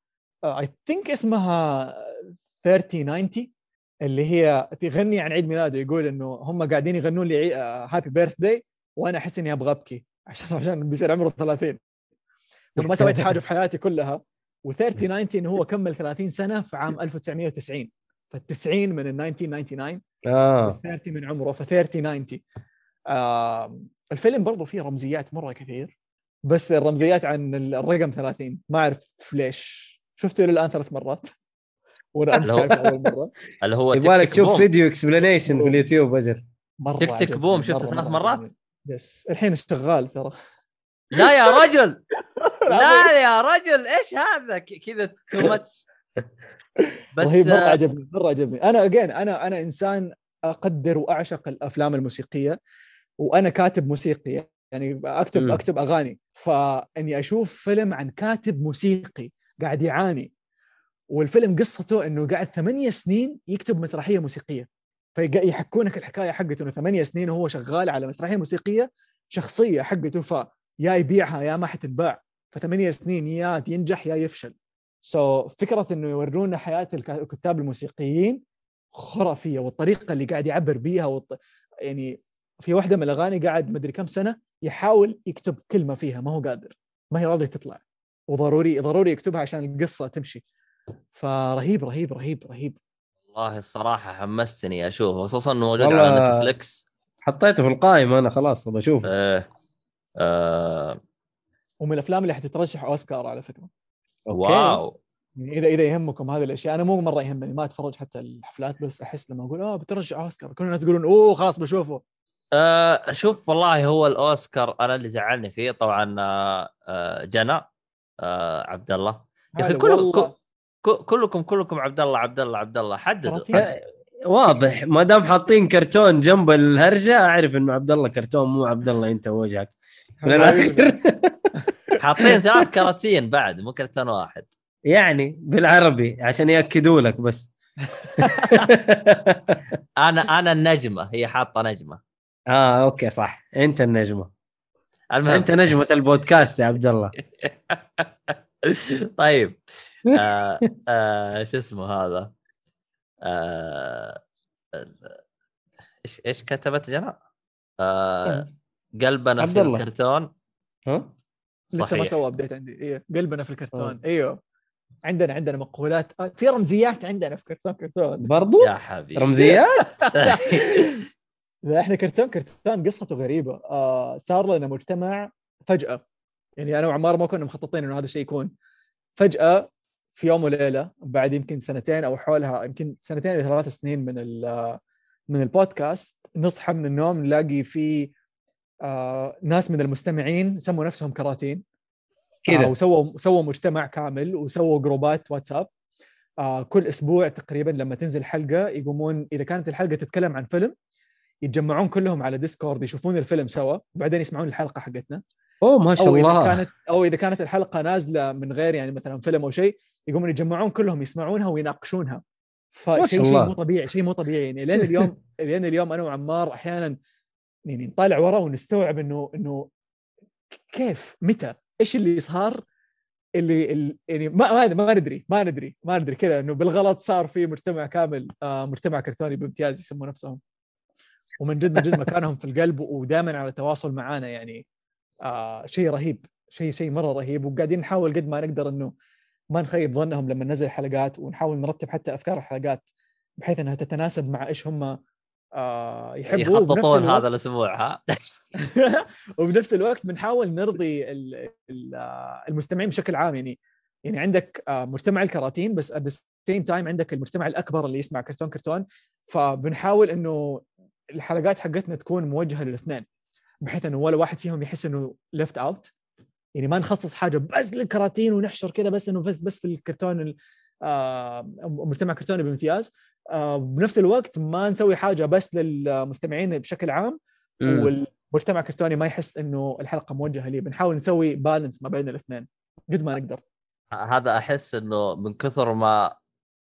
I think اسمها 3090 اللي هي تغني عن عيد ميلاده يقول إنه هم قاعدين يغنون لي happy birthday وأنا أحس إني أبغى أبكي عشان عشان بيصير عمره 30 وأنا ما سويت حاجة في حياتي كلها. و3090 هو كمل 30 سنة في عام 1990 فال90 من ال 1999 آه. 30 من عمره ف 30 90 آه الفيلم برضو فيه رمزيات مرة كثير. بس الرمزيات عن الرقم 30 ما أعرف ليش. شفته إلى الان ثلاث مرات. وأنا امس شايفه اول مرة. (laughs) اللي هو يبغى لك تك تشوف. فيديو explanation في اليوتيوب أجل. مرة تك عجبني، بوم شفته ثلاث مرات؟ بس الحين شغال ترى. (laughs) لا يا رجل. (laughs) لا يا رجل إيش هذا؟ ك- كذا too much بس رهيب مرة آه، عجبني مرة عجبني. أنا again أنا أنا إنسان أقدر وأعشق الأفلام الموسيقية وأنا كاتب موسيقي. يعني اكتب مم. أكتب أغاني. فإني أشوف فيلم عن كاتب موسيقي قاعد يعاني والفيلم قصته إنه قاعد ثمانية سنين يكتب مسرحية موسيقية. فيحكونك الحكاية حقته إنه ثمانية سنين وهو شغال على مسرحية موسيقية شخصية حقته فيا يبيعها يا ما حتنباع فثمانية سنين يا ينجح يا يفشل. سو so, فكرة إنه يورونا حياة الك- الكتاب الموسيقيين خرافية والطريقة اللي قاعد يعبر بيها والط... يعني في واحدة من الأغاني قاعد مدري كم سنة يحاول يكتب كلمة فيها ما هو قادر ما هي راضية تطلع. وضروري ضروري يكتبها عشان القصة تمشي. فرهيب رهيب رهيب رهيب. والله الصراحة حمستني أشوف خصوصا إنه موجود على نتفلكس حطيته في القائمه أنا خلاص أبغى أشوفه. آه. آه. ومن الأفلام اللي حتترشح أوسكار على فكرة. Okay. Wow. إذا إذا يهمكم هذه الأشياء. أنا مو مرة يهمني ما أتفرج حتى الحفلات بس أحس لما أقول آه بترشح أوسكار. كل الناس يقولون أوه خلاص بشوفه. آه شوف والله هو الأوسكار أنا اللي زعلني فيه. طبعا آه جنى آه عبد الله. يا أخي هذا كل والله. كل- كلكم كلكم عبد الله عبد الله عبد الله. حددوا. واضح. ما دام حاطين كرتون جنب الهرجة أعرف إنه عبد الله كرتون مو عبد الله أنت وجهك. (laughs) من الآخر (laughs) حاطين ثلاث كراتين بعد مو كرتون واحد. يعني بالعربي عشان يأكدوا لك بس. (laughs) أنا أنا النجمة هي حاطة نجمة. آه أوكي صح. أنت النجمة. المهم. أنت نجمة البودكاست يا عبد الله. (laughs) طيب. آه (laughs) آه شو اسمه هذا؟ آه إيش إيش كتبت جنى؟ آه قلبنا في. الكرتون. ها؟ لسه ما. سوى ابديت عندي. إيه. قلبنا في الكرتون. آه. إيوه. عندنا عندنا مقولات. آه، في رمزيات عندنا في كرتون كرتون. برضو؟ يا حبيبي. رمزيات؟ (laughs) إحنا كرتون كرتون قصته غريبة. آه صار لنا مجتمع فجأة. يعني أنا وعمار ما كنا مخططين إنه هذا الشيء يكون. فجأة في يوم وليلة بعد يمكن سنتين أو حولها يمكن سنتين إلى ثلاث سنين من من البودكاست نصحى من النوم نلاقي في آه ناس من المستمعين سموا نفسهم كراتين. آه كذا وسووا سووا مجتمع كامل وسووا جروبات واتساب. آه كل أسبوع تقريبا لما تنزل حلقة يقومون إذا كانت الحلقة تتكلم عن فيلم يتجمعون كلهم على Discord يشوفون الفيلم سوا وبعدين يسمعون الحلقة حقتنا. أوه ما شاء إذا الله. كانت أو إذا كانت الحلقة نازلة من غير يعني مثلا فيلم أو شيء يقومون يتجمعون كلهم يسمعونها ويناقشونها. فشيء شيء. مو طبيعي شيء مو طبيعي. يعني لين اليوم (laughs) لين اليوم أنا وعمار أحيانا يعني نطالع ورا ونستوعب انه إنه كيف؟ متى؟ إيش اللي صار؟ اللي ال- يعني ما ما ندري ما ندري ما ندري كذا إنه بالغلط صار في مجتمع كامل آه مجتمع كرتوني بامتياز يسموا نفسهم. ومن جد من جد مكانهم في القلب ودائما على تواصل معانا يعني آه شيء رهيب شيء شيء مرة رهيب. وقاعدين نحاول قد ما نقدر إنه ما نخيب ظنهم لما ننزل حلقات ونحاول نرتب حتى أفكار الحلقات بحيث إنها تتناسب مع إيش هم آه يحبوا يخططون هذا الأسبوع ها؟ (laughs) وبنفس الوقت بنحاول نرضي آه، المستمعين بشكل عام. يعني يعني عندك آه، مجتمع الكراتين بس at the same time عندك المجتمع الأكبر اللي يسمع كرتون كرتون. فبنحاول إنه الحلقات حقتنا تكون موجهة للاثنين بحيث إنه ولا واحد فيهم يحس إنه left out يعني ما نخصص حاجة بس للكراتين ونحشر كذا بس إنه بس بس في الكرتون ال- آه، مجتمع كرتوني بامتياز آه، بنفس الوقت ما نسوي حاجة بس للمستمعين بشكل عام. والمجتمع الكرتوني ما يحس إنه الحلقة موجهة لي. بنحاول نسوي بالانس ما بين الاثنين قد ما نقدر. هذا أحس إنه من كثر ما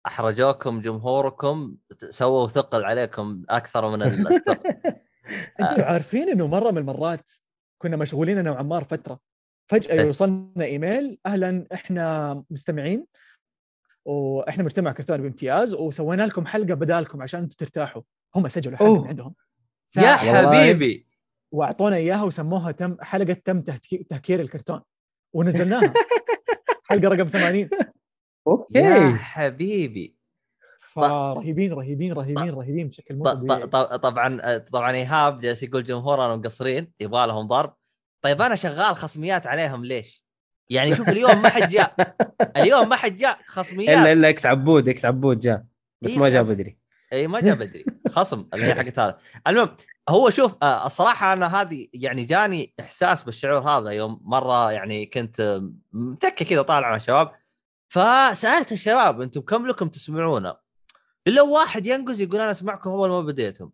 أحرجوكم جمهوركم سووا ثقل عليكم أكثر من الثقل. (laughs) أنتوا عارفين إنه مرة من المرات كنا مشغولين أنا وعمار فترة. فجأة إيه. يوصلنا إيميل أهلا إحنا مستمعين وإحنا مجتمع كرتوني بامتياز وسوينا لكم حلقة بدالكم عشان أنتم ترتاحوا. هم سجلوا حلقة. من عندهم. يا. حبيبي. وأعطونا إياها وسموها تم حلقة تم تهكي- تهكير الكرتون. ونزلناها. (laughs) حلقة رقم 80 يا أوكي حبيبي فرهيبين رهيبين رهيبين رهيبين بشكل مو ط- طبيعي. ط- ط- طبعا طبعا إيهاب جالس يقول جمهورنا مقصرين يبغى لهم ضرب. طيب أنا شغال خصميات عليهم ليش؟ يعني شوف اليوم ما حد جاء. (laughs) اليوم ما حد جاء الا خصميات. الا إكس عبود إكس عبود جاء بس إيه، ما جاء بدري. اي ما جاء بدري. (laughs) خصم اللي هي حقت هذا. المهم هو شوف آه، الصراحة أنا هذه يعني جاني إحساس بالشعور هذا يوم مرة يعني كنت آه، متكه كذا طالع مع الشباب فسألت الشباب أنتم كم لكم تسمعونا؟ الا واحد ينقز يقول أنا أسمعكم أول ما بديتم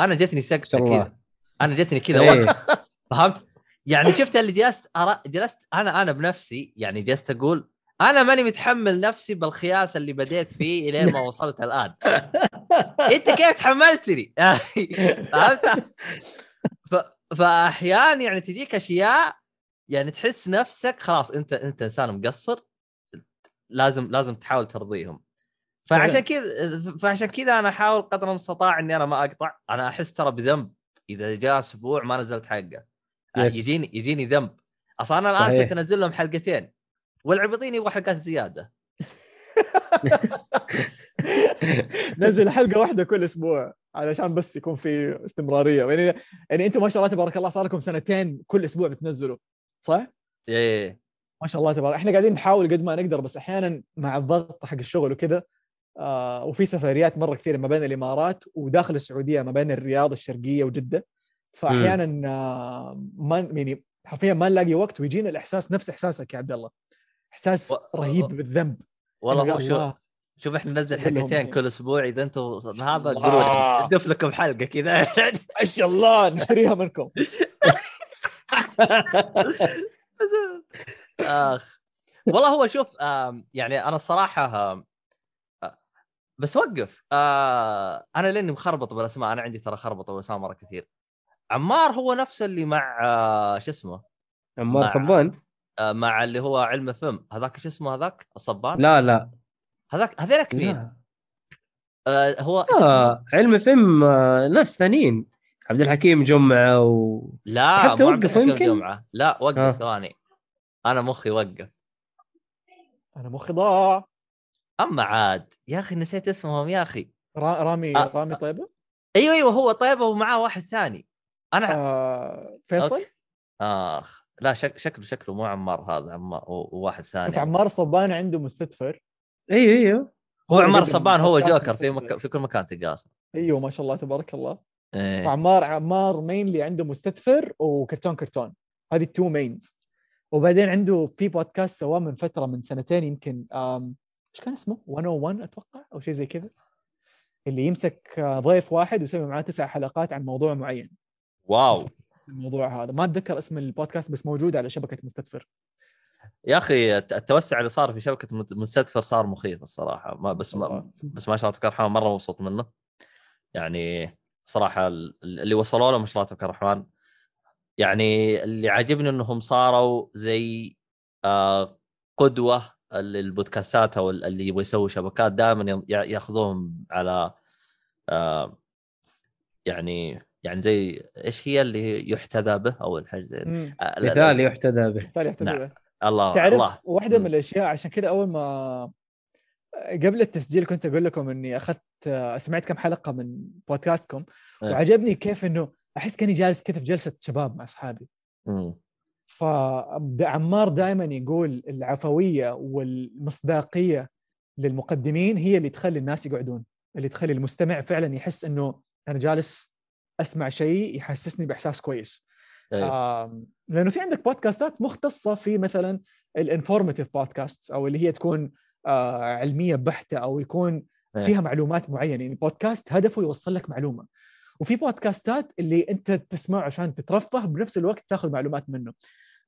أنا جتني سكته. كذا أنا جتني كذا. وقت (laughs) فهمت؟ يعني شفت اللي جلست أرى جلست أنا أنا بنفسي يعني جلست أقول أنا ماني متحمل نفسي بالخياس اللي بديت فيه إلين ما وصلت الآن (laughs) أنت كيف تحملتني؟ (laughs) فهمت؟ ف- فأحيانا يعني تجيك أشياء يعني تحس نفسك خلاص أنت أنت إنسان مقصر لازم لازم تحاول ترضيهم فعشان. كذا فعشان كذا أنا أحاول قدر المستطاع إني أنا ما أقطع أنا أحس ترى بذنب إذا جاء أسبوع ما نزلت حلقه يس. يجيني يجيني ذنب أصلا أنا الآن. كنت أنزل لهم حلقتين والعبيطين يبغوا حلقات زيادة (laughs) نزل حلقة واحدة كل أسبوع علشان بس يكون في استمرارية يعني يعني أنتم ما شاء الله تبارك الله صار لكم سنتين كل أسبوع بتنزلوا صح؟ إيه ما شاء الله تبارك. إحنا قاعدين نحاول قد ما نقدر بس أحيانا مع الضغط حق الشغل وكذا آه وفي سفريات مرة كثير ما بين الإمارات وداخل السعودية ما بين الرياض الشرقية وجدة. فاحيانا آه ما يعني حرفيا ما نلاقي وقت ويجينا الإحساس نفس إحساسك يا عبد الله. إحساس و- رهيب بالذنب. والله إنه هو يا شو الله، شوف إحنا ننزل حلقتين يعني. كل أسبوع إذا أنتم هذا. قولوا ندف لكم حلقة كذا. ما شاء الله نشتريها منكم. (laughs) آخ. والله هو شوف يعني أنا الصراحة بس وقف. آه، أنا لأني مخربط بالأسماء أنا عندي ترى خربطة بالاسماء مرة كثير. عمار هو نفسه اللي مع آه، شو اسمه؟ عمار صبان؟ آه، مع اللي هو علم فم. هذاك شو اسمه هذاك؟ الصبان؟ لا لا. هذاك هذيلك مين؟ آه، هو آه علم آه ناس ثانيين. عبد الحكيم جمعة و لا حتى الحكيم يمكن؟ جمعة. لا وقف آه. ثواني. أنا مخي وقف. أنا مخي ضاع. أما عاد يا أخي نسيت اسمهم يا أخي. را- رامي آه. رامي طيبة؟ أيوه أيوه هو طيبة ومعاه واحد ثاني. أنا آه فيصل؟ أوكي. آخ لا شك شكله شكله مو عمار هذا عمار وواحد ثاني. شوف عمار الصبان عنده مستدفر. أيوه أيوه. هو عمار صبان هو جوكر في. مك... في كل مكان تلقاه أصلاً. أيوه ما شاء الله تبارك الله. إيه. فعمار عمار mainly عنده مستدفر وكرتون كرتون. هذه ال two mains وبعدين عنده في بودكاست سواه من فترة من سنتين يمكن إيش كان اسمه؟ 101 أتوقع أو شيء زي كذا. اللي يمسك آه، ضيف واحد ويسوي معاه تسع حلقات عن موضوع معين. Wow. الموضوع هذا. ما أتذكر اسم البودكاست بس موجود على شبكة مستدفر. يا أخي الت- التوسع اللي صار في شبكة مستدفر صار مخيف الصراحة. ما بس ما. بس ما شاء الله تبارك الرحمن مرة مبسوط منه. يعني صراحة ال- اللي وصلوا له ما شاء الله تبارك الرحمن. يعني اللي عاجبني إنهم صاروا زي آه قدوة للبودكاستات أو ال- اللي يبغوا يسووا شبكات دائما ياخذوهم على آه يعني يعني زي إيش هي اللي يحتذى به أو الحاجة زي. آه، مثال يحتذى به مثال يحتذى نعم. به. الله تعرف الله واحدة. من الأشياء عشان كذا أول ما قبل التسجيل كنت أقول لكم إني أخذت سمعت كم حلقة من بودكاستكم إيه. وعجبني كيف إنه أحس كأني جالس كذا في جلسة شباب مع أصحابي. فعمار دائما يقول العفوية والمصداقية للمقدمين هي اللي تخلي الناس يقعدون اللي تخلي المستمع فعلا يحس إنه أنا جالس أسمع شيء يحسسني بإحساس كويس أيوه. لأنه في عندك بودكاستات مختصة في مثلا ال informative podcast أو اللي هي تكون آه، علمية بحتة أو يكون إيه. فيها معلومات معينة يعني بودكاست هدفه يوصل لك معلومة وفي بودكاستات اللي انت تسمعه عشان تترفه بنفس الوقت تاخذ معلومات منه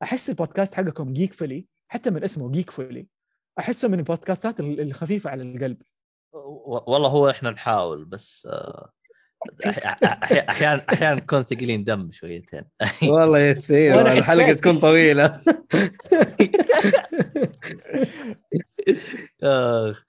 أحس البودكاست حقكم جيك فلي حتى من اسمه جيك فلي أحسه من البودكاستات ال- الخفيفة على القلب والله هو إحنا نحاول بس آه، أحيانا أحيانا نكون ثقيلين دم شويتين (laughs) والله يسير الحلقة. تكون طويلة (laughs) آخ.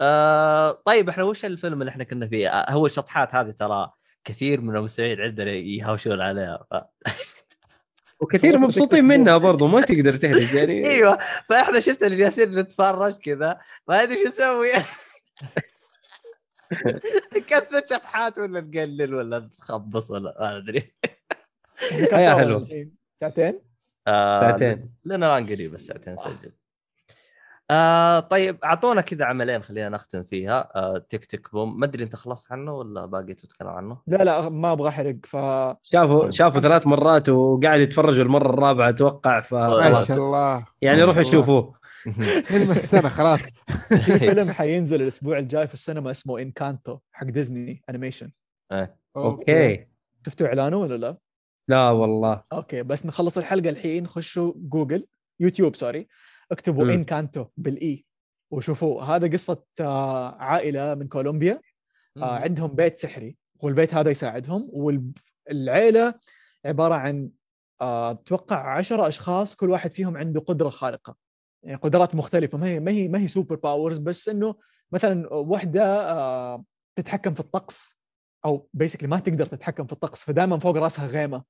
آه طيب إحنا وش الفيلم اللي إحنا كنا فيه؟ آه، هو الشطحات هذه ترى كثير من المستمعين عندنا يهاوشون عليها ف... (laughs) وكثير مبسوطين منها برضو ما تقدر تهرج يعني (laughs) أيوه فإحنا شفت اللي جالسين نتفرج كذا ما أدري شو نسوي (laughs) نكثر شطحات ولا نقلل ولا نخبص ولا ما أدري صار حلوة. الحين؟ ساعتين آه ساعتين. لنا الآن قريب الساعتين نسجل آه طيب أعطونا كذا عملين خلينا نختم فيها. آه تيك تيك بوم. ما أدري أنت خلصت عنه ولا باقي تتكلم عنه؟ لا لا ما أبغى أحرق ف شافوا شافوا ثلاث مرات وقاعد يتفرجوا المرة الرابعة أتوقع ما فخلاص شاء الله. يعني ما روحوا. شوفوه. (laughs) فيلم السنة خلاص. (laughs) في (laughs) فيلم حينزل الأسبوع الجاي في السينما اسمه Encanto حق ديزني animation Okay. شفتوا إعلانه ولا لا؟ لا والله. Okay بس نخلص الحلقة الحين خشوا جوجل يوتيوب sorry. اكتبوا مم. Encanto بال E وشوفوا هذا قصة آه، عائلة من كولومبيا آه، عندهم بيت سحري والبيت هذا يساعدهم والعيله عبارة عن آه، أتوقع عشرة أشخاص كل واحد فيهم عنده قدرة خارقة يعني قدرات مختلفة ما هي ما هي ما هي super powers بس إنه مثلا وحدة آه، تتحكم في الطقس أو basically ما تقدر تتحكم في الطقس فدائما فوق راسها غيمة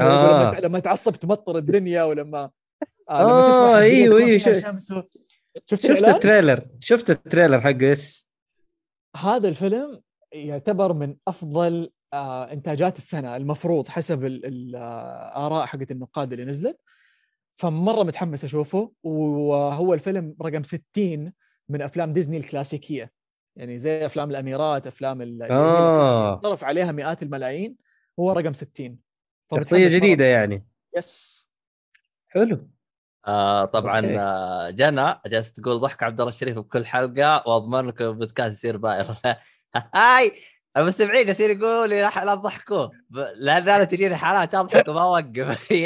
آه. لما لما تعصب تمطر الدنيا ولما آه لما آه، تفرح شمس و- شفت شفت؟ ال trailer. شفت ال trailer حقه yes. هذا الفيلم يعتبر من أفضل آه إنتاجات السنة المفروض حسب ال- الاراء حقت النقاد اللي نزلت. فمرة متحمس أشوفه وهو الفيلم رقم 60 من أفلام ديزني الكلاسيكية. يعني زي أفلام الأميرات أفلام ال- اللي آه. صرف عليها مئات الملايين هو رقم 60 شخصية. جديدة يعني. Yes. حلو. آه طبعا okay. آه جنى جالس تقول ضحك عبد الله الشريف بكل حلقة وأضمن لك البودكاست يصير viral (laughs) هاي المستمعين يصير يقولوا لي لا لا تضحكوا. لأن أنا تجيني حالات أضحك وما أوقف. (laughs)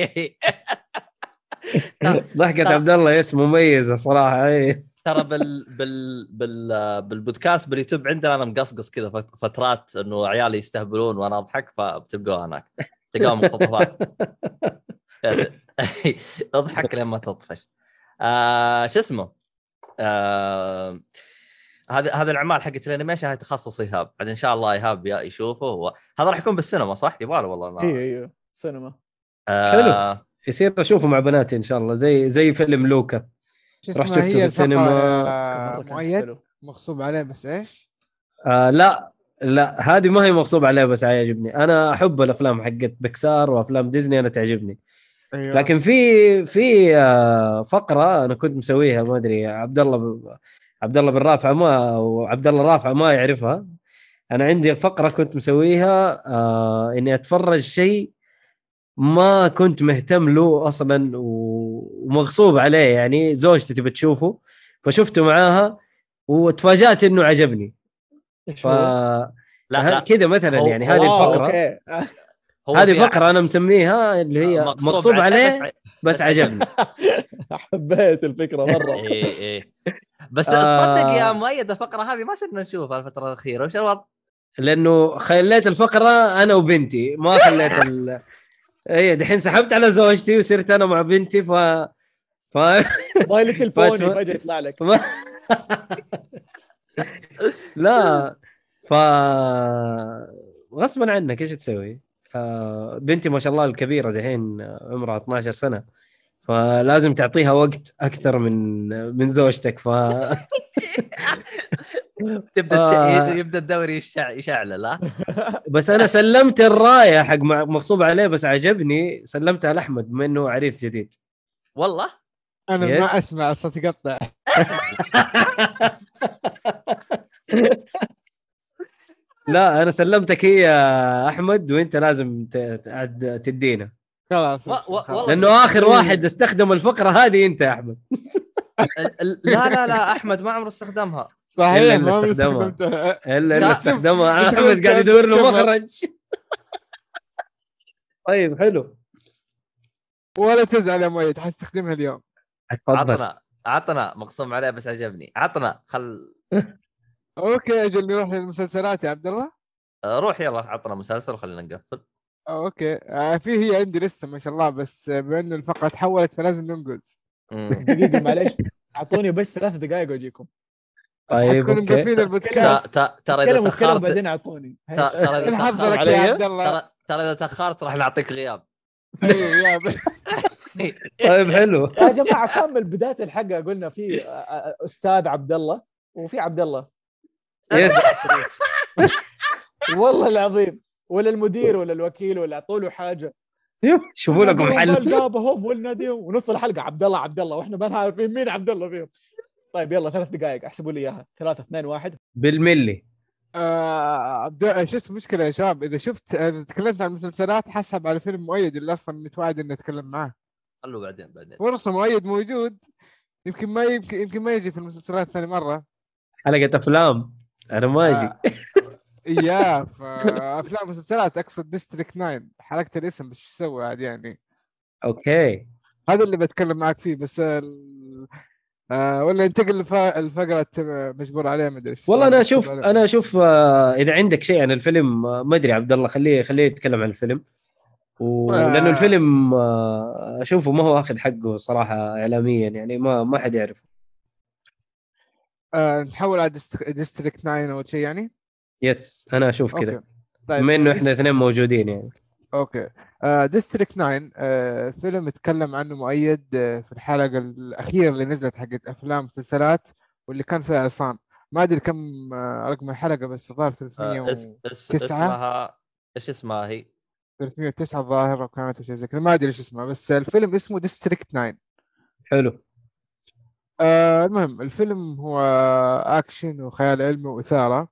ضحكة عبد الله yes مميزة صراحة إي. ترى بال بال بال بالبودكاست باليوتيوب عندنا أنا مقصقص كذا فت- فترات إنه عيالي يستهبلون وأنا أضحك فبتلقوها هناك. تلقاها مقتطفات. (laughs) (laughs) اضحك لما تطفش. آه شو اسمه؟ آه هذا هذا الأعمال حقت ال animation هاي تخصص إيهاب. بعد إن شاء الله إيهاب يشوفه. هو هذا راح يكون بالسينما صح؟ يبغى له والله أيوه أيوه سينما. آه يصير أشوفه مع بناتي إن شاء الله. زي زي فيلم لوكا. اسمها؟ شفته في السينما. مؤيد؟ حلو. مغصوب عليه بس إيش؟ آه لا لا. هذه ما هي مغصوب عليها بس عاجبني. أنا أحب الأفلام حقت بيكسار وأفلام ديزني أنا تعجبني. أيوه. لكن في في آه، فقرة أنا كنت مسويها ما أدري عبد الله ب- عبد الله بن رافع ما وعبد الله رافع ما يعرفها. أنا عندي فقرة كنت مسويها آه إني أتفرج شيء ما كنت مهتم له أصلا و- ومغصوب عليه يعني زوجتي تبي تشوفه. فشفته معاها وتفاجأت إنه عجبني. ف؟ لا لا. كذا مثلا يعني هذه الفقرة. هذه فقرة أنا مسميها اللي هي مغصوب عليه بس عجبني (laughs) حبيت الفكرة مرة (laughs) إيه إيه بس آه. تصدق يا مؤيد الفقرة هذه ما صرنا نشوفها الفترة الأخيرة وش الوضع؟ لأنه خليت الفقرة أنا وبنتي ما خليت ال (laughs) اي دحين سحبت على زوجتي وصرت أنا مع بنتي ف ف My Little Pony فجاه يطلع لك. لا ف غصبا عنك إيش تسوي؟ آه، بنتي ما شاء الله الكبيرة دحين عمرها 12 سنة. فلازم تعطيها وقت أكثر من من زوجتك ف (laughs) تبدأ آه. تش... يبدأ الدوري يشع... يشعل لا بس أنا سلمت الراية حق مغصوب عليه بس عجبني سلمتها لأحمد بما إنه عريس جديد. والله؟ أنا يس. ما أسمع الصوت يقطع (laughs) (laughs) لا أنا سلمتك هي يا أحمد وأنت لازم تدينا. خلاص لأنه آخر واحد استخدم الفقرة هذه أنت يا أحمد. لا لا لا أحمد ما عمره استخدمها. صحيح ما اللي استخدمها. إلا لا، اللي استخدمها. أحمد قاعد يدور له مخرج. طيب حلو. ولا تزعل يا مؤيد حستخدمها اليوم. عطنا عطنا مقسوم عليه بس عجبني. عطنا خل أوكي أجل نروح للمسلسلات يا عبد الله. آه، روح يلا عطنا مسلسل وخلينا نقفل. okay. آه في هي عندي لسه ما شاء الله بس بما انه الفقرة تحولت فلازم ننقز مم. (laughs) دقيقة معليش. أعطوني بس ثلاث دقائق وأجيكم. طيب حتكون مقفلين okay البودكاست. ت- ت- ترى إذا تاخرت بعدين أعطوني. ت- ترى إذا الحظ تاخرت لك يا علي؟ عبد الله. ترى ترى إذا تأخرت راح نعطيك غياب. (laughs) أيوه يا ب- (laughs) طيب حلو. يا جماعة كمل بداية الحلقة قلنا في آه، آه، أستاذ عبد الله وفي عبد الله. يس. (laughs) والله العظيم. ولا المدير ولا الوكيل ولا اعطوا له حاجة شوفوا لكم حل. جابهم وناديهم ونص الحلقة. عبد الله عبد الله. وإحنا ما عارفين مين عبد الله فيهم. طيب يلا ثلاث دقائق. احسبوا لي إياها. ثلاثة اثنين واحد. بالملي. آه، عبد آه، شو اسمه المشكلة يا شباب؟ إذا شفت إذا تكلمت عن المسلسلات حسب على فيلم مؤيد اللي أصلا متوعد إني أتكلم معاه. خلوه بعدين بعدين. فرصة مؤيد موجود. يمكن ما يمكن يمكن ما يجي في المسلسلات ثاني مرة. حلقة أفلام. أنا ما أجي آه، اياه (laughs) فأفلام مسلسلات أقصد District 9 حركت الاسم بس أسوي عاد يعني؟ okay. هذا اللي بتكلم معك فيه بس ال... آه ولا انتقل لف- الفقرة مجبور عليها ما أدري والله أنا أشوف. أنا أشوف آه، إذا عندك شيء عن الفيلم آه، ما أدري عبد الله خليه خليه يتكلم عن الفيلم. ولأنه آه. الفيلم آه، أشوفه ما هو أخذ حقه صراحة اعلاميا يعني ما ما حد يعرفه. آه نحول على Dist- District 9 أو شيء يعني؟ yes أنا أشوف كذا طيب بما إنه إحنا اثنين موجودين يعني. okay. District 9 آه فيلم تكلم عنه مؤيد آه في الحلقة الأخيرة اللي نزلت حقت أفلام مسلسلات واللي كان فيها عصام. ما أدري كم آه رقم الحلقة بس الظاهر آه، 300 اس- و... اس- تسعة؟ اسمها إيش اسمها هي؟ 309 الظاهر وكانت شيء زي كذا. ما أدري إيش اسمها بس الفيلم اسمه District 9 حلو. آه المهم الفيلم هو أكشن وخيال علمي وإثارة.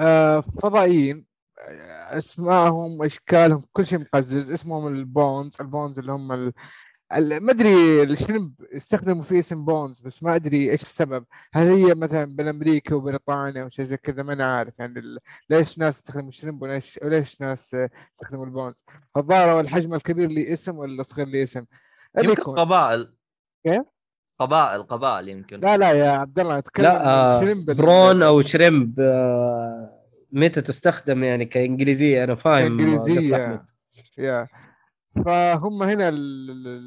آه فضائيين أسمائهم أشكالهم كل شيء مقزز. اسمهم ال prawns ال prawns اللي هم ال... ال- ما أدري ال shrimp استخدموا فيه اسم prawns بس ما أدري إيش السبب. هل هي مثلا بين أمريكا وبريطانيا أو شيء زي كذا؟ ما أنا عارف. يعني ال... ليش ناس يستخدموا ال shrimp وليش وليش ناس يستخدموا ال prawns الظاهر والحجم الكبير لي اسم ولا الصغير لي اسم؟ اللي يكون. قبائل. كيف؟ قبائل قبائل يمكن. لا لا يا عبد الله أتكلم لا آه ال shrimp ال- prawn أو shrimp آه متى تستخدم يعني كإنجليزية؟ أنا فاهم انجليزيه يا فهم هنا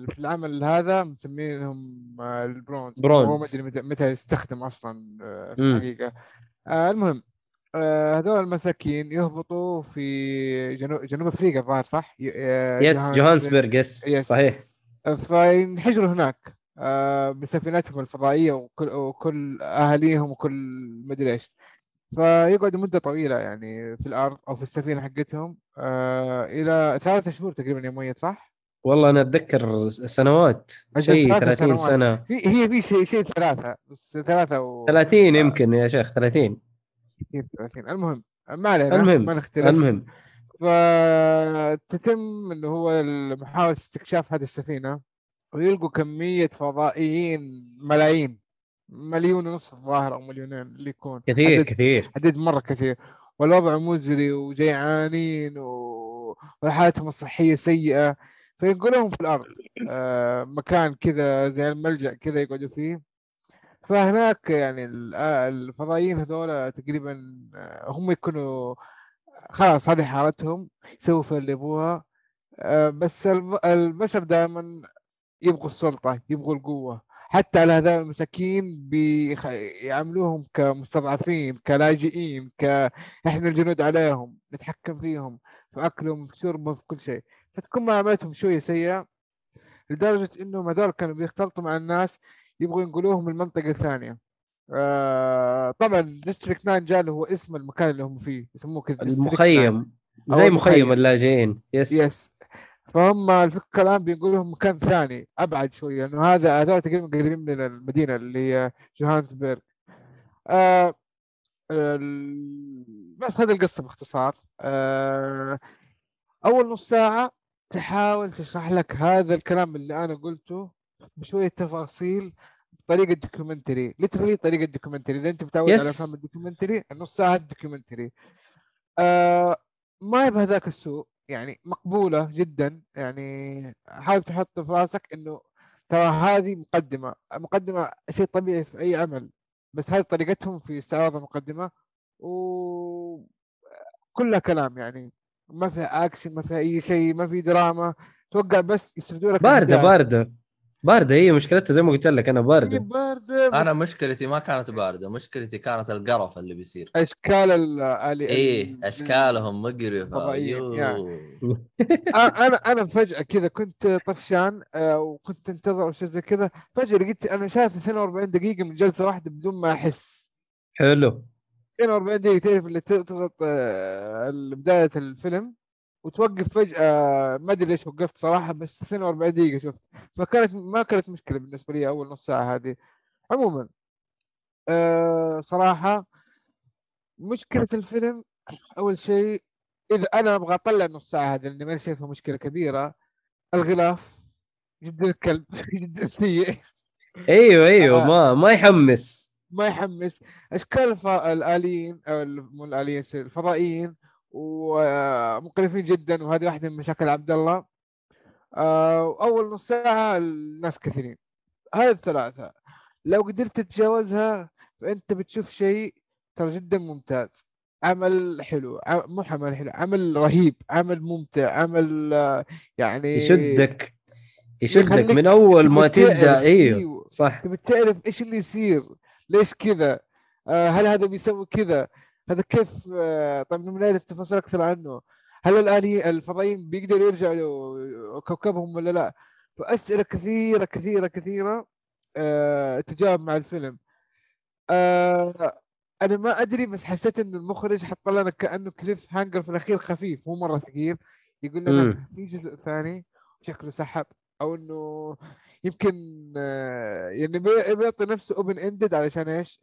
في العمل هذا مسمينهم آه، ال prawns. prawns. هو ما أدري متى- متى يستخدم أصلا في. الحقيقة. آه، المهم آه، هذول المساكين يهبطوا في جنوب جنوب أفريقيا الظاهر صح؟ yes جوهانسبرغ yes yes. صحيح. فينحجروا هناك. بسفينتهم الفضائية وكل وكل أهاليهم وكل مدري إيش. فيقعدوا مده طويلة يعني في الأرض أو في السفينة حقتهم. آه، إلى ثلاثة شهور تقريبا يا مؤيد صح؟ والله أنا أتذكر سنوات شيء ثلاث 30 سنوات. سنة. في هي في شيء شيء ثلاثة بس ثلاثة و 30 يمكن يا شيخ 30 كثير 30 المهم ما علينا المهم، ما نختلف. المهم. فتتم انه هو محاولة استكشاف هذه السفينة. ويلقوا كمية فضائيين ملايين مليون ونص الظاهر أو مليونين اللي يكون. كثير عدد كثير. عدد مرة كثير. والوضع مزري وجيعانين و- وحالتهم الصحية سيئة. فينقلوهم في الأرض. آه مكان كذا زي الملجأ كذا يقعدوا فيه. فهناك يعني ال- الفضائيين هذول تقريبا آه، هم يكونوا خلاص هذه حالتهم يسووا في اللي يبغوها آه، بس الب- البشر دائما يبغوا السلطة يبغوا القوة. حتى على هذول المساكين بيخ... يعاملوهم كمستضعفين كلاجئين ك إحنا الجنود عليهم نتحكم فيهم في أكلهم في شربهم في كل شيء. فتكون معاملتهم شوية سيئة لدرجة إنهم هذول كانوا بيختلطوا مع الناس يبغوا ينقلوهم المنطقة الثانية. آه طبعا District 9 جاء له هو اسم المكان اللي هم فيه يسموه كذا District 9. المخيم زي. مخيم اللاجئين. yes yes فهم الفكرة الآن بيقولوا لهم مكان ثاني أبعد شوية لأنه هذا هذول تقريبا قريبين من المدينة اللي هي جوهانسبرغ. آه بس هذه القصة باختصار. آه، أول نص ساعة تحاول تشرح لك هذا الكلام اللي أنا قلته بشوية تفاصيل بطريقة documentary literally طريقة documentary إذا أنت متعود على Yes. افلام ال documentary النص ساعة documentary آه ما بهذاك السوء يعني مقبولة جدا يعني حاول تحط في راسك إنه ترى هذه مقدمة مقدمة شيء طبيعي في أي عمل بس هذه طريقتهم في استعراض المقدمة و كلها كلام يعني ما فيها اكشن ما فيها أي شيء ما في دراما توقع بس يسردوا لك باردة. باردة بارده هي مشكلتها زي ما قلت لك أنا هي باردة بارده بس أنا مشكلتي ما كانت باردة مشكلتي كانت القرف اللي بيصير. أشكال الالي إيه أشكالهم مقرفة. يعني. (laughs) أنا أنا فجأة كذا كنت طفشان آه، وكنت انتظر أو شيء زي كذا فجأة لقيت أنا شايف 42 دقيقة من جلسة واحدة بدون ما أحس. حلو. 42 دقيقة تعرف اللي تضغط آه، بداية الفيلم. وتوقف فجأة ما أدري ليش وقفت صراحة بس 42 دقيقة شفت فكانت ما كانت مشكلة بالنسبة لي أول نص ساعة هذه عموما آه، صراحة مشكلة الفيلم أول شيء إذا أنا أبغى أطلع نص ساعة هذه لأني ما شايفها مشكلة كبيرة الغلاف جدا كلب (laughs) جدا سيء أيوه أيوه آه. ما ما يحمس ما يحمس أشكال. الآليين أو مو الآليين الفضائيين ومقرفين جدا وهذه واحدة من مشاكل عبد الله. آه، وأول نص ساعه الناس كثيرين. هذه الثلاثة. لو قدرت تتجاوزها فأنت بتشوف شيء ترى جدا ممتاز. عمل حلو مو عمل حلو عمل رهيب عمل ممتع عمل آه، يعني يشدك يشدك من أول ما. تبدأ. إيوه أيوه. صح. تبي تعرف إيش اللي يصير ليش كذا؟ آه هل هذا بيسوي كذا؟ هذا كيف آه طيب نعرف تفاصيل أكثر عنه هل الالي الفضائيين بيقدروا يرجعوا كوكبهم ولا لا فأسئلة كثيرة كثيرة كثيرة آه تجاوب مع الفيلم آه أنا ما أدري بس حسيت انه المخرج حط لنا كأنه cliffhanger في الأخير خفيف مو مرة ثقيل يقول لنا. في جزء ثاني شكله سحب أو إنه يمكن آه، يعني بي- بيعطي نفسه open ended علشان إيش؟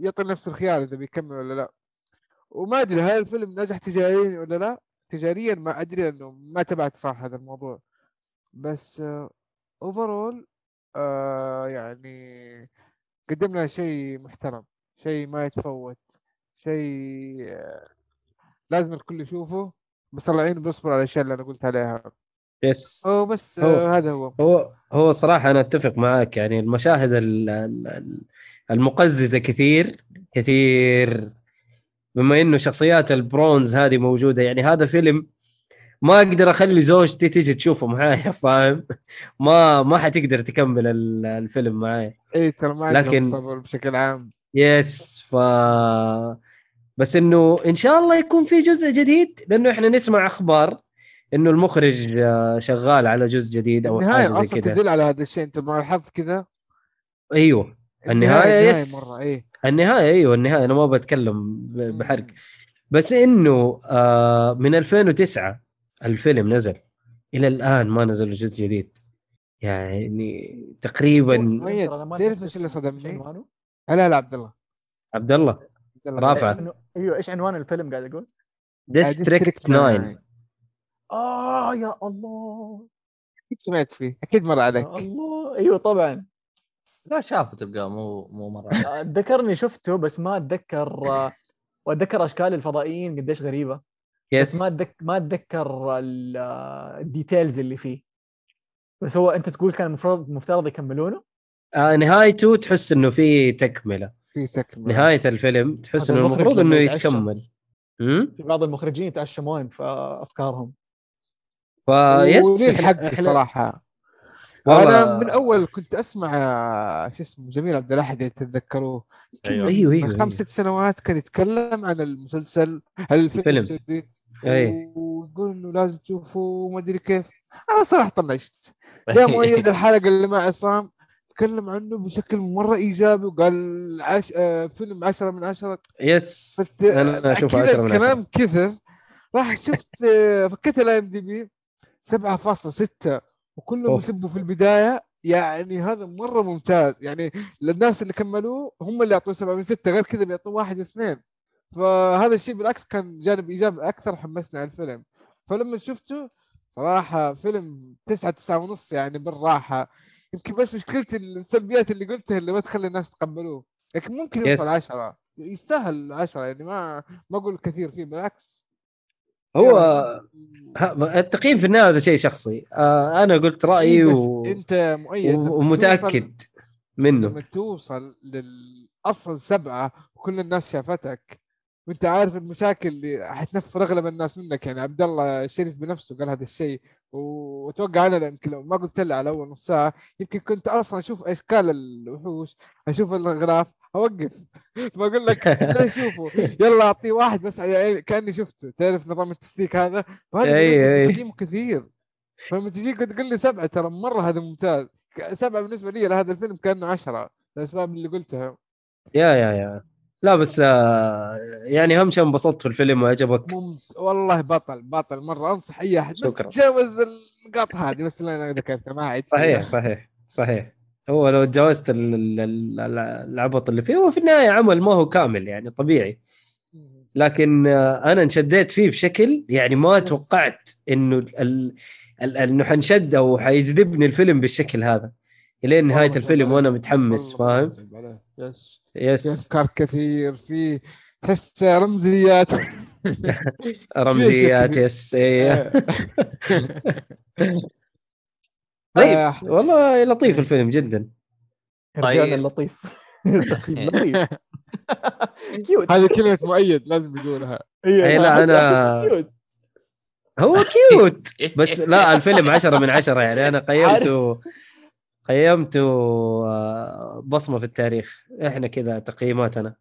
آه، يعطي نفسه الخيار إذا بيكمل ولا لا. وما أدري هل الفيلم نجح تجاريا ولا لا؟ تجاريا ما أدري لأنه ما تبعت صح هذا الموضوع. بس overall يعني قدم لنا شيء محترم شيء ما يتفوت شيء آه، لازم الكل يشوفه. بس الله يعينه بيصبر على الأشياء اللي أنا قلت عليها. يس. أو بس هو- آه، هذا هو. هو هو صراحة أنا أتفق معاك يعني المشاهد ال- ال- ال- المقززة كثير كثير. بما إنه شخصيات البرونز هذه موجودة يعني هذا فيلم ما أقدر أخلي زوجتي تيجي تشوفه معايا (laughs) فاهم؟ ما ما حتقدر تكمل ال- الفيلم معايا اي ترى ما لكن- بشكل عام. يس ف بس إنه إن شاء الله يكون في جزء جديد لأنه إحنا نسمع أخبار إنه المخرج شغال على جزء جديد أو حاجة زي أصلا كذا تدل على هذا الشيء أنت ما لاحظت كذا؟ أيوه. النهاية يس. مرة إيه. النهاية أيوه النهاية. أنا ما بتكلم بحرق. بس إنه آه من 2009 الفيلم نزل إلى الآن ما نزل جزء جديد. يعني تقريبا تعرف إيش اللي صدمني؟ لا لا عبد الله. عبد الله. رافع. أيوه إيش عنوان الفيلم قاعد أقول؟ District 9 آه يا الله. أكيد سمعت فيه. أكيد مر عليك. الله. أيوه طبعا. لا شافه تلقاه مو مو مرة. (laughs) اتذكرني شفته بس ما أتذكر آه، وأتذكر أشكال الفضائيين قديش غريبة. بس yes. ما اتذكر ما أتذكر ال- آه، ال details اللي فيه. بس هو أنت تقول كان المفروض مفترض يكملونه؟ آه نهايته تحس إنه في تكملة. في تكملة. نهاية الفيلم تحس إنه المفروض إنه. يتكمل. امم في بعض المخرجين يتعشمون في أفكارهم. ف yes الحق إحنا- أنا من أول كنت أسمع شو اسمه جميل عبد الأحد تتذكروه. أيوه. أيوه من خمس ست سنوات كان يتكلم عن المسلسل الفيلم. فيلم. sorry، أي. ويقول إنه لازم تشوفه وما أدري كيف. أنا صراحة طنشت. (laughs) جاء مؤيد الحلقة اللي مع عصام تكلم عنه بشكل مرة إيجابي وقال عش... آه فيلم 10 من 10 يس. بس أنا أشوفه كذا 10 من 10 الكلام كثر. راح شفت آه، فكيت ال IMDb 7.6 وكلهم. يسبوا في البداية. يعني هذا مرة ممتاز. يعني للناس اللي كملوه هم اللي يعطوه سبعة من ستة غير كذا بيعطوه واحد اثنين. فهذا الشيء بالعكس كان جانب إيجابي أكثر حمسني على الفيلم. فلما شفته صراحة فيلم تسعة تسعة ونص يعني بالراحة. يمكن بس مشكلتي السلبيات اللي قلتها اللي ما تخلي الناس يتقبلوه لكن ممكن يوصل Yes. عشرة. يستاهل عشرة. يعني ما ما أقول كثير فيه بالعكس. هو التقييم في النهاية هذا شيء شخصي. آه أنا قلت رأيي إيه بس و... أنت مؤيد ومتأكد منه. لما توصل لل أصلا سبعه وكل الناس شافتك. وأنت عارف المشاكل اللي حتنفر أغلب الناس منك. يعني عبد الله الشريف بنفسه قال هذا الشيء وأتوقع أنا يمكن لو ما قلت له على أول نص ساعة يمكن كنت أصلا أشوف أشكال الوحوش أشوف الاغراف أوقف. (laughs) بقول لك لا اشوفه يلا أعطيه واحد بس يعني كأني شفته. تعرف نظام التسليك هذا؟ فهذا أي- أي. كثير. فلما تجيك تقول لي سبعة ترى مرة هذا ممتاز. سبعة بالنسبة لي لهذا الفيلم كأنه عشرة الأسباب اللي قلتها. يا يا يا. لا بس آه يعني أهم شيء انبسطت في الفيلم وعجبك. ممت... والله بطل بطل. مرة أنصح أي أحد. بس. تجاوز النقاط هذه بس اللي أنا ذكرتها ما فيها. صحيح صحيح صحيح. هو لو تجاوزت ال- ال- ال- العبط اللي فيه هو في النهاية عمل ما هو كامل يعني طبيعي لكن آه، أنا انشديت فيه بشكل يعني ما. توقعت إنه ال- إنه حنشد أو حيجذبني الفيلم بالشكل هذا الين نهاية الفيلم وأنا. متحمس فاهم. يس يس أفكار كثير في تحس رمزيات (laughs) رمزيات. (laughs) yes (laughs) إيه. آه. والله لطيف الفيلم جدا. رجعنا طيب. اللطيف (laughs) تقييم (laughs) لطيف. cute هذه كلمة مؤيد لازم يقولها. إيه، أي لا، cute. هو cute بس لا الفيلم عشرة من عشرة يعني. أنا قيمته قيمته آه، بصمة في التاريخ. إحنا كذا تقييماتنا.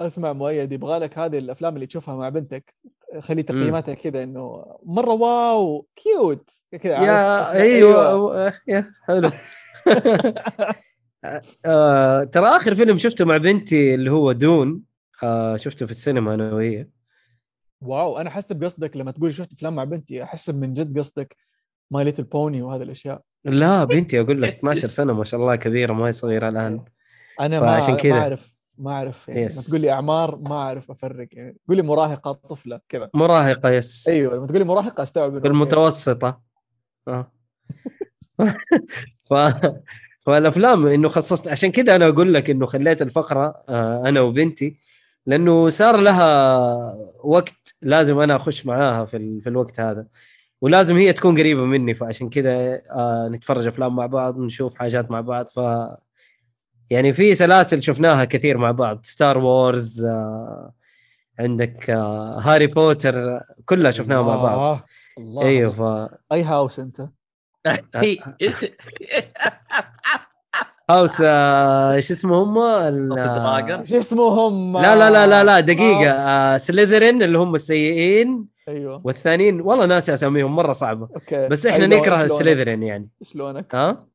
أسمع مؤيد يبغى لك هذه الأفلام اللي تشوفها مع بنتك. خلي تقييماتها كذا إنه مرة wow cute كذا؟ يا أيوه يا حلو. (laughs) آه، ترى آخر فيلم شفته مع بنتي اللي هو Dune آه، شفته في السينما أنا وهي. واو أنا حسب قصدك لما تقول شفت أفلام مع بنتي احسب من جد قصدك My Little Pony وهذه الأشياء. لا بنتي أقول لك (laughs) 12 سنة ما شاء الله كبيرة ما هي صغيرة الآن. أنا ما فعشان كذا. ما أعرف. ما أعرف يعني yes. تقول لي أعمار ما أعرف أفرق يعني تقول لي مراهقة طفلة كذا مراهقة yes أيوه لما تقول لي مراهقة أستوعب okay. المتوسطة آه. (laughs) ف... فالأفلام إنه خصصت عشان كذا أنا أقول لك إنه خليت الفقرة آه، أنا وبنتي لأنه صار لها وقت لازم أنا أخش معاها في, ال... في الوقت هذا ولازم هي تكون قريبة مني فعشان كذا آه، نتفرج أفلام مع بعض نشوف حاجات مع بعض ف يعني في سلاسل شفناها كثير مع بعض. Star Wars آه، عندك آه، Harry Potter كلها شفناها مع بعض. الله أيوه ف أي house أنت؟ هاوس آه، إيش اسمه هم؟ ال- آه، شو اسمهم لا لا لا لا لا دقيقة. آه. Slytherin اللي هم السيئين أيوه. والثانيين والله ناسي أساميهم مرة صعبة. okay. بس إحنا أي لون- نكره؟ Slytherin يعني. شلونك؟ ها؟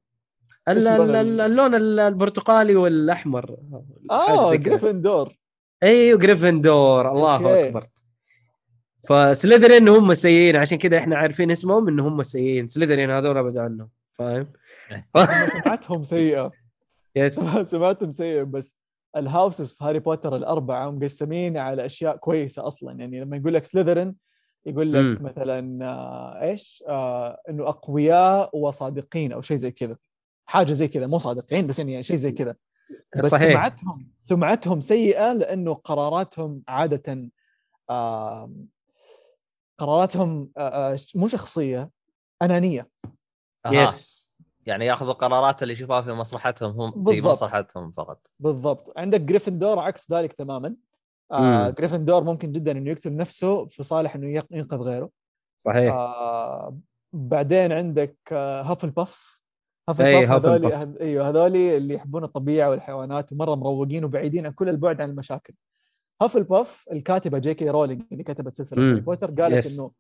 اللون ال- البرتقالي والأحمر آه. Gryffindor أيوه Gryffindor الله okay. أكبر ف Slytherin هم السيئين عشان كذا إحنا عارفين اسمهم ان هم السيئين Slytherin هذول ابعد عنهم فاهم؟ (laughs) هم سمعتهم سيئة يس (laughs) سمعتهم سيئة بس ال houses في Harry Potter الأربعة مقسمين على أشياء كويسة أصلا يعني لما يقول لك Slytherin يقول لك. مثلا آه إيش؟ آه إنه أقوياء وصادقين أو شيء زي كذا حاجة زي كذا مو صادقين بس يعني شيء زي كذا. بس صحيح. سمعتهم سمعتهم سيئة لأنه قراراتهم عادة آه قراراتهم آه آه مو شخصية أنانية. يس يعني يأخذوا قرارات اللي يشوفوها في مصلحتهم هم في. مصلحتهم فقط. بالضبط. عندك Gryffindor عكس ذلك تماما. آه. Gryffindor ممكن جدا إنه يقتل نفسه في صالح إنه ينقذ غيره. صحيح. آه بعدين عندك آه Hufflepuff Huffle أي، puff Huffle هذولي puff. هذ- إيوه هذولي اللي يحبون الطبيعة والحيوانات ومره مروقين وبعيدين عن كل البعد عن المشاكل Hufflepuff الكاتبة J.K. Rowling اللي كتبت سلسلة. Harry Potter قالت yes. انه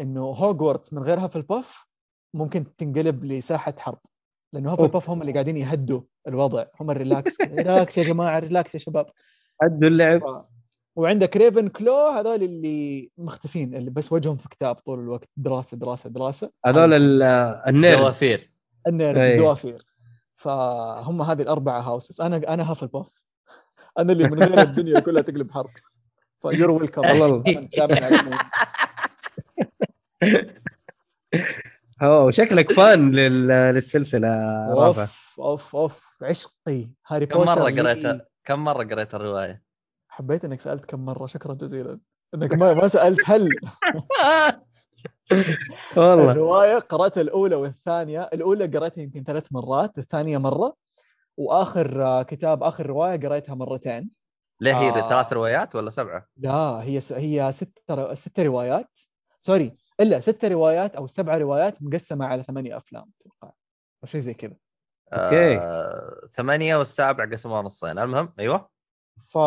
إنه هوجورتس من غير Hufflepuff ممكن تنقلب لساحة حرب لأنه Huffle أوف. puff هم اللي قاعدين يهدوا الوضع هم ال relax. relax (laughs) يا جماعة relax يا شباب هدوا اللعب ف... وعندك Ravenclaw هذول اللي مختفين اللي بس وجههم في كتاب طول الوقت دراسة دراسة دراسة هذول ال- ال nerds ال nerd أي. الدوافير. فهم هذه الأربعة houses أنا أنا Hufflepuff أنا اللي من غير الدنيا كلها تقلب حرب. ف you're welcome. (laughs) أوه شكلك fan لل... للسلسلة رافع. أوف أوف. اوف عشقي. Harry كم Potter مرة لي- قريت كم مرة قريت الرواية؟ حبيت إنك سألت كم مرة شكرا جزيلا. إنك ما ما سألت هل. (laughs) (laughs) والله الرواية قرأتها الأولى والثانية الأولى قريتها يمكن ثلاث مرات الثانية مرة وآخر آه، كتاب آخر رواية قريتها مرتين ليه هي آه. ثلاث روايات ولا سبعة؟ لا هي س... هي ست ر- ست روايات sorry إلا ست روايات أو سبع روايات مقسمة على ثمانية أفلام أتوقع أو شيء زي كذا أوكي. آه، ثمانية والسابع قسموها نصين المهم أيوه ف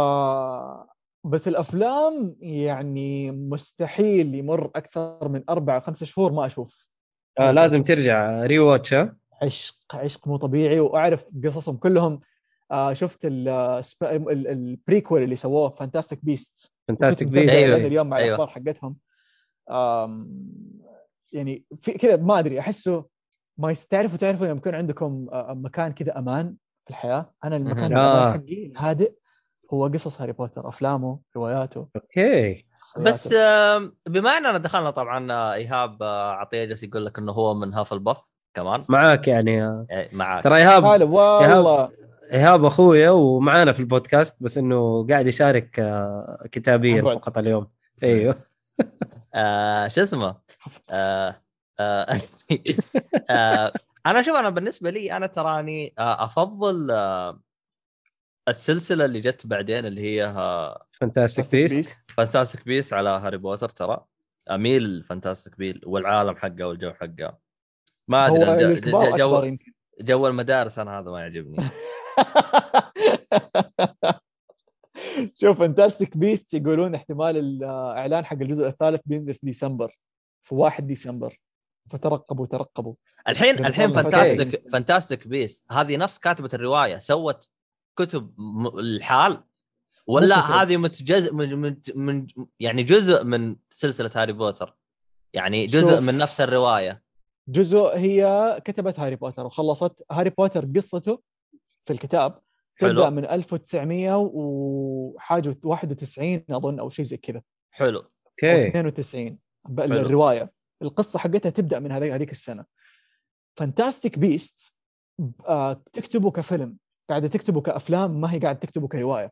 بس الأفلام يعني مستحيل يمر أكثر من أربع خمسة شهور ما أشوف. آه لازم ترجع rewatch عشق عشق مو طبيعي وأعرف قصصهم كلهم. آه شفت ال prequel اللي سووه Fantastic Beasts Fantastic Beasts أيوة. اليوم مع أيوة. الأخبار حقتهم. يعني في كذا ما أدري أحسه ما تعرفوا تعرفوا لما يكون عندكم آه، مكان كذا أمان في الحياة؟ أنا المكان آه. حقي الهادئ. هو قصص هاري بوتر أفلامه رواياته okay. بس بما أننا دخلنا طبعا آه، إيهاب آه، عطية جالس يقول لك إنه هو من Hufflepuff كمان؟ معاك يعني. إيه، معاك. ترى إيهاب والله. إيهاب أخويا ومعانا في البودكاست بس إنه قاعد يشارك آه، كتابيا. فقط اليوم. أيوه. (laughs) آه شو اسمه؟ آه آه (laughs) آه أنا شوف أنا بالنسبة لي أنا تراني أفضل آه السلسلة اللي جت بعدين اللي هي آه Fantastic Beasts. Fantastic Beasts على هاري بوتر ترى. أميل ال Fantastic Beasts والعالم حقه والجو حقه. ما هو ادري جو, الكبار جو, جو, يمكن. جو المدارس أنا هذا ما يعجبني. (laughs) شوف Fantastic Beasts يقولون احتمال الإعلان حق الجزء الثالث بينزل في ديسمبر في 1 ديسمبر. فترقبوا ترقبوا. الحين الحين Fantastic. Fantastic Beasts هذه نفس كاتبة الرواية سوت كتب الحال ولا. هذه متجزء من, من من يعني جزء من سلسلة هاري بوتر. يعني جزء شوف. من نفس الرواية. جزء هي كتبت هاري بوتر وخلصت. هاري بوتر قصته في الكتاب تبدأ حلو. من 1900 وحاجه 91 أظن أو شيء زي كذا. حلو. أو okay. 92 ب- حلو. الرواية. القصة حقتها تبدأ من هذيك هذيك السنة. Fantastic Beasts تكتبه كفيلم. قاعدة تكتبه كأفلام ما هي قاعدة تكتبه كرواية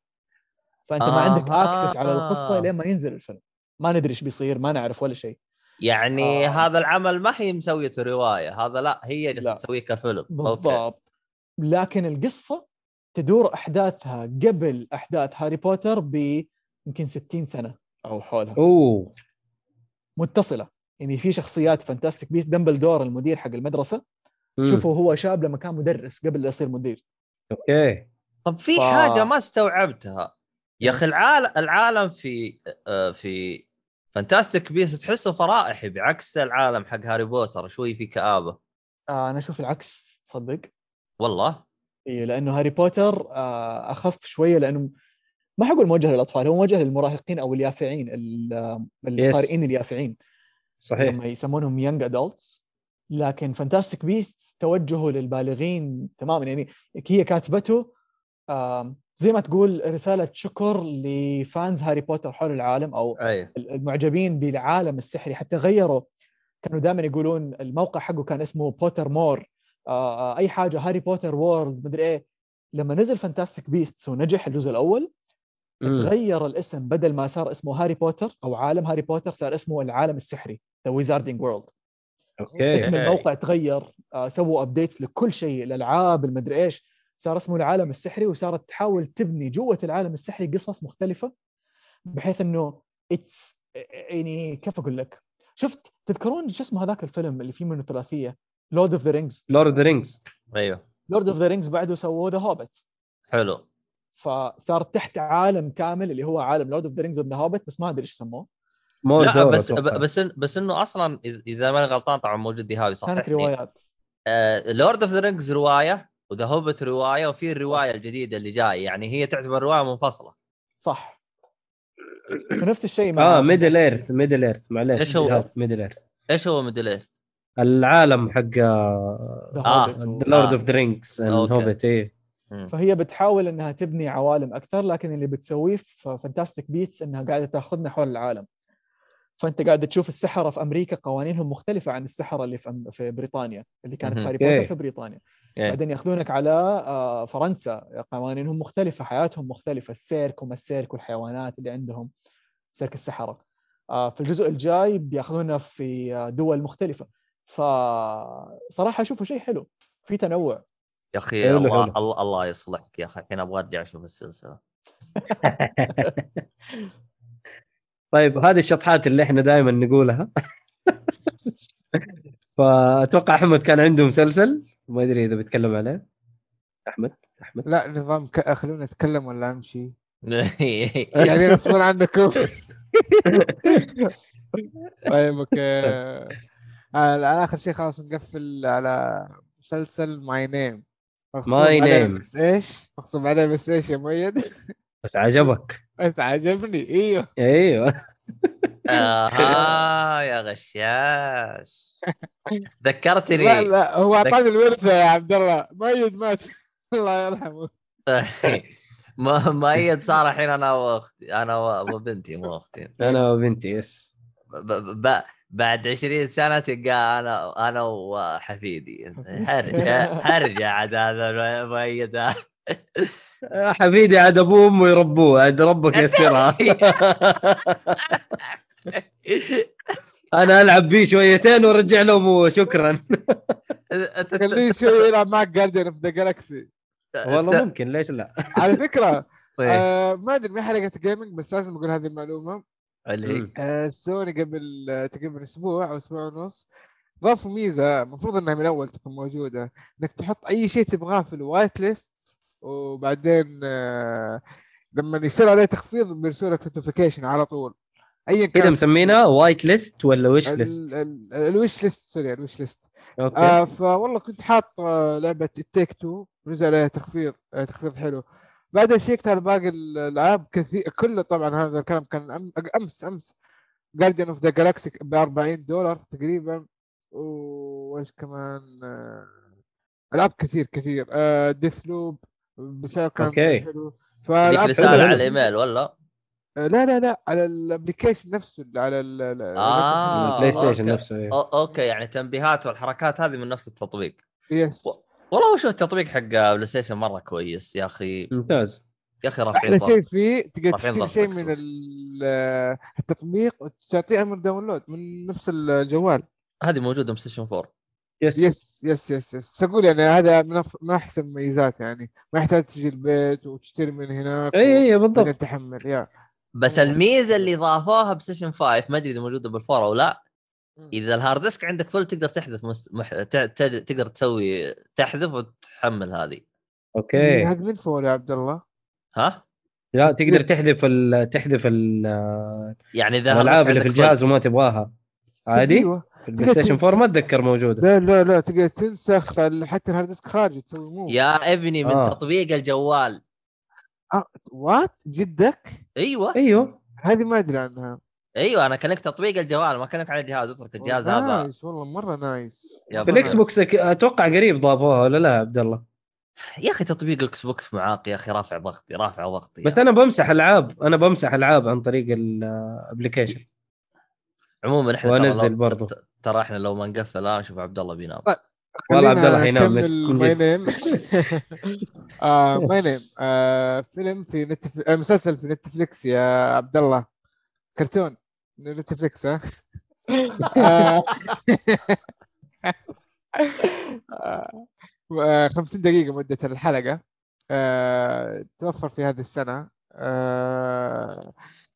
فأنت ما عندك آه. access على القصة لين ما ينزل الفيلم ما ندري إيش بيصير ما نعرف ولا شيء يعني آه. هذا العمل ما هي مسويته رواية هذا لا هي جالسه. تسويه كفيلم okay. بالضبط لكن القصة تدور أحداثها قبل أحداث هاري بوتر ب يمكن 60 سنة أو حولها أوه متصلة يعني في شخصيات Fantastic Beasts دمبلدور المدير حق المدرسة. شوفوا هو شاب لما كان مدرس قبل لا يصير مدير okay. طب في ف- حاجة ما استوعبتها. يا أخي؟ العالم العالم في آه، في Fantastic Beasts تحسه فرائحي بعكس العالم حق هاري بوتر شوي في كآبة. آه أنا أشوف العكس تصدق؟ والله؟ اي لأنه هاري بوتر آه أخف شوية لأنه ما حقول موجه للأطفال هو موجه للمراهقين أو اليافعين ال- آه، القارئين اليافعين. صحيح. لما يسمونهم young adults لكن Fantastic Beasts توجهه للبالغين تماما. يعني هي كاتبته زي ما تقول رسالة شكر ل fans هاري بوتر حول العالم أو أي. المعجبين بالعالم السحري. حتى غيروا كانوا دائما يقولون الموقع حقه كان اسمه Pottermore آه، آه، أي حاجة هاري بوتر World مدري إيه. لما نزل Fantastic Beasts ونجح الجزء الأول. تغير الاسم. بدل ما صار اسمه هاري بوتر أو عالم هاري بوتر صار اسمه العالم السحري the Wizarding World okay. اسم. الموقع تغير آه، سووا updates لكل شيء الالعاب المدري إيش. صار اسمه العالم السحري وصارت تحاول تبني جوة العالم السحري قصص مختلفة بحيث إنه it's يعني كيف أقول لك؟ شفت تذكرون شو اسمه هذاك الفيلم اللي فيه منه ثلاثيه Lord of the Rings Lord of the Rings أيوه. Lord of the Rings بعده سووه the Hobbit حلو. فصار تحت عالم كامل اللي هو عالم Lord of the Rings the Hobbit بس ما أدري إيش سموه لا دور بس أتوقع. بس إن- بس إنه أصلا إذا ماني غلطان طبعا موجود ديهاوي صح كانت روايات Lord of the Rings رواية و the Hobbit رواية وفي الرواية الجديدة اللي جاي يعني هي تعتبر رواية منفصلة صح ونفس الشيء مع آه Middle Earth Middle Earth معليش إيش هو؟ Middle Earth إيش هو Middle East؟ العالم حق آه. Lord. of the Rings إيه مم. فهي بتحاول إنها تبني عوالم أكثر لكن اللي بتسويه في Fantastic Beasts إنها قاعدة تأخذنا حول العالم فأنت قاعد تشوف السحرة في أمريكا قوانينهم مختلفة عن السحرة اللي في أم- في بريطانيا اللي كانت. في هاري. بوتر في بريطانيا إيه. بعدين يأخذونك على آه، فرنسا قوانينهم مختلفة حياتهم مختلفة السيرك وما السيرك والحيوانات اللي عندهم سيرك السحرة آه، في الجزء الجاي بيأخذونا في آه، دول مختلفة فصراحه أشوفه شيء حلو في تنوع يا أخي. الله الله يصلحك يا أخي الحين أبغى أرجع أشوف السلسلة (laughs) (laughs) (laughs) طيب هذه الشطحات اللي إحنا دائما نقولها. (laughs) فأتوقع أحمد كان عنده مسلسل ما أدري إذا بيتكلم عليه. أحمد؟ أحمد؟ لا نظام ك... خلونا نتكلم ولا أمشي؟ (laughs) يعني غصبا عنكم (laughs) طيب okay. آه آخر شيء خلاص نقفل على مسلسل My Name. بس إيش؟ مقصود عليه بس إيش يا مؤيد؟ بس عجبك. بس عجبني. أيوه. (laughs) أيوه أها يا غشاش. (laughs) ذكرتني. لا لا هو أعطاني الورثة يا عبد الله. مؤيد مات. (laughs) الله يرحمه. ما مؤيد صار الحين أنا وأختي. أنا وبنتي مو أختي. أنا وبنتي يس. ب- ب- بعد 20 سنة تلقى أنا أنا وحفيدي. هرجع هرجع عاد هذا مؤيد حبيبي عاد أبوه وأمه يربوه عاد ربك يسرها (laughs) أنا ألعب بيه شويتين وأرجع له أبوه شكرا. خليه شوي يلعب معك Guardians of the Galaxy والله ممكن ليش لا؟ (laughs) على فكرة إيه. آه ما أدري ما حلقة gaming بس لازم أقول هذه المعلومة. اللي. آه سوني قبل آه، تقريبا أسبوع أو أسبوع ونص ضافوا ميزة المفروض إنها من أول تكون موجودة إنك تحط أي شيء تبغاه في ال white list وبعدين آه لما يصير عليه تخفيض بيرسل لك notification على طول. ايا كذا كان. مسمينها white list ولا wish list ال- ال wish list sorry ال wish list okay. آه فوالله كنت حاط آه لعبة It Takes Two نزل عليها تخفيض آه تخفيض حلو. بعدين شيكت على باقي الألعاب كثير كله طبعا هذا الكلام كان أمس أمس. Guardian of the Galaxy ب 40 دولار تقريبا. وإيش كمان؟ ألعاب كثير كثير. Deathloop بسعر كان okay. حلو رساله. على الايميل ولا؟ آه، لا لا لا على ال application نفسه على ال- آه. ال PlayStation okay. نفسه. أو- okay يعني تنبيهات والحركات هذه من نفس التطبيق yes و- والله وش التطبيق حق PlayStation مرة كويس يا أخي ممتاز يا أخي رافعين أحلى ضغط. شيء فيه تقدر تشتري شيء من التطبيق وتعطيه أمر download من نفس الجوال هذه موجودة PlayStation 4 yes. yes yes yes yes. بس أقول يعني هذا من أف- من أحسن المميزات يعني. ما يحتاج تجي البيت وتشتري من هناك إي إي بالضبط. تحمل يا. بس والله. الميزة اللي ضافوها PlayStation 5 ما أدري إذا موجودة بال four أو لا. إذا ال hard disk عندك full تقدر تحذف مست... مح... ت... ت... تقدر تسوي تحذف وتحمل هذه. okay. حق من four يا عبد الله. ها؟ لا تقدر تحذف ال... تحذف ال... يعني إذا الألعاب اللي في عندك full- الجهاز وما تبغاها. عادي؟ أيوه. ال PlayStation 4 ما اتذكر موجودة. لا لا لا تقدر تنسخ حتى ال hard disk خارجي تسوي مو يا ابني من آه. تطبيق الجوال. آه. what جدك؟ أيوه. أيوه. هذه ما أدري عنها. أيوه أنا كلمت تطبيق الجوال ما كلمت على الجهاز أترك الجهاز هذا. nice والله مرة نايس في ال X box أتوقع قريب ضافوها ولا لا يا عبد الله؟ يا أخي تطبيق Xbox معاق يا أخي رافع ضغطي رافع ضغطي بس أنا بمسح ألعاب أنا بمسح ألعاب عن طريق ال application عموما إحنا ترى وأنزل لو- برضو. ت- ترى إحنا لو ما نقفل الان نشوف عبد الله بينام. والله خلينا عبد الله حينام My. Name My Name فيلم في نتف... آه، مسلسل في Netflix يا عبد الله. كرتون. Netflix ها؟ (laughs) آه، آه، 50 دقيقة مدة الحلقة. آه، توفر في هذه السنة. آه،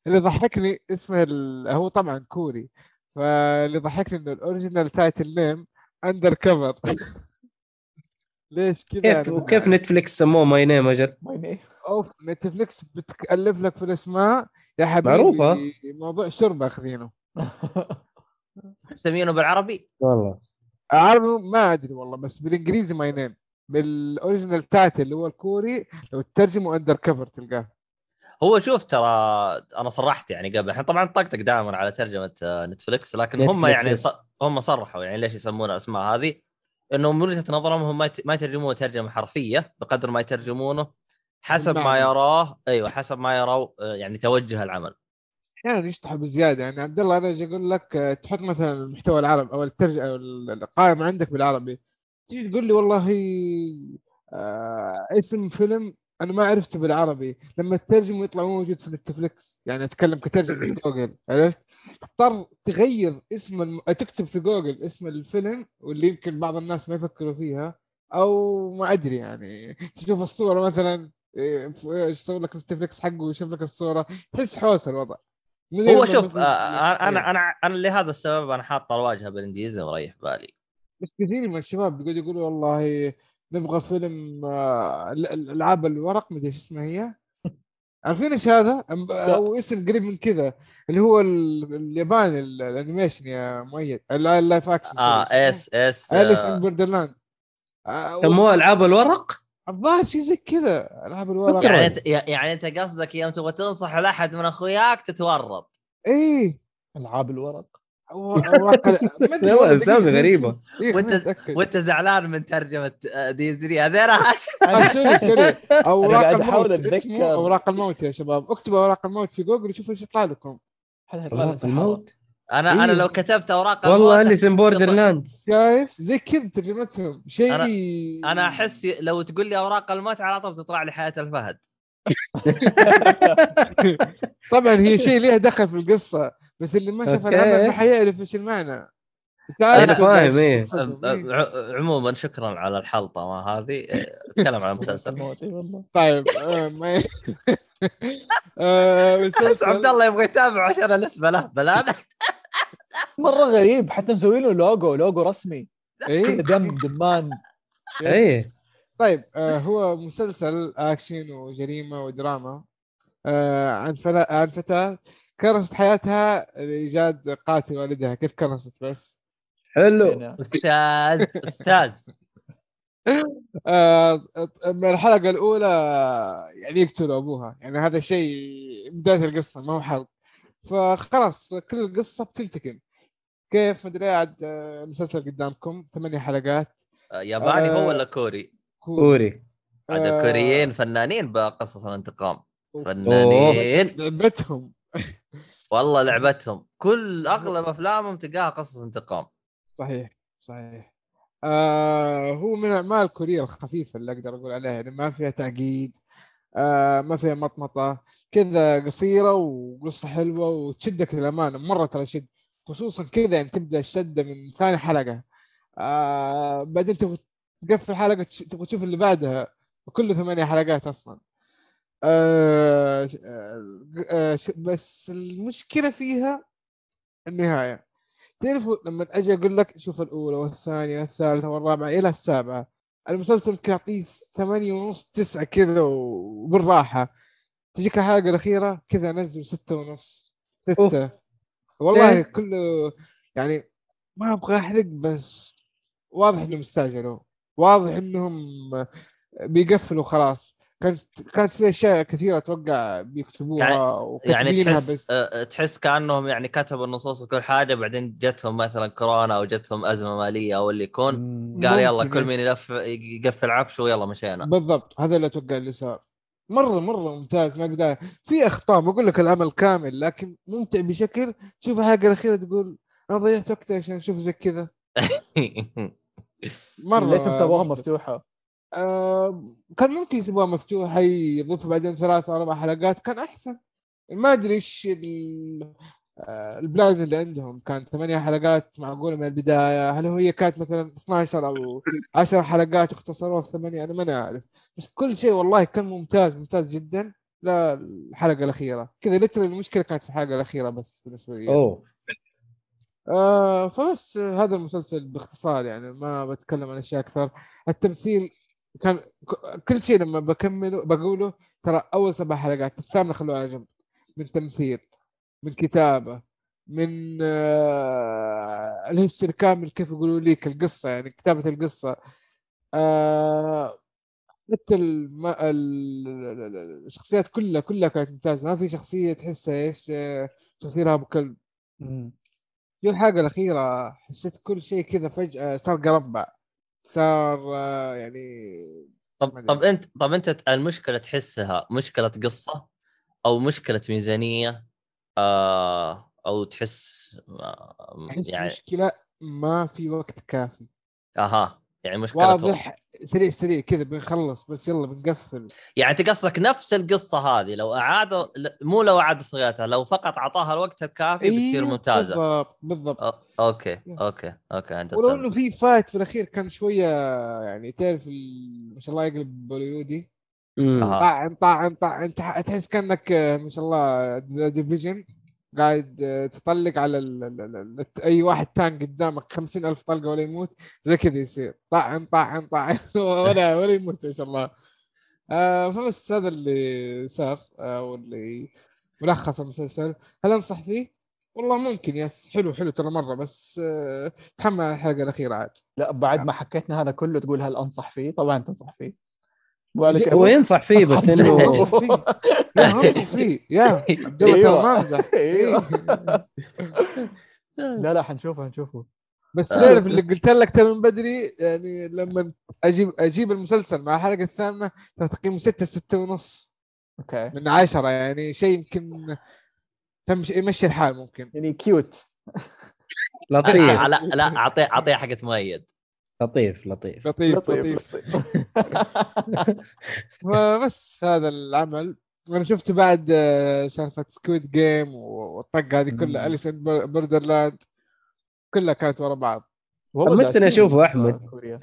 اللي ضحكني اسمه ال... هو طبعا كوري. فاللي ضحكني إنه ال original title name Undercover (laughs) ليش كذا كيف وكيف Netflix سموه My Name أجل My Name. أوف Netflix بتألف لك في الأسماء. يا حبيبي معروفة. موضوع شرب أخذينه. مسمينه بالعربي؟ والله. عربي ما أدري والله بس بالإنجليزي My Name بال original title اللي هو الكوري لو تترجمه Undercover تلقاه. هو شوف ترى أنا صرحت يعني قبل إحنا طبعا طقطق دائما على ترجمة آه، نتفلكس لكن هم يعني. هم صرحوا يعني ليش يسمون الأسماء هذه إنه من وجهة نظرهم هم ما يت- ما يترجمونه ترجمة حرفية بقدر ما يترجمونه حسب ما بالمعنى. يراه أيوه حسب ما يروا آه، يعني توجه العمل أحيانا يشطحوا بزيادة يعني عبد الله أنا أجي أقول لك آه، تحط مثلا المحتوى العربي أو الترج أو ال- القائمة عندك بالعربي تيجي تقول لي والله آه اسم فيلم أنا ما عرفته بالعربي. لما تترجم يطلع مو موجود في Netflix يعني أتكلم كترجمة في جوجل عرفت؟ تضطر تغير اسم الم... تكتب في جوجل اسم الفيلم واللي يمكن بعض الناس ما يفكروا فيها أو ما أدري يعني. تشوف الصورة مثلا إيه، يصور لك Netflix حقه ويشوف لك الصورة. تحس حوسة الوضع. هو شوف مثلاً- آه، أنا إيه. أنا أنا لهذا السبب أنا حاط الواجهه بالإنجليزي ومريح بالي. بس كثير من الشباب بيقعدوا يقولوا والله نبغى فيلم آه، ال- ال- ألعاب الورق مدري إيش اسمها هي. عارفين إيش هذا؟ أم- أو اسم قريب من كذا اللي هو ال- الياباني ال- ال animation يا مؤيد. ال- ال live action آه اس اس Alice in Borderland سموها ألعاب الورق؟ الظاهر شيء زي كذا ألعاب الورق. يعني أنت يعني أنت قصدك يوم تبغى تنصح لأحد من أخوياك تتورط. إيه. ألعاب الورق. وأنت- خليني أتأكد. وأنت زعلان من ترجمة آه، ديزني هذيلا آه، sorry sorry. (laughs) أوراق الموت. اسمه أوراق الموت يا شباب. اكتبوا أوراق الموت في جوجل وشوفوا إيش يطلع لكم. أوراق الموت؟ أنا أنا إيه. لو كتبت أوراق والله الموت Alice in أحس- Borderland شايف؟ زي كذا ترجمتهم. شيء أنا أحس لو تقول لي أوراق الموت على طول تطلع لي حياة الفهد. (laughs) (laughs) طبعا هي شيء ليه دخل في القصة. بس اللي ما شاف. العمل ما حيعرف إيش المعنى أنا فاهم، إيه. ع- عموما شكرا على الحلطه ما هذه آه، أتكلم عن المسلسل (laughs) طيب آه، (laughs) آه، مسلسل عبد الله يبغى يتابع عشان الاسم له بلا (laughs) مرة غريب حتى مسوي له لوجو لوجو رسمي إيه. دم دمان. إيه. طيب هو مسلسل اكشن وجريمة ودراما عن عن فتاة كرست حياتها لإيجاد قاتل والدها. كيف كرست بس؟ حلو. يعني أستاذ أستاذ. (laughs) آه من الحلقة الأولى يعني يقتلوا أبوها. يعني هذا شيء بداية القصة ما هو حرب فخلاص كل القصة بتنتقم. كيف؟ مدري عاد آه، المسلسل قدامكم. ثمانية حلقات. آه، ياباني هو ولا كوري؟ كوري. عاد آه، الكوريين فنانين بقصص الانتقام. فنانين. لعبتهم والله (laughs) لعبتهم. كل (laughs) أغلب أفلامهم تلقاها قصص انتقام. صحيح صحيح. آه هو من الاعمال الكورية الخفيفة اللي أقدر أقول عليها يعني ما فيها تعقيد آه ما فيها مطمطة كذا قصيرة وقصة حلوة وتشدك للأمانة مرة ترى شد خصوصا كذا يعني تبدأ الشدة من ثاني حلقة. آه بعدين تبغى تقفل حلقة تبغى تشوف اللي بعدها وكله ثمانية حلقات أصلا. آه آه آه بس المشكلة فيها النهاية. تعرفوا لما أجي أقول لك شوف الأولى والثانية والثالثة والرابعة إلى السابعة المسلسل ممكن اعطيه ثمانية ونص تسعة كذا وبالراحة. تجيك الحلقة الأخيرة كذا نزل ستة ونص ستة. أوف. والله إيه. كله يعني ما أبغى أحرق بس واضح إنهم استعجلوا. واضح إنهم بيقفلوا خلاص. كانت كانت في أشياء كثيرة أتوقع بيكتبوها يعني وكاتبينها تحس بس. آه، تحس كأنهم يعني كتبوا النصوص وكل حاجة بعدين جتهم مثلا كورونا أو جتهم أزمة مالية أو اللي يكون قال يلا كل مين. يلف يقفل عفشه ويلا مشينا. بالضبط هذا اللي أتوقع اللي صار. مره مرة ممتاز من البداية. في أخطاء ما أقول لك العمل كامل لكن ممتع بشكل. تشوف الحلقة الأخيرة تقول أنا ضيعت وقتي عشان أشوف زي كذا. (laughs) مرة ليتهم سووها ممتع. مفتوحة. آه كان ممكن يسيبوها مفتوحة يضيفوا بعدين ثلاث أو أربع حلقات كان أحسن. ما أدري إيش آه، البلان اللي عندهم. كان ثمانية حلقات معقولة من البداية. هل هي كانت مثلا 12 أو 10 حلقات واختصروها في ثمانية؟ أنا ما أعرف بس كل شيء والله كان ممتاز ممتاز جدا. لا الحلقة الأخيرة. كذا لتر المشكلة كانت في الحلقة الأخيرة بس بالنسبة لي. أوه. آه فبس هذا المسلسل باختصار يعني ما بتكلم عن أشياء أكثر. التمثيل كان كل شيء لما بكمله بقوله ترى أول سبع حلقات الثامنة خلوها على جنب. من تمثيل من كتابة من آه الهيستوري كامل كيف يقولوا لك القصة يعني كتابة القصة. آه حتى الم... ال... ال- ال- الشخصيات كلها كلها كانت ممتازة. ما في شخصية تحسها إيش آه، تاثيرها أبو كلب. الحلقة الأخيرة حسيت كل شيء كذا فجأة صار قرنبع صار آه، يعني طب. طب أنت طب أنت المشكلة تحسها مشكلة قصة أو مشكلة ميزانية؟ آه أو تحس آه يعني مشكلة ما في وقت كافي. أها. يعني مشكله واضح. سريع سريع كذا بنخلص بس يلا بنقفل. يعني انت قصدك نفس القصة هذه لو أعادوا ل- مو لو أعادوا صياغتها لو فقط أعطاها الوقت الكافي بتصير أيوه، ممتازة. بالضبط. بالضبط أو- okay okay okay عند ولو إنه في fight في الأخير كان شوية يعني تعرف ما شاء الله يقلب بوليودي طاعن طاعن تح- تحس كأنك آه، ما شاء الله Division. قاعد آه، تطلق على ال ال ال ال أي واحد tank قدامك خمسين ألف طلقة ولا يموت زي كذا يصير. طاعن طاعن طاعن (laughs) ولا ولا يموت ما شاء الله. آه فبس هذا اللي صار آه واللي ملخص المسلسل. هل أنصح فيه؟ والله ممكن yes. حلو حلو ترى مرة بس آه تحمل الحلقة الأخيرة عاد. لا بعد ما حكيتنا هذا كله تقول هل أنصح فيه؟ طبعا تنصح فيه. هو ينصح فيه بس انه انصح فيه. (laughs) انصح فيه. يا (laughs) عبد الله ترى ما امزح (laughs) أيوه. إيه. لا لا حنشوفه حنشوفه. بس آه. تعرف اللي قلت لك ترى من بدري يعني لما أجيب أجيب المسلسل مع الحلقة الثامنة تقييمه 6 6 ونص. okay. من عشرة يعني شيء يمكن تمشي يمشي الحال ممكن. يعني cute لطيف. لا لا اعطيه اعطيه حقت مؤيد. لطيف لطيف. لطيف لطيف (laughs) بس هذا العمل. وأنا شفته بعد آه، سالفة Squid Game والطقة هذه كلها. Alice Borderland كلها كانت ورا بعض. في أحمد. كوريا.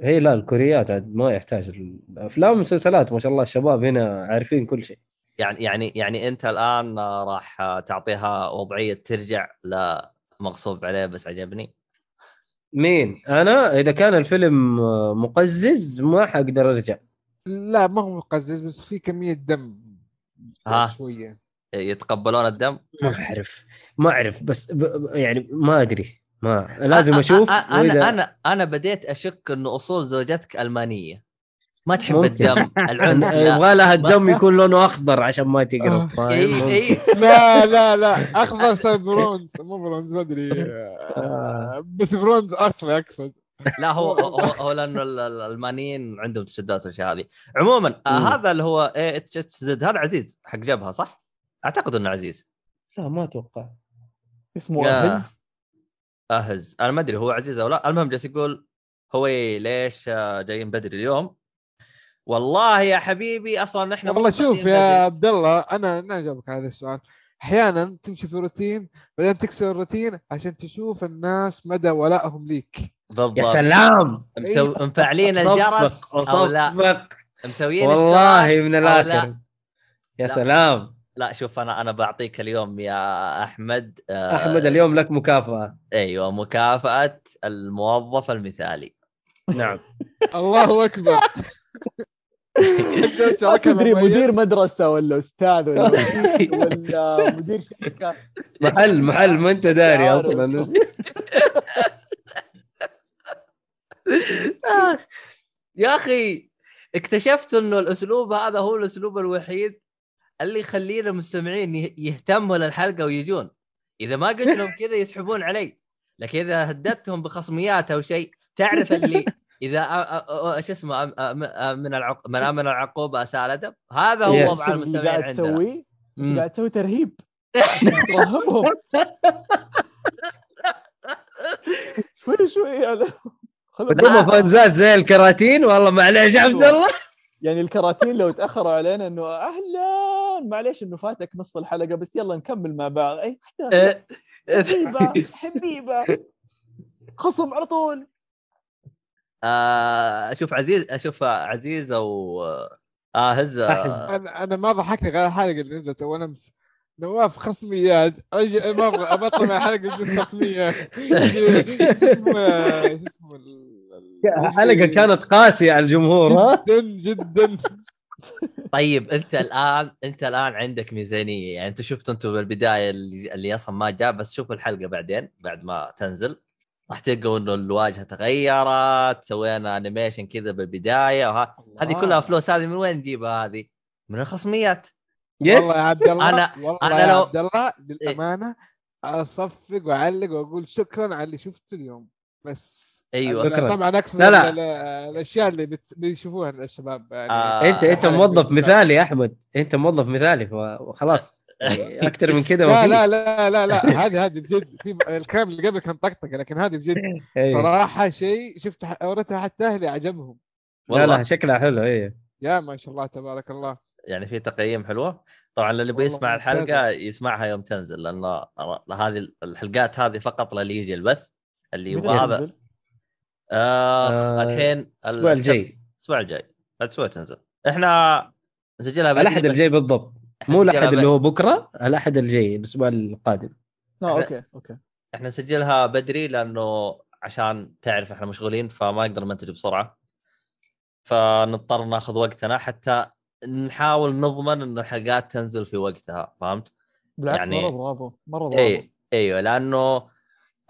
هي لا الكوريات عاد ما يحتاج الافلام والمسلسلات ما شاء الله الشباب هنا عارفين كل شيء. يعني يعني يعني أنت الآن راح تعطيها وضعية ترجع لا مغصوب عليه بس عجبني. مين؟ أنا؟ إذا كان الفيلم مقزز ما حقدر أرجع. لا ما هو مقزز بس في كمية دم ها. شوية. يتقبلون الدم؟ ما أعرف. ما أعرف بس ب... ب- يعني ما أدري. ما لازم أشوف أ- أ- أنا وإذا- أنا أنا بديت أشك إنه أصول زوجتك ألمانية. ما تحب ممكن. الدم العنف. يبغى لها الدم يكون لونه أخضر عشان ما تقرب آه. (laughs) لا لا لا. أخضر صار برونز. مو برونز ما أدري. (laughs) آه، بس برونز اصلي اقصد لا هو (laughs) هو, هو لأنه ال- ال- الألمانيين عندهم تشددات والأشياء هذه. عموما آه مم. هذا اللي هو AHHZ. هذا عزيز حق جبهة صح؟ أعتقد إنه عزيز. لا ما أتوقع. اسمه يا. هز أهز. أنا ما أدري هو عزيز أو لا. المهم جالس يقول هو ليش جايين بدري اليوم؟ والله يا حبيبي أصلا إحنا والله شوف يا. عبد الله أنا أنا أجاوبك على هذا السؤال. أحيانا تمشي في روتين بعدين تكسر الروتين عشان تشوف الناس مدى ولائهم ليك. بالضبط. يا سلام! مسو... مفعلين الجرس أو لا. مسويين والله من. الآخر. يا لا. سلام. لا شوف أنا أنا بعطيك اليوم يا أحمد آه، أحمد اليوم لك مكافأة. أيوه مكافأة الموظف المثالي. نعم. (laughs) الله أكبر. ما (laughs) (laughs) تدري مدير مدرسة ولا أستاذ ولا (laughs) ولا مدير شركة محل محل ما أنت داري. أصلا. (laughs) يا أخي اكتشفت إنه الأسلوب هذا هو الأسلوب الوحيد اللي يخلينا المستمعين يه- يهتموا للحلقة ويجون إذا ما قلت لهم كذا يسحبون علي لكن إذا هددتهم بخصميات أو شيء تعرف اللي إذا أ- أ- أ- شو اسمه أم- أم- من العق... من امن العقوبة اساء الادب هذا هو Yes. مع المستمعين قاعد تسويه مم. قاعد تسوي ترهيب. (laughs) ترهبهم. شوي شوي على خلوا هم فانزات زي الكراتين. والله معليش عبد الله. يعني الكراتين لو تأخروا علينا إنه أهلا معليش إنه فاتك نص الحلقة بس يلا نكمل مع بعض. أي إيه. حبيبة حبيبة. خصم على طول. أشوف عزيز أشوف عزيز أو آه هز أحز. أنا أنا ما ضحكني غير الحلقة اللي نزلت اول امس نواف خصميات. أجي ما أبغى ابطل مع الحلقة بدون خصميات. شو اسمه شو اسمه ال- ال- حلقة كانت قاسية على الجمهور ها؟ جدا جدا. طيب أنت الآن أنت الآن عندك ميزانية. يعني أنت شفت أنتم بالبداية اللي, اللي أصلا ما جاء بس شوفوا الحلقة بعدين بعد ما تنزل. راح تلقوا إنه الواجهة تغيرت سوينا animation كذا بالبداية وها هذه كلها فلوس هذه من وين نجيبها هذه؟ من الخصميات. yes والله يا عبد الله أنا- والله أنا يا لو- عبد الله للأمانة أصفق وأعلق وأقول شكرا على اللي شفته اليوم. بس أيوه. شكراً. طبعا أقصد لا، لا. ال- ال- الأشياء اللي بت- بيشوفوها الشباب. يعني آه، انت أنت موظف. مثالي يا أحمد. أنت موظف مثالي وخلاص يعني (laughs) أكثر من كذا ما لا في لا لا لا لا (laughs) هذه هذه بجد. في الكلام اللي قبل كان طقطقه لكن هذه بجد. أيوه. صراحة شيء شفت اوريتها حتى أهلي عجبهم لا والله. لا شكلها حلو إيه. يا ما شاء الله تبارك الله. يعني في تقييم حلوة. طبعا اللي يبغى والله يسمع ممتازة. الحلقة يسمعها يوم تنزل لأنه هذه الحلقات هذه فقط للي يجي البث اللي يبغى؟ اخ آه، الحين الأسبوع الجاي. الأسبوع الجاي. بعد أسبوع تنزل. إحنا نسجلها الاحد الجاي بالضبط. مو الأحد اللي هو بكرة الأحد الجاي الأسبوع القادم. آه okay okay. إحنا نسجلها بدري لأنه عشان تعرف إحنا مشغولين فما نقدر ننتج بسرعة. فنضطر ناخذ وقتنا حتى نحاول نضمن انه الحلقات تنزل في وقتها فهمت؟ بالعكس يعني- مرة برافو مرة برافو. اي إيوه لأنه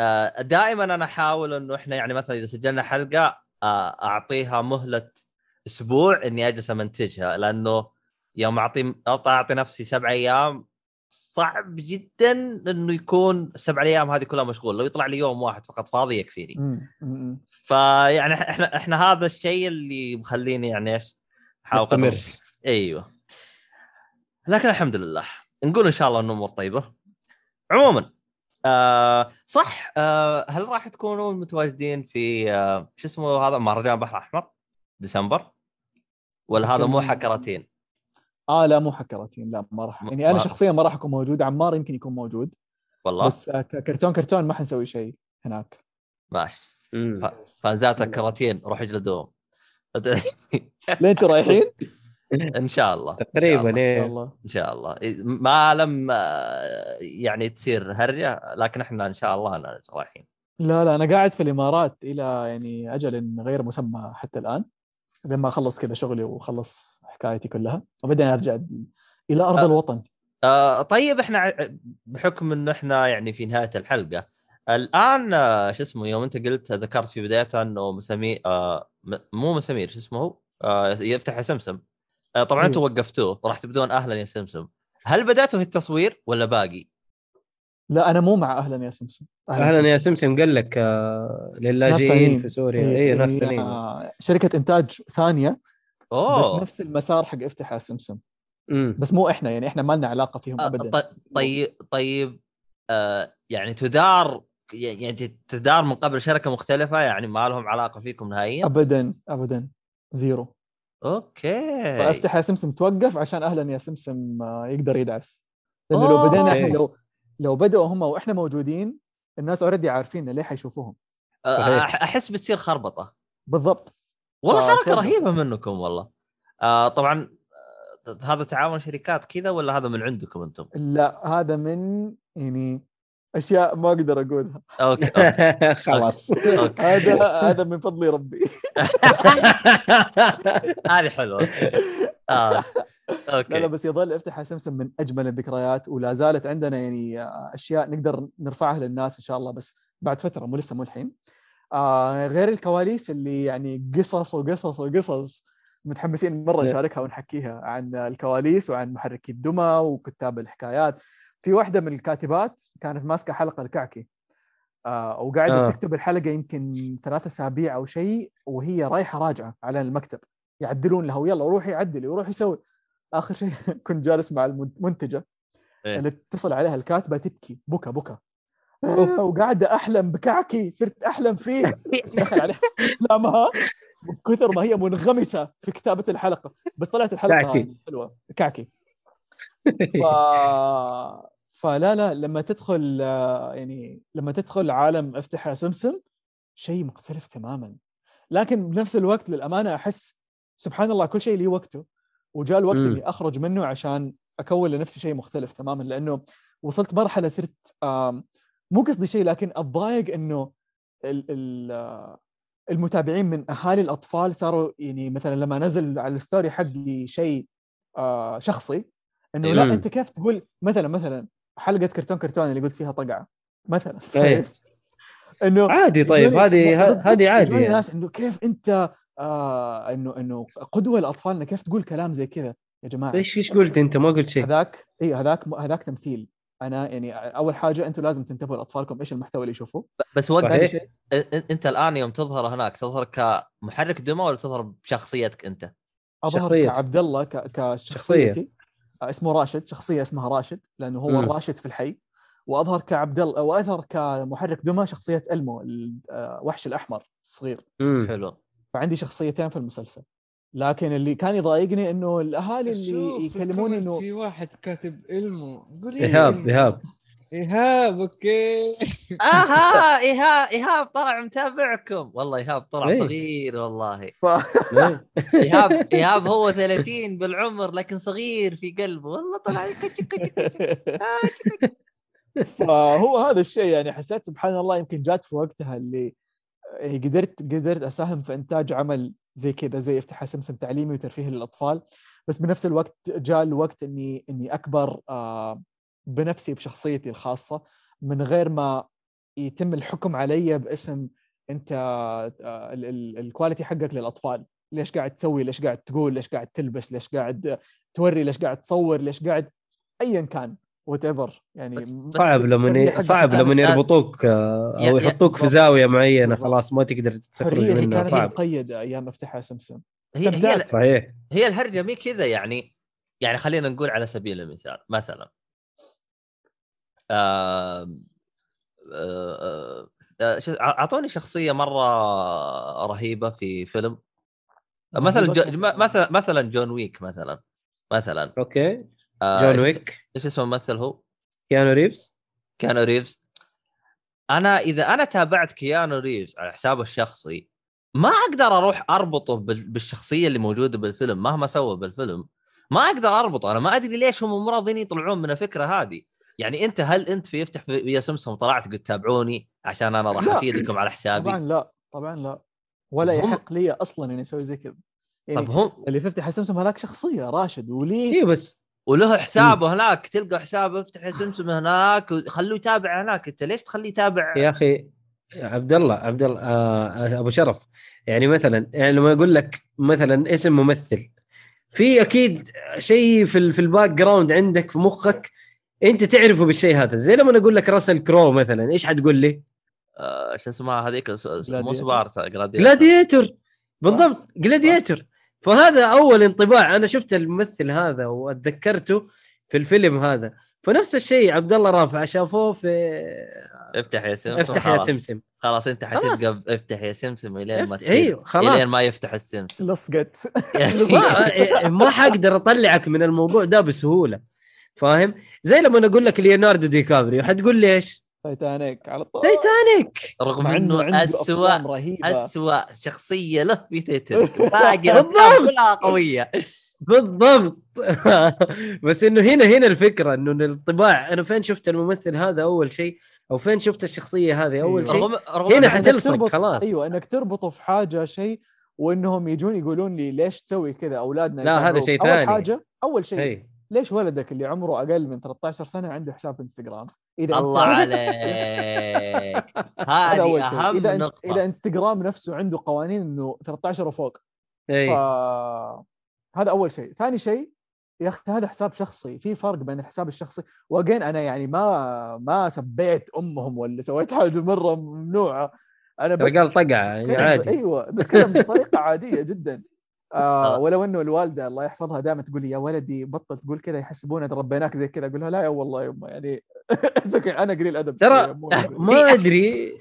آه، دائما أنا أحاول إنه إحنا يعني مثلا إذا سجلنا حلقة آه، أعطيها مهلة أسبوع إني أجلس أمنتجها لأنه يوم أعطي أعطي نفسي سبع أيام صعب جدا إنه يكون السبع أيام هذه كلها مشغول لو يطلع لي يوم واحد فقط فاضي يكفيني. فيعني إحنا إحنا هذا الشيء اللي مخليني يعني إيش؟ أحاول أيوه. لكن الحمد لله. نقول إن شاء الله ان الأمور طيبة. عموما آه صح آه هل راح تكونوا متواجدين في آه شو اسمه هذا؟ مهرجان بحر احمر ديسمبر؟ ولا هذا مو حكرتين آه لا مو حكرتين لا ما راح. يعني أنا شخصيا ما راح أكون موجود عمار يمكن يكون موجود والله. بس آه، كرتون كرتون ما حنسوي شيء هناك. ماشي. مم. ف- فانزات الكراتين روح اجلدوهم (laughs) لين أنتوا رايحين؟ (laughs) إن شاء الله إن شاء تقريبا الله. إن شاء إيه الله. إن شاء الله. ما لم آه، يعني تصير هرجة لكن إحنا إن شاء الله رايحين. لا لا أنا قاعد في الإمارات إلى يعني أجل غير مسمى حتى الآن. لما اخلص كذا شغلي واخلص حكايتي كلها وبعدين أرجع إلى أرض أه. الوطن آه طيب إحنا بحكم إنه إحنا يعني في نهاية الحلقة الآن آه، شو اسمه يوم أنت قلت ذكرت في بدايتها إنه مسامير آه مو مسامير شو اسمه هو آه يفتح سمسم آه طبعا أيوه. أنتم وقفتوه وراح تبدون أهلا يا سمسم هل بدأتوا في التصوير ولا باقي؟ لا أنا مو مع أهلا يا سمسم. أهلا يا سمسم قال لك آه، للاجئين. في سوريا. اي ناس هي، ثانيين. آه، شركة إنتاج ثانية أوه. بس نفس المسار حق افتح يا سمسم. مم. بس مو إحنا يعني إحنا ما لنا علاقة فيهم آه، ابدا. طيب طيب آه يعني تدار يعني تدار من قبل شركة مختلفة يعني ما لهم علاقة فيكم نهائيا؟ ابدا ابدا. zero. okay. فافتح يا سمسم توقف عشان أهلا يا سمسم آه، يقدر يدعس. لأنه لو أوه. بدينا إحنا. لو لو بدأوا هم وإحنا موجودين الناس already عارفين ليه حيشوفوهم. صحيح. أح- أحس بتصير خربطة. بالضبط. والله حركة. رهيبة منكم والله. آه طبعا آه، هذا تعاون شركات كذا ولا هذا من عندكم أنتم؟ لا هذا من يعني أشياء ما أقدر أقولها. okay (laughs) okay. خلاص. (laughs) هذا هذا من فضل ربي. (laughs) هذه حلوة. آه. لا لا أوكي بس يظل افتح يا سمسم من أجمل الذكريات ولا زالت عندنا يعني آه، أشياء نقدر نرفعها للناس إن شاء الله بس بعد فترة مو لسه مو الحين آه غير الكواليس اللي يعني قصص وقصص وقصص متحمسين مرة. نشاركها ونحكيها عن الكواليس وعن محركي الدمى وكتاب الحكايات في واحدة من الكاتبات كانت ماسكة حلقة الكعكي آه وقاعدة. آه. تكتب الحلقة يمكن ثلاثة أسابيع أو شيء وهي رايحة راجعة على المكتب يعدلون لها ويلا روحي عدلي وروحي سوي آخر شيء (laughs) كنت جالس مع المنتجه إيه. اللي اتصل عليها الكاتبة تبكي بكى بكى (laughs) وقاعده أحلم بكعكي صرت أحلم فيه. (laughs) دخل عليها. احلامها من كثر ما هي منغمسة في كتابة الحلقة. بس طلعت الحلقة كعكي. حلوة. كعكي. ف... فلا لا لما تدخل يعني لما تدخل عالم افتح يا سمسم شيء مختلف تماما. لكن بنفس الوقت للأمانة أحس سبحان الله كل شيء له وقته. وجاء الوقت مم. اللي أخرج منه عشان أكون لنفسي شيء مختلف تماما لأنه وصلت مرحلة صرت مو قصدي شيء لكن أتضايق إنه ال- ال- المتابعين من أهالي الأطفال صاروا يعني مثلا لما نزل على الستوري حقي شيء آه، شخصي إنه. لا أنت كيف تقول مثلا مثلا حلقة كرتون كرتون اللي قلت فيها طقعة مثلا إيه. إنه عادي طيب يجوني- هذه هذه عادي يعني. ناس إنه كيف أنت آه إنه إنه قدوة لأطفالنا. كيف تقول كلام زي كذا يا جماعة؟ إيش إيش قلت أنت؟ ما قلت شيء. هذاك إي هذاك هذاك تمثيل. أنا يعني أول حاجة أنتم لازم تنتبهوا لأطفالكم إيش المحتوى اللي يشوفوه. بس وقت أنت الآن يوم تظهر هناك تظهر كمحرك دمى ولا تظهر بشخصيتك أنت؟ أظهر شخصية. كعبد الله كشخصيتي. آه، اسمه راشد. شخصية اسمها راشد لأنه هو. الراشد في الحي. وأظهر كعبد الله وأظهر كمحرك دمى شخصية إلمو الوحش الأحمر الصغير. حلو. فعندي شخصيتين في المسلسل لكن اللي كان يضايقني إنه الأهالي اللي يكلموني إنه في واحد كاتب إلمو قول إيهاب؟ إيهاب إيهاب أوكي آها (laughs) إيهاب إيهاب طلع متابعكم والله إيهاب طلع إيه. صغير والله (laughs) ف... إيه. إيهاب إيهاب هو 30 بالعمر لكن صغير في قلبه والله طلع كتش كتش كتش. فهو هذا الشيء يعني حسيت سبحان الله يمكن جات في وقتها اللي قدرت قدرت أساهم في إنتاج عمل زي كذا زي افتح سمسم تعليمي وترفيهي للأطفال. بس بنفس الوقت جاء الوقت اني إني أكبر آه، بنفسي بشخصيتي الخاصة. من غير ما يتم الحكم علي باسم أنت آه، ال- ال- ال quality حقك للأطفال. ليش قاعد تسوي؟ ليش قاعد تقول؟ ليش قاعد تلبس؟ ليش قاعد توري؟ ليش قاعد تصور؟ ليش قاعد ايا كان. whatever يعني صعب لما صعب لما يربطوك آه، أو يا- يحطوك في. زاوية معينة. خلاص ما تقدر تخرج منها كانت صعب مقيدة أيام افتحها سمسم هي هي. صحيح هي الهرجة مي كذا يعني يعني خلينا نقول على سبيل المثال مثلا آه، آه، آه، أعطوني شخصية مرة رهيبة في فيلم مثلا؟ مثلا مثلا جون ويك مثلا مثلا okay آه، جون ويك. إيش اسمه الممثل هو؟ كيانو ريفز. كيانو ريفز. أنا إذا أنا تابعت كيانو ريفز على حسابه الشخصي ما أقدر أروح أربطه بال- بالشخصية اللي موجودة بالفيلم مهما سوى بالفيلم. ما أقدر أربطه. أنا ما أدري ليش هم راضين يطلعون من الفكرة هذه. يعني أنت هل أنت في يفتح في يا سمسم طلعت قلت تابعوني عشان أنا راح. أفيدكم على حسابي؟ طبعا لا. طبعا لا. ولا هم- يحق لي أصلا إني أسوي زي كذا. يعني طب هم اللي في افتح سمسم هذاك شخصية راشد. وليه؟ اي بس وله حسابه هناك تلقى حسابه افتح سمسم هناك وخلوه يتابع هناك. انت ليش تخليه يتابع؟ يا أخي عبد الله عبد الله آه أبو شرف. يعني مثلا يعني لما أقول لك مثلا اسم ممثل في أكيد شيء في في ال background عندك في مخك أنت تعرفه بالشيء هذا. زي لما أقول لك راسل كرو مثلا إيش حتقول لي؟ آه شو اسمها هذيك مو. سبارتا Gladiator بالضبط Gladiator فهذا أول انطباع. أنا شفت الممثل هذا وأتذكرته في الفيلم هذا. فنفس الشيء عبد الله رافع شافوه في افتح يا سمسم. افتح يا خلاص. سمسم. خلاص انت. حتلقى افتح يا سمسم الين ما إيوه خلاص. إلين ما يفتح السمسم. لصقت ما, (laughs) ما حقدر أطلعك من الموضوع ده بسهولة. فاهم؟ زي لما أقول لك ليوناردو دي كابريو حتقول لي إيش تايتانيك على طول. تايتانيك! رغم إنه اسوء اسوء شخصية له في تيتانيك (laughs) باقي كلها قوية. بالضبط. (laughs) بس إنه هنا هنا الفكرة إنه الانطباع أنا فين شفت الممثل هذا أول شيء؟ أو فين شفت الشخصية هذه أول. شيء؟ رغم رغم هنا حتلصق خلاص. أيوه إنك تربطه في حاجة شيء وإنهم يجون يقولون لي ليش تسوي كذا أولادنا لا، هذا. شيء أول ثاني. حاجة أول شيء. اي ليش ولدك اللي عمره أقل من 13 سنة عنده حساب إنستغرام؟ إذا الله عليك. (laughs) هذا هذه أول شيء. أهم إذا نقطة. إذا إنستغرام نفسه عنده قوانين إنه 13 وفوق. ف اي هذا أول شيء. ثاني شيء يا أخي هذا حساب شخصي. في فرق بين الحساب الشخصي. وأجين أنا يعني ما ما سبيت أمهم ولا سويت حاجة مرة ممنوعة. أنا بس قال طقع يعني عادي. أيوه بتكلم بطريقة عادية جدا. آه آه. ولو إنه الوالدة الله يحفظها دائما تقول لي يا ولدي بطل تقول كذا يحسبونك ربيناك زي كذا أقول لها لا يا والله يا امه يعني (laughs) أنا قليل أدب ترى (laughs) ما أدري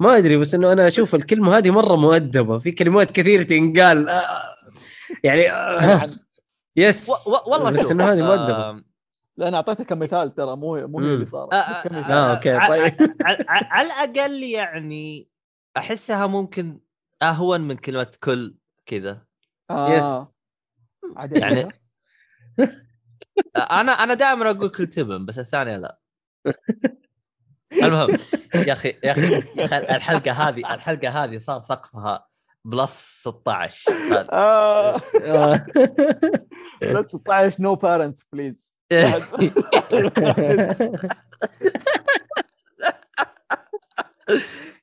ما أدري بس إنه أنا أشوف الكلمة هذه مرة مؤدبة. في كلمات كثير تنقال. آه، يعني آه، (laughs) yes و- و- والله بس إنه هذه مؤدبة. أنا أعطيتك كمثال ترى مو مو هي اللي. صارت آه، بس كمثال. آه، okay، ع- طيب. على الأقل يعني أحسها ممكن أهون من كلمة كل كذا آه. عادي يعني- أنا أنا دائما أقول كل تبن بس الثانية لا. (laughs) المهم يا أخي يا أخي الحلقة هذه الحلقة هذه صار سقفها plus 16 آه. بس 16 no parents please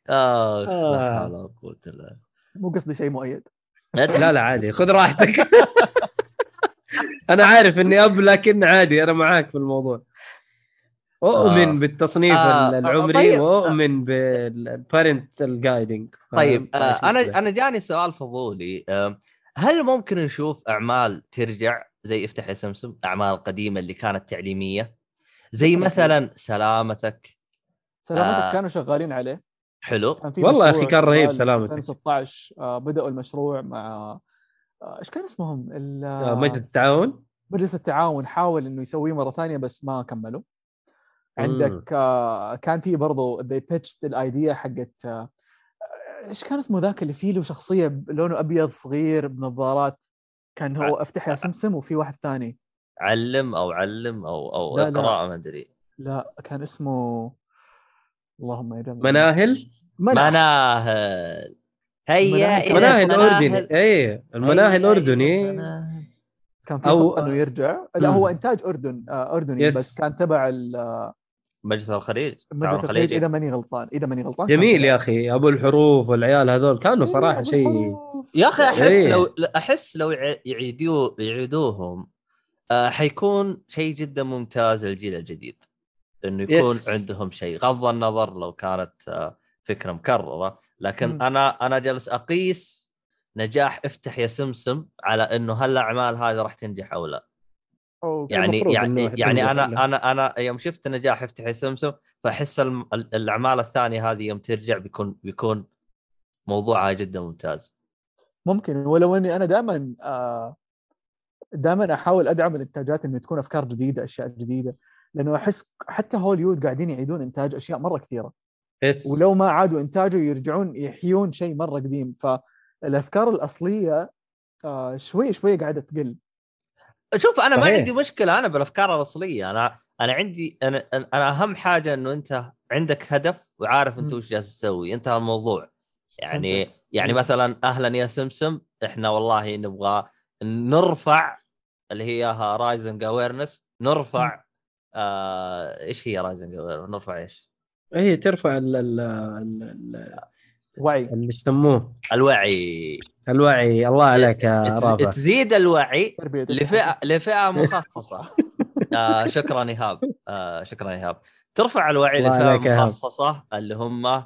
آه لا آه. حول ولا قوة إلا مو قصدي شيء مؤيد. لا لا عادي. خذ راحتك. (laughs) أنا عارف إني أب لكن عادي أنا معاك في الموضوع. أؤمن آه. بالتصنيف آه، العمري طيب. وأؤمن بال parental guidance طيب آه أنا أنا جاني سؤال فضولي. آه هل ممكن نشوف أعمال ترجع زي افتح يا سمسم أعمال قديمة اللي كانت تعليمية؟ زي. مثلا سلامتك. سلامتك آه. كانوا شغالين عليه. حلو. كان في والله يا أخي كان رهيب سلامتك. 2016 آه، بدأوا المشروع مع آه، إيش كان اسمهم؟ ال- آه، مجلس التعاون؟ مجلس التعاون. حاول إنه يسويه مرة ثانية بس ما كملوا. عندك آه، كان في برضو they pitched الايديا حقت آه، إيش كان اسمه ذاك اللي فيه له شخصية لونه أبيض صغير بنظارات؟ كان هو أفتح يا سمسم وفي واحد ثاني. علم أو علم أو أو. اقرا ما أدري. لا كان اسمه اللهم يا جماعة مناهل؟ مناهل مناهل هيا المناهل. الأردني اي المناهل هيا الأردني إلى المناهل. كان في أو- خطة إنه يرجع لا هو. إنتاج أردن آه، أردني يس. بس كان تبع ال- مجلس الخليج مجلس الخليج إذا ماني غلطان إذا ماني غلطان جميل يا أخي أبو الحروف والعيال هذول كانوا إيه، صراحة شيء. يا أخي أحس إيه. لو أحس لو يع- يعيدوه يعيدوهم آه حيكون شيء جدا ممتاز للجيل الجديد إنه يكون يس. عندهم شيء غض النظر لو كانت آه فكرة مكررة. لكن مم. أنا أنا جالس أقيس نجاح افتح يا سمسم على إنه هل الاعمال هذه راح تنجح أو لا. يعني يعني يعني أنا؟ أنا أنا يوم شفت نجاح افتح يا سمسم فأحس الأعمال الثانية هذه يوم ترجع بيكون بيكون موضوعها جدا ممتاز. ممكن. ولو إني أنا دائما آه دائما أحاول أدعم الإنتاجات إنه تكون أفكار جديدة أشياء جديدة. لأنه أحس حتى هوليوود قاعدين يعيدون إنتاج أشياء مرة كثيرة. يس ولو ما عادوا إنتاجه يرجعون يحيون شيء مرة قديم فالأفكار الأصلية آه شوي شوي قاعدة تقل شوف أنا ما صحيح. عندي مشكلة أنا بالأفكار الأصلية أنا أنا عندي أنا أنا- أنا أهم حاجة إنه أنت عندك هدف وعارف أنت. وش جالس تسوي انتهى الموضوع يعني فهمتك. يعني. مثلا أهلا يا سمسم إحنا والله نبغى نرفع اللي هي raising awareness نرفع آه إيش هي raising awareness نرفع إيش؟ هي ترفع ال ال ال- ال- وعي اللي يسموه. الوعي. الوعي. الله عليك يا رافع تزيد الوعي لفئة لفئة مخصصة. آه شكرا إيهاب. آه شكرا إيهاب. ترفع الوعي لفئة. مخصصة اللي هم آه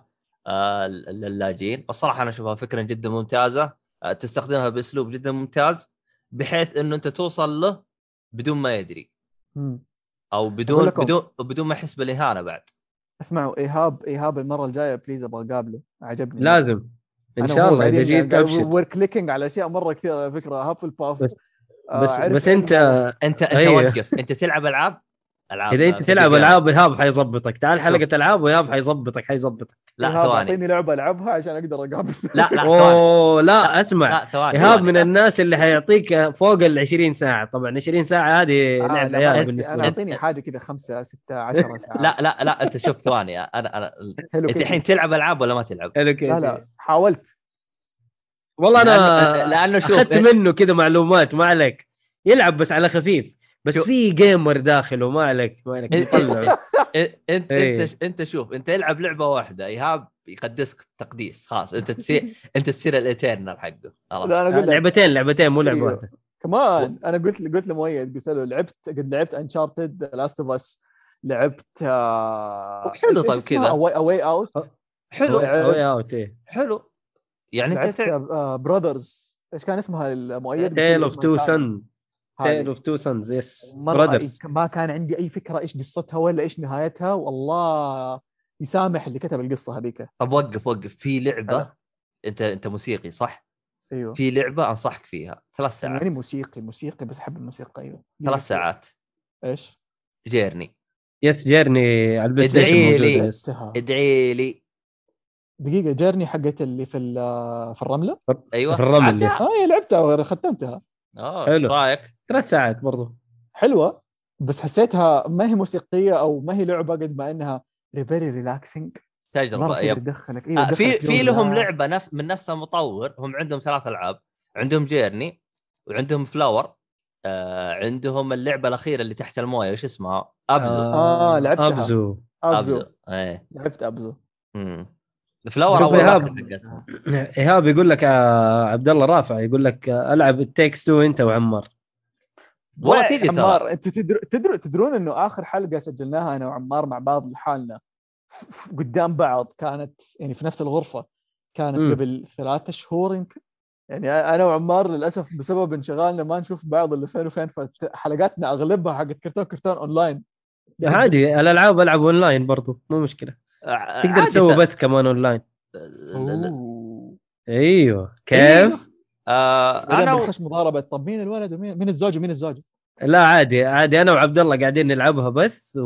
اللاجئين. الصراحة أنا أشوفها فكرة جدا ممتازة. آه تستخدمها بأسلوب جدا ممتاز بحيث إنه أنت توصل له بدون ما يدري. أو بدون. بدون بدون ما يحس بالإهانة بعد. اسمعوا إيهاب إيهاب المرة الجاية please أبغى أقابله. عجبني. لازم. إن شاء الله إذا جيت أبشر. we're clicking على أشياء مرة كثيرة على فكرة Hufflepuff بس- آه، بس بس. انت انت أنت أيوه. وقف. أنت تلعب ألعاب؟ ألعاب إذا أنت تلعب. ألعاب ايهاب حيظبطك. تعال حلقة ألعاب وايهاب حيظبطك حيظبطك. لا إيهاب ثواني. أعطيني لعبة ألعبها عشان أقدر أقابل. لا لا أوه لا أسمع. لا ثواني إيهاب. من الناس اللي حيعطيك فوق ال 20 ساعة. طبعا 20 ساعة هذه آه، لعب لا، عيال بالنسبة لي. أعطيني حاجة كذا خمسة ستة عشرة ساعات. لا لا لا أنت شوف ثواني. أنا أنا أنت. الحين تلعب ألعاب ولا ما تلعب؟ لا لا حاولت. والله أنا لأنه شوف- أخذت منه كذا معلومات ما عليك. يلعب بس على خفيف. بس. في gamer داخله ما عليك ما عليك إيه. (laughs) إيه، انت إيه. أنت أنت شوف أنت العب لعبة واحدة ايهاب يقدسك تقديس خلاص. أنت تصير (laughs) أنت تصير ال eternal حقه. خلاص. لا أنا أقول لك لعبتين لعبتين مو لعبة أيوه. واحدة. كمان أنا قلت قلت لمؤيد قلت له لعبت قد لعبت Uncharted Last of Us لعبت آه حلو طيب كذا. A Way A Way Out حلو. لعبت- A Way Out، إيه. حلو. يعني أنت Brothers إيش كان اسمها المؤيد؟ Tale of Two Son Tale of Two Sons yes Brothers ما كان عندي أي فكرة إيش قصتها ولا إيش نهايتها والله يسامح اللي كتب القصة هذيك. طب وقف وقف. في لعبة أنا. أنت أنت موسيقي صح؟ أيوه. في لعبة أنصحك فيها. ثلاث ساعات. يعني موسيقي موسيقي بس أحب الموسيقى أيوه. ثلاث ساعات. إيش؟ Journey. yes Journey على ال Play ادعي موجودة لي. ادعي لي. دقيقة Journey حقت اللي في ال- في الرملة؟ أيوه. في الرمل،؟ yes. آه لعبتها ختمتها آه حلو. رأيك؟ ثلاث ساعات برضو حلوة بس حسيتها ما هي موسيقية أو ما هي لعبة قد ما إنها very relaxing تجربة yep. تدخلك أيوه آه في تدخلك في جو لهم. لعبة نف من نفس المطور هم عندهم ثلاث ألعاب عندهم Journey وعندهم Flower آه عندهم اللعبة الأخيرة اللي تحت الموية وش اسمها؟ Abzu آه، لعبتها. Abzu Abzu Abzu إيه لعبت Abzu مم. الأول شوف أول دقتهم. إيهاب يقول لك آه، عبد الله رافع يقول لك آه، ألعب It Takes Two انت وعمار والله تيجي ترى عمار أنتوا تدر... تدر... تدرون إنه آخر حلقة سجلناها أنا وعمار مع بعض لحالنا. قدام بعض كانت يعني في نفس الغرفة كانت مم. قبل ثلاثة شهور يمكن يعني أنا وعمار للأسف بسبب انشغالنا ما نشوف بعض اللي فين وفين فحلقاتنا أغلبها حقت كرتون كرتون أونلاين عادي الألعاب ألعب أونلاين برضو مو مشكلة تقدر عادي تسوي بث كمان اونلاين أوه. أيوه كيف؟ آه أنا و... بنخش مضاربة طب مين الولد ومين مين الزوج ومين الزوجه؟ لا عادي عادي أنا وعبد الله قاعدين نلعبها بث و...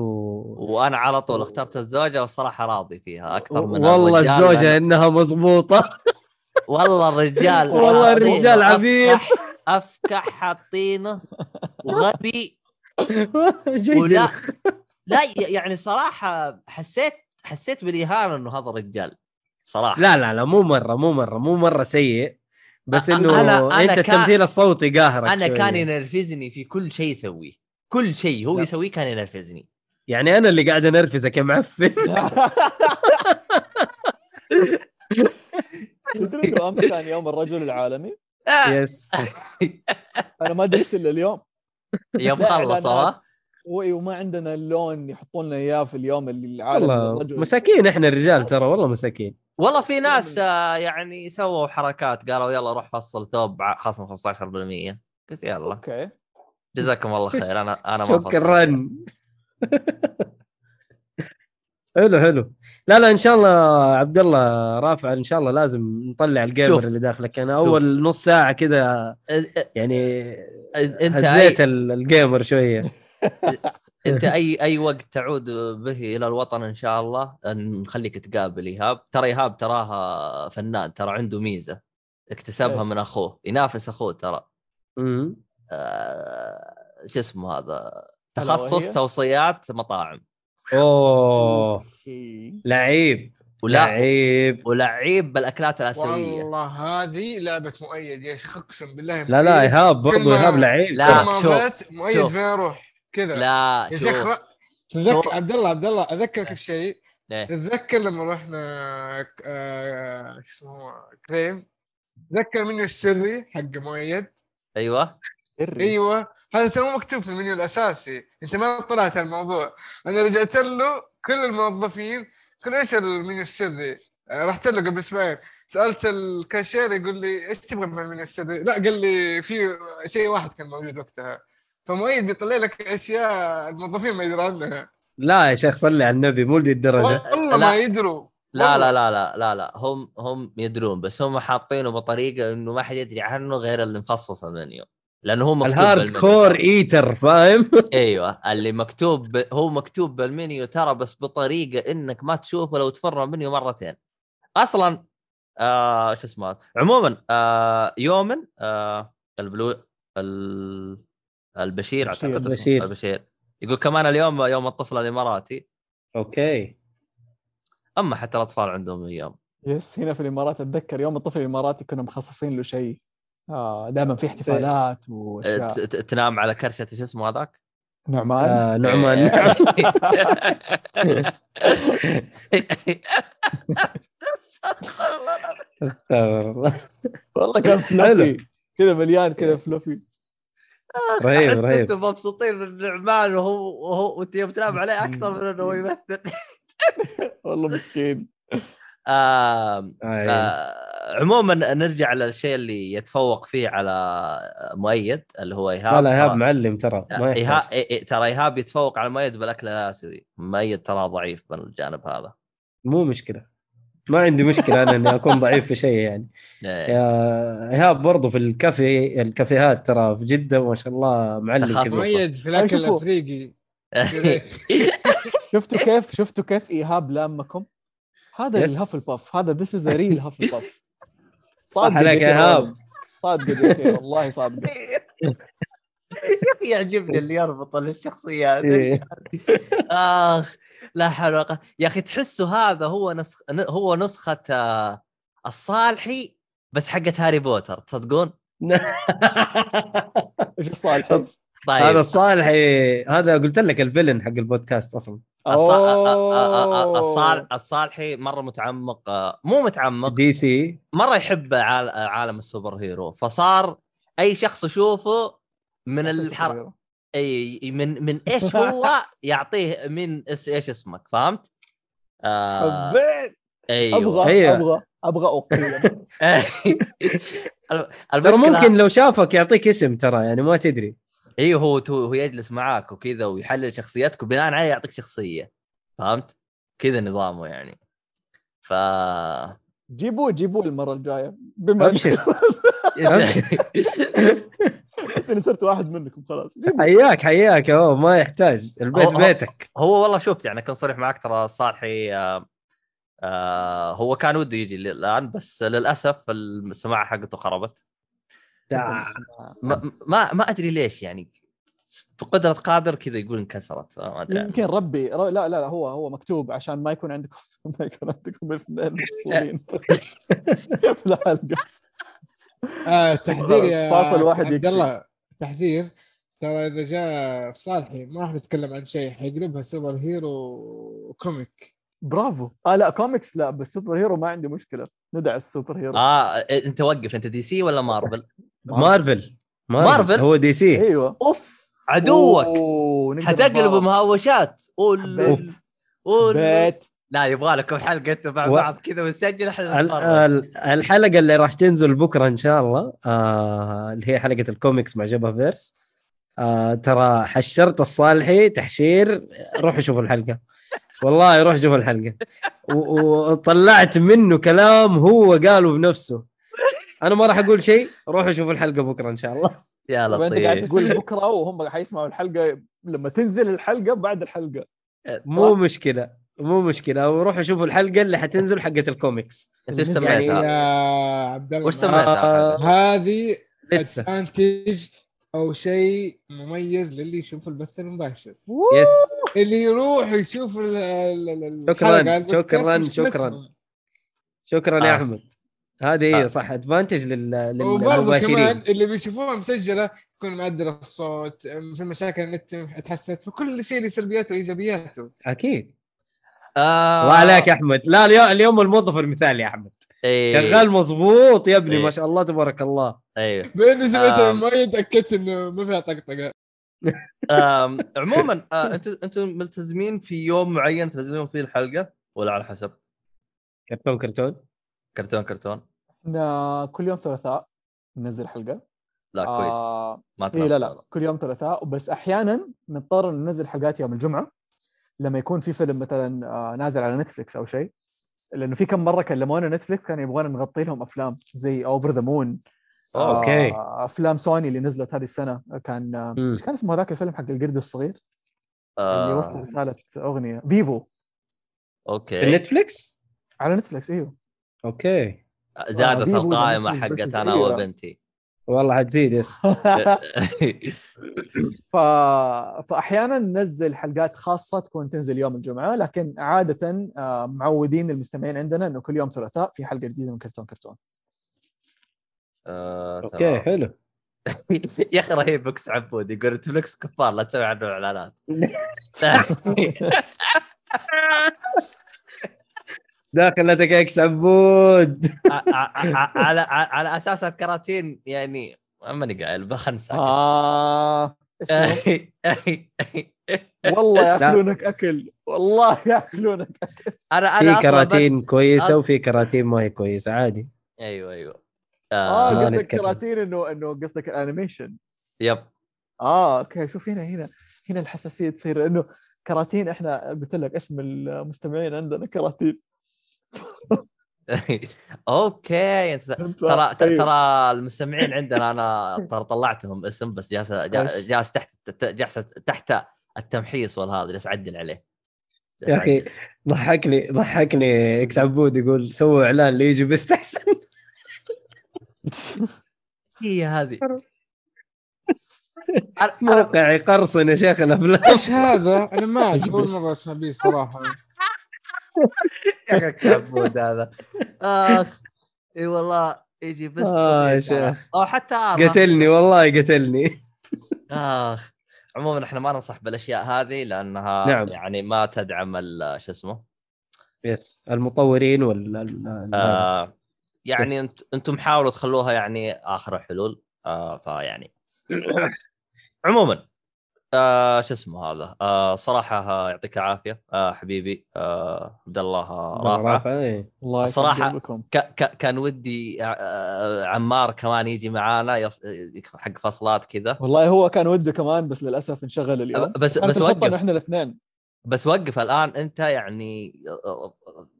وأنا على طول اخترت الزوجة والصراحه راضي فيها أكثر من والله الزوجة لأن- إنها مضبوطة (laughs) والله الرجال والله الرجال عبيد. أفكح- أفكح حاطينه وغبي (laughs) ولا. لا يعني صراحة حسيت حسيت بالاهانه إنه هذا رجال صراحة. لا لا لا مو مرة مو مرة مو مرة سيء بس إنه أنا- أنا أنت كان- التمثيل الصوتي قاهرك أنا شوية. كان ينرفزني في كل شيء يسويه كل شيء هو. يسويه كان ينرفزني. يعني أنا اللي قاعد أنرفزك يا معفن. (laughs) (laughs) تدري إنه أمس كان يوم الرجل العالمي؟ يس. أنا ما دريت إلا اليوم. يوم خلصوا. ها وما عندنا اللون يحطوا لنا إياه في اليوم اللي العالم والله مساكين إحنا الرجال ترى والله مساكين. والله في ناس آه، يعني سووا حركات قالوا يلا روح فصل توب ع- خصم 15% قلت يلا. okay. جزاكم الله (laughs) خير أنا أنا ما فصلت. شكرا (laughs) حلو حلو. لا لا إن شاء الله عبد الله رافع إن شاء الله لازم نطلع ال gamer شوف. اللي داخلك. أنا أول نص ساعة كذا يعني أنت هزيت ال- ال gamer شوية. انت اي اي وقت تعود به إلى الوطن ان شاء الله نخليك تقابل ايهاب ترى ايهاب تراها فنان ترى عنده ميزة اكتسبها؟ من أخوه ينافس أخوه ترى مم. آه، شو اسمه هذا تخصص؟ توصيات مطاعم أوه. لعيب ولا لعيب ولعيب بالأكلات الآسيوية والله هذه لعبة مؤيد يا شيخ أقسم بالله لا لا. إيهاب ما- إيهاب لعيب لا، شوف، مؤيد. فين أروح كذا. لا يا شيخ تذكر. عبد الله عبد الله اذكرك بشيء. إيه. تتذكر لما رحنا آه، شو اسمه كريف تذكر المنيو السري حق مؤيد؟ أيوه. سري. أيوه. هذا ترى مو مكتوب في المنيو الأساسي. أنت ما طلعت على الموضوع أنا رجعت له كل الموظفين قالوا إيش المنيو السري؟ آه، رحت له قبل أسبوعين. سألت الكاشير يقول لي إيش تبغى من المنيو السري؟ لا قال لي في شيء واحد كان موجود وقتها. فمؤيد بيطلع لك أشياء الموظفين ما يدروا عنها. لا يا شيخ صلي على النبي مو لدي الدرجه والله لا. ما يدروا. لا. لا لا لا لا لا. هم هم يدرون بس هم حاطينه بطريقة إنه ما حد يدري عنه غير اللي مفصص المنيو لأنه هو مكتوب ال hard. core eater فاهم؟ (laughs) أيوه اللي مكتوب ب... هو مكتوب بالمنيو ترى بس بطريقة إنك ما تشوفه لو تفر المنيو مرتين. أصلا آه شو اسمه عموما آه يومن آه البلو ال... البشير. أعتقد اسمه البشير. البشير. يقول كمان اليوم يوم الطفل الإماراتي. okay. أما حتى الأطفال عندهم أيام. yes هنا في الإمارات أتذكر يوم الطفل الإماراتي كنا مخصصين له شيء. آه دائما في احتفالات وأشياء. تنام على كرشة شو اسمه هذاك؟ نعمان. آه نعمان. (laughs) (laughs) أستغفر الله. والله كان فلوفي. كذا مليان كذا فلوفي. (laughs) رهيب رهيب. إنتم مبسوطين من نعمان وهو وهو وأنت يوم تنام عليه أكثر من إنه يمثل. (laughs) والله مسكين. (laughs) آه. آه، عموما نرجع للشيء اللي يتفوق فيه على مؤيد اللي هو إيهاب. لا إيهاب معلم ترى ما ترى إيهاب يتفوق على مؤيد بالاكل الاسيوي مؤيد ترى ضعيف بالجانب هذا. مو مشكلة. ما عندي مشكلة أنا إني أكون ضعيف في شيء يعني (laughs) إيه. يا إيهاب برضو في الكافي الكافيهات ترى في جدة ما شاء الله معلم. كذا مؤيد في الأكل. الأفريقي (laughs) شفتوا كيف شفتوا كيف إيهاب لامكم هذا. ال Hufflepuff هذا this is real Hufflepuff (laughs) صح عليك. صادقه J.K. والله صادقه يا أخي يعجبني اللي يربط الشخصيات إيه. آخ لا حول ولا يا أخي تحسه هذا هو نسخ هو نسخة آه، الصالحي بس حقت هاري بوتر تصدقون؟ (laughs) إيش الصالحي هذا طيب الصالحي هذا قلت لك الفيلن حق البودكاست أصلا. أوه. الصالح الصالحي مرة متعمق آه، مو متعمق دي سي. مرة يحب عال- عالم السوبر هيرو. فصار أي شخص يشوفه من الحر إي من من إيش هو (laughs) يعطيه من إس- إيش اسمك فهمت؟ آه حبيت أيوه أبغى. أبغى أبغى اقيم (laughs) ترى ممكن لو شافك يعطيك اسم ترى يعني ما تدري أيوه هو هو يجلس معاك وكذا ويحلل شخصيتك وبناء عليه يعطيك شخصية فهمت؟ كذا نظامه يعني ف جيبوه جيبوه المرة الجاية. بما أبشر. (laughs) بس إني صرت واحد منكم خلاص. حياك حياك. أوه ما يحتاج. البيت هو- بيتك. هو والله شفت يعني كان صريح معك ترى صالحي آه آه هو كان وده يجي الآن بس للأسف السماعة حقته خربت. ما ما, ما أدري ليش يعني. بقدرة قادر كذا يقول انكسرت ما أدري. يمكن ربي لا لا لا هو هو مكتوب عشان ما يكون عندكم (laughs) ما يكون عندكم اثنين مفصولين. (laughs) في الحلقة آه تحذير يا فاصل واحد عبد. الله تحذير. ترى إذا جاء صالحي ما راح نتكلم عن شيء حيقلبها سوبر هيرو كوميك. برافو. آه لا كوميكس لا بس سوبر هيرو ما عندي مشكلة. ندع السوبر هيرو. آه أنت وقف أنت دي سي ولا مارفل؟ مارفل. مارفل؟ هو دي سي. أيوه. أوف. عدوك. حتقلب. مهاوشات. قول. قول. لا يبغى لكم حلقة مع و- بعض كذا ونسجل إحنا الحلقة اللي راح تنزل بكرة إن شاء الله آه اللي هي حلقة الكوميكس مع جبهه فيرس. آه ترى حشرت الصالحي تحشير. روحوا شوفوا الحلقة. والله روح شوفوا الحلقة. وطلعت منه كلام هو قاله بنفسه. أنا ما راح أقول شيء. روحوا شوفوا الحلقة بكرة إن شاء الله. يا طب أنت قاعد لطيف تقول (laughs) بكرة وهم حيسمعوا الحلقة لما تنزل الحلقة بعد الحلقة مو مشكلة مو مشكلة وروحوا شوفوا الحلقة اللي حتنزل حقه الكوميكس أنت إيش يعني سميتها؟ يا عبد الله وش سميتها؟ هذه لسه advantage أو شيء مميز للي يشوف البث المباشر yes اللي يروح يشوف ال- ال- ال- شكراً، شكراً،. شكراً. شكرا يا آه. أحمد هذه هي آه. صح advantage لل للمباشرين. كمان اللي بيشوفوها مسجلة يكون معدل الصوت في مشاكل النت تحسنت في كل شيء له سلبياته وإيجابياته. أكيد. آه. الله عليك يا أحمد. لا اليوم اليوم الموظف المثالي يا أحمد. إيه. شغال مظبوط يا ابني إيه. ما شاء الله تبارك الله. أيوه باني سمعتها آم. ما تاكدت إنه ما فيها طقطقة. عموما آه، أنتم أنتم ملتزمين في يوم معين تنزلون فيه الحلقة؟ ولا على حسب؟ كرتون كرتون؟ كرتون كرتون. إحنا كل يوم ثلاثاء ننزل حلقة. لا كويس. آه ما إيه لا لا كل يوم ثلاثاء. بس أحيانا نضطر ننزل حلقات يوم الجمعة لما يكون في فيلم مثلا آه نازل على نتفلكس أو شيء. لأنه في كم مرة كلمونا نتفلكس كانوا يبغونا نغطي لهم أفلام زي Over the Moon okay. أفلام سوني اللي نزلت هذه السنة. كان آه،. إيش كان اسمه هذاك الفيلم حق القرد الصغير؟ اللي آه، يوصل رسالة أغنية. فيفو okay. النتفليكس على نتفلكس إيوه. okay. زادت القائمه حقت أنا. وبنتي. والله حتزيد yes. (laughs) (laughs) ف... فأحيانا ننزل حلقات خاصة تكون تنزل يوم الجمعة لكن عادة آه، معودين المستمعين عندنا إنه كل يوم ثلاثاء في حلقة جديدة من كرتون كرتون. آه، أوكي. حلو. (laughs) يا أخي رهيب إكس عبود يقول نتفلكس كفار لا تسوي عنه اعلانات إكس عبود ع- ع- على على أساس الكراتين يعني ماني قايل بخن ساكت آه؟ والله. ياكلونك أكل والله ياكلونك أكل. أنا أنا في كراتين كويسة وفي كراتين ما هي كويسة عادي أيوه أيوه آه آه قصدك. كراتين انه إنه قصدك ال animation yep آه okay شوف هنا هنا هنا الحساسية تصير إنه كراتين إحنا قلت لك اسم المستمعين عندنا كراتين (laughs) okay انت؟ ترى أيوه. ترى المستمعين عندنا أنا (laughs) ترى طلعتهم اسم بس جالس جا- إيش؟ جالس تحت جالس تحت التمحيص والهذا جالس أعدل عليه يا أخي. ضحكني ضحكني إكس عبود يقول سووا إعلان ليجي بيستحسن (laughs) هي هذه موقع يقرصن يا شيخ الأفلام إيش هذا؟ أنا ما أول مرة أسمع به صراحة (laughs) يا أخي عبود هذا آخ إي والله يجي بس آه يا. شيخ. أو حتى آرة. قتلني والله قتلني (laughs) آخ عموما إحنا ما ننصح بالأشياء هذه لأنها نعم. يعني ما تدعم ال- شو اسمه يس المطورين وال ال- ال- آه يعني. انت أنتم حاولوا تخلوها يعني آخر الحلول آه فيعني (coughs) عموما آه شو اسمه هذا آه صراحة آه، يعطيك العافية آه حبيبي آه عبد الله آه، رافع رافع إيه. الله. ك- ك- كان ودي آه، عمار كمان يجي معانا. حق فصلات كذا والله هو كان وده كمان بس للأسف انشغل اليوم بس بس وقف إحنا الاثنين بس وقف الآن أنت يعني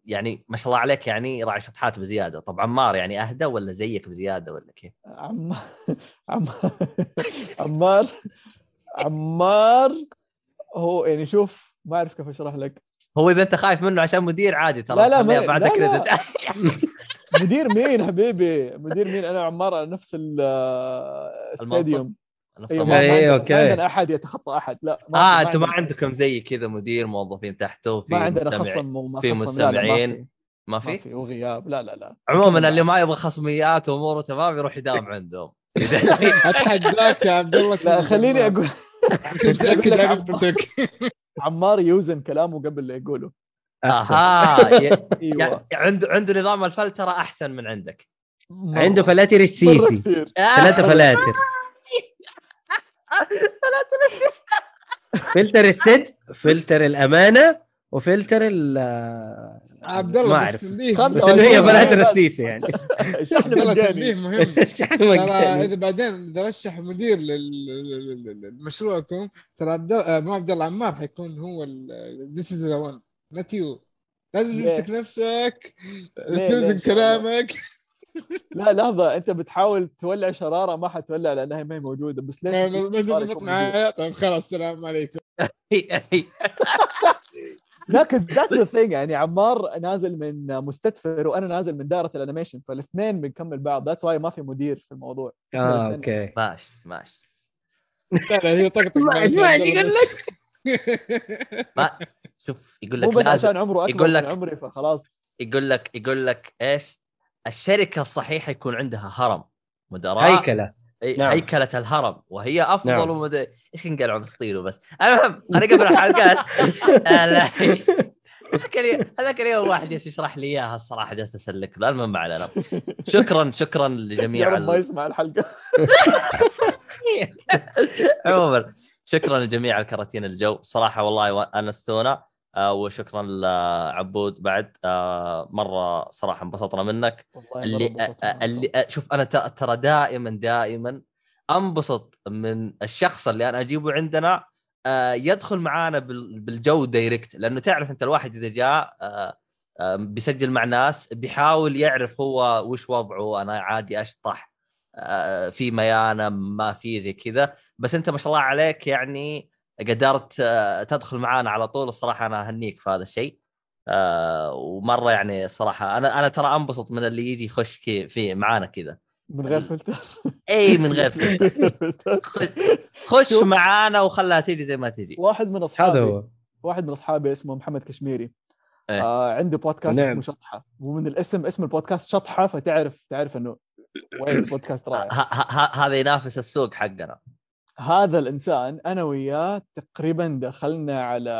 يعني ما شاء الله عليك يعني راعي شطحات بزيادة طب عمار يعني أهدى ولا زيك بزيادة ولا كيف؟ عم... عم... (laughs) عمار عمار هو يعني شوف ما أعرف كيف أشرح لك. هو إذا أنت خايف منه عشان مدير عادي ترى. لا، لا، ما- بعد لا، كريدت مدير مين حبيبي؟ مدير مين؟ أنا وعمار على نفس الاستاديوم أيوه الموضوع. ما, ما, إيه، عندنا, أوكي. ما عندنا أحد يتخطى أحد. لا ما آه أنتم ما عندكم زي كذا مدير موظفين تحته في ما عندنا مستمعين. خصم وما في لا ما مستمعين. في. ما في؟ في وغياب. لا لا لا. عموما اللي ما يبغى خصميات وأموره تمام يروح يداوم عندهم. (laughs) اتحداك يا عبد الله لا خليني أقول لك عقدتك عمار يوزن كلامه قبل لا يقوله. أها (laughs) أيوه. يعني عنده عنده نظام الفلتره أحسن من عندك. عنده فلاتر السيسي. كثير. ثلاثة فلاتر. (laughs) فلتر الصدق فلتر الأمانة وفلتر ال عبد ما الله تنبيه خمسة بس انه هي بس. السيسي يعني الشحن مجاني مهم الشحن ترى مجاني اذا بعدين اذا رشح مدير لل- لل- لل- لمشروعكم ترى عبد الله- آه، مو عبد الله عمار حيكون هو this is the one not you لازم؟ تمسك نفسك؟ توزن؟ كلامك لا لحظة أنت بتحاول تولع شرارة ما حتولع لأنها ما هي موجودة بس ليش ما ما طيب خلاص السلام عليكم لا cause that's the thing يعني عمار نازل من مستدفر وأنا نازل من دائرة ال animation فالاثنين بنكمل بعض. that's why ما في مدير في الموضوع. آه okay. ماشي ماشي. هي طقطق. ما- معلش ما عبد الله يقول بس. (laughs) ما شوف يقول مو لك بس لازم عشان عمره أكبر يقول من لك- عمري فخلاص. يقول لك يقول لك إيش؟ الشركة الصحيحة يكون عندها هرم مدراء. هيكلة. نعم. هيكلة الهرم وهي أفضل نعم. ومد... إيش كان قال بسطيله بس المهم خليني قبل الحلقة (laughs) لا. هذاك اليوم- هذاك اليوم واحد جالس يشرح لي إياها الصراحة جالس أسلك له المهم ما علينا شكرا شكرا يا لجميع رب ما. يسمع الحلقة (laughs) عموما شكرا لجميع الكراتين الجو صراحة والله أنستونا آه، وشكرا لعبود. بعد آه، مرة صراحة انبسطنا منك. اللي معكم. اللي شوف أنا ترى دائما دائما أنبسط من الشخص اللي أنا أجيبه عندنا آه، يدخل معانا بال- بالجو دايركت لأنه تعرف أنت الواحد إذا جاء آه، آه، بيسجل مع ناس بيحاول يعرف هو وش وضعه. أنا عادي أشطح آه، في ميانة ما في زي كذا. بس أنت ما شاء الله عليك يعني قدرت آه، تدخل معانا على طول. الصراحة أنا أهنيك في هذا الشيء. آه، ومرة يعني الصراحة أنا أنا ترى أنبسط من اللي يجي يخش في معانا كذا. من غير فلتر. إي من غير (laughs) فلتر. خش-. معانا وخلها تيجي زي ما تيجي واحد من هذا أصحابي هو. واحد من أصحابي اسمه محمد كشميري. إيه. آه عنده بودكاست نعم. اسمه شطحة. ومن الاسم اسم البودكاست شطحة فتعرف تعرف إنه وين البودكاست (laughs) ه- هذا ينافس السوق حقنا. هذا الإنسان أنا وياه تقريبا دخلنا على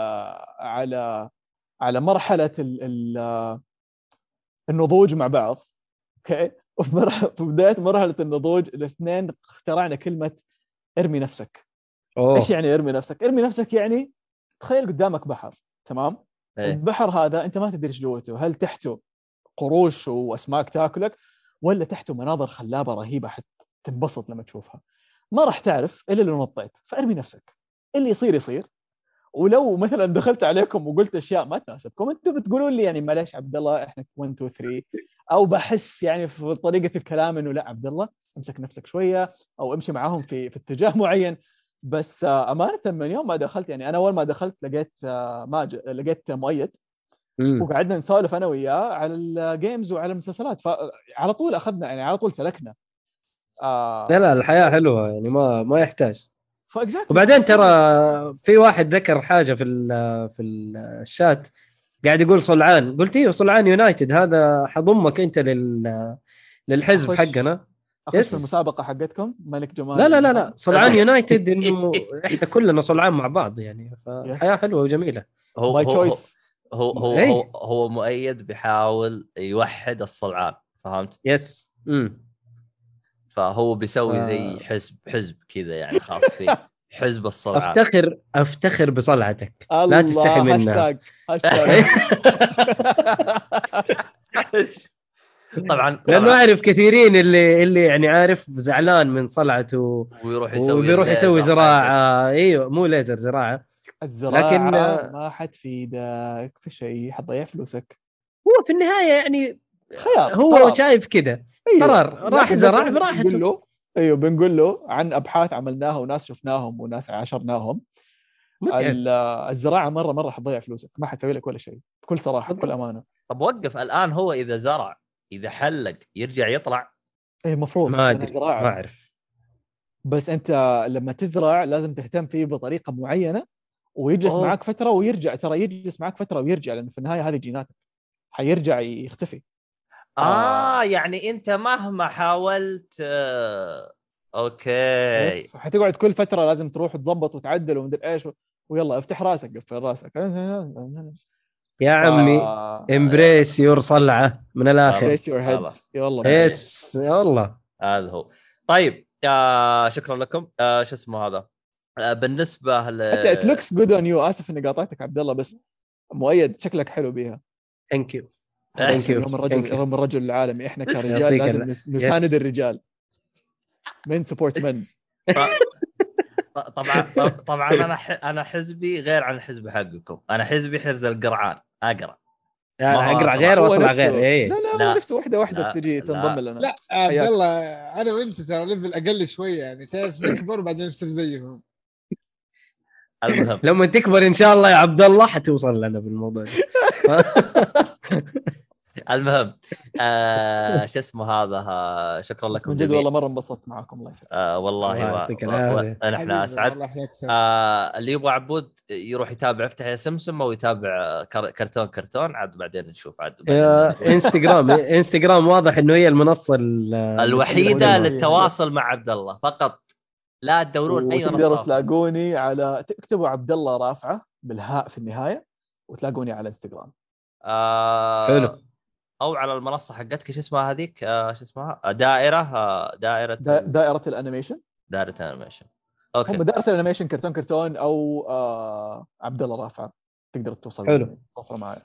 على على مرحلة ال ال النضوج مع بعض أوكي؟ (laughs) وفي في بداية مرحلة النضوج الاثنين اخترعنا كلمة ارمي نفسك. أوه. إيش يعني ارمي نفسك؟ ارمي نفسك يعني تخيل قدامك بحر تمام؟ إيه. البحر هذا أنت ما تدري إيش جوته هل تحته قروش وأسماك تأكلك ولا تحته مناظر خلابة رهيبة حتنبسط لما تشوفها؟ ما راح تعرف إلا لو نطيت فأرمي نفسك. اللي يصير يصير. ولو مثلا دخلت عليكم وقلت أشياء ما تناسبكم أنتم بتقولوا لي يعني معلش عبد الله إحنا 1 2 3 أو بحس يعني في طريقة الكلام إنه لا عبد الله امسك نفسك شوية أو امشي معاهم في في اتجاه (laughs) معين. بس آه، أمانة من يوم ما دخلت يعني أنا أول ما دخلت لقيت آه، ماجد لقيت مؤيد. وقعدنا نسولف أنا وياه على الجيمز وعلى المسلسلات. فعلى طول أخذنا يعني على طول سلكنا. آه. لا لا الحياة حلوة يعني ما ما يحتاج. ف exactly وبعدين ترى في واحد ذكر حاجة في ال- في الشات قاعد يقول صلعان. قلت أيوه صلعان United هذا حضمك أنت لل للحزب أخش. حقنا. أخش yes. في المسابقه حقتكم ملك جمال. لا لا لا لا. (laughs) صلعان United إنه إحنا كلنا صلعان مع بعض يعني. فحياة yes. حلوة وجميلة. هو by هو, هو, choice هو, هو, إيه. هو, هو مؤيد بيحاول يوحد الصلعان فهمت؟ yes امم فهو بيسوي زي آه. حزب حزب كذا يعني خاص فيه. (laughs) حزب الصلعان أفتخر أفتخر بصلعتك. لا تستحي منها هاشتاج هاشتاج. (laughs) (laughs) طبعا لأنه أعرف كثيرين اللي اللي يعني عارف زعلان من صلعته. ويروح يسوي وبيروح يسوي زراعة. إيوه مو ليزر زراعة. الزراعة لكن- ما حتفيدك في شيء حتضيع فلوسك. هو في النهاية يعني خيار هو قرار. شايف كذا أيوه. قرار راح زرع براحته. بنقول له أيوه بنقول له عن أبحاث عملناها وناس شفناهم وناس عاشرناهم. الزراعة مرة مرة حتضيع فلوسك ما حتسوي لك ولا شيء بكل صراحة بكل أمانة. طب وقف الآن هو إذا زرع إذا حلق يرجع يطلع؟ اي المفروض ما أدري ما أعرف. بس أنت لما تزرع لازم تهتم فيه بطريقة معينة ويجلس أوه. معك فترة ويرجع ترى يجلس معك فترة ويرجع لأنه في النهاية هذه جيناتك. حيرجع يختفي. ف- آه يعني أنت مهما حاولت آه، OK. حتقعد كل فترة لازم تروح تظبط وتعدل ومدري إيش و- ويلا افتح راسك قفل راسك. يا عمي embrace your صلعة من الآخر. face your head. يلا. yes والله هذا هو. طيب آه شكرا لكم. آه شو اسمه هذا؟ آه بالنسبة ل it looks good on you آسف إني قاطعتك عبد الله بس مؤيد شكلك حلو بيها. thank you يوم الرجل. يوم الرجل العالمي إحنا كرجال لازم نساند Yes. الرجال من support من طبعا طبعا أنا ح... أنا حزبي غير عن الحزب حقكم أنا حزبي حزب القرعان أقرع أقرع. غير نفسه. غير إيه لا لا لا. نفسه واحدة واحدة لا. تجي. تنضم لنا لا عبد. الله أنا وأنت ترى ليفل أقل شوية يعني تعرف نكبر وبعدين نصير زيهم المهم لما تكبر إن شاء الله يا عبد الله حتوصل لنا بالموضوع ده. (laughs) المهم آه شو اسمه هذا؟ آه شكرا لكم من جد والله مرة انبسطت معاكم الله يسعدك. آه والله. نحن أسعد. آه اللي يبغى عبود يروح يتابع افتح يا سمسم أو يتابع كر... كرتون كرتون عاد بعدين نشوف عاد إنستغرام (laughs) إنستغرام واضح إنه هي المنصة ال- الوحيدة الوحيدة. للتواصل مع عبد الله فقط. لا تدورون أي منصة. تلاقوني على تكتبوا عبد الله رافعة بالهاء في النهاية وتلاقوني على إنستغرام. آه حلو. أو على المنصة حقتك إيش اسمها هذيك؟ آه شو اسمها؟ آه، دائرة آه دائرة دا دائرة ال animation؟ دائرة animation هم OK دائرة ال animation كرتون كرتون أو آه عبد الله رافعه تقدر تتواصل حلو. تواصلوا معي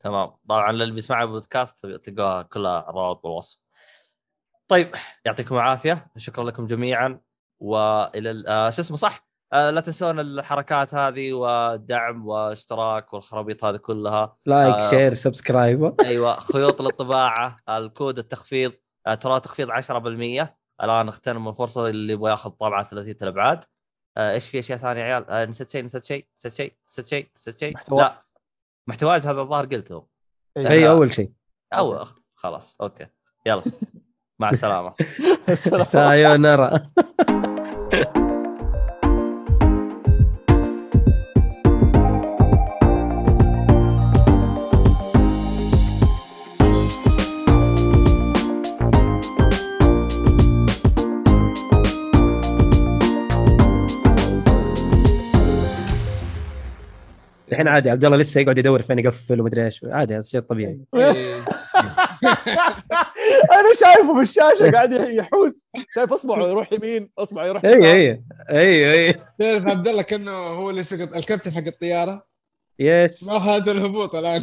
تمام. طبعا للي بيسمع البودكاست تلقاها كلها الروابط بالوصف. طيب يعطيكم العافية. شكرا لكم جميعا. وإلى ال- شو اسمه صح؟ لا تنسون الحركات هذه والدعم واشتراك والخرابيط هذه كلها. like آه. share subscribe (laughs) أيوه خيوط للطباعة الكود التخفيض آه ترى تخفيض 10% الآن اغتنموا الفرصة اللي يبغى ياخذ طابعه ثلاثيه الابعاد آه إيش في أشياء ثانية يا عيال؟ آه نسيت شيء نسيت شيء نسيت شيء نسيت شيء نسيت شيء. لا محتواز هذا الظاهر قلته هي أول شيء. أو OK. خلاص OK. يلا مع السلامة. (laughs) السلام. (laughs) さよなら الحين عادي عبد الله لسه يقعد يدور فين يقفل ومدري إيش. عادي هذا شيء طبيعي. (laughs) إيه. (laughs) أنا شايفه في الشاشة قاعد يحوس. شايف أصبعه يروح يمين أصبعه يروح اي يسار. اي اي اي تعرف عبد الله كأنه هو اللي سقط الكابتن حق الطيارة؟ يس ما هذا الهبوط الآن.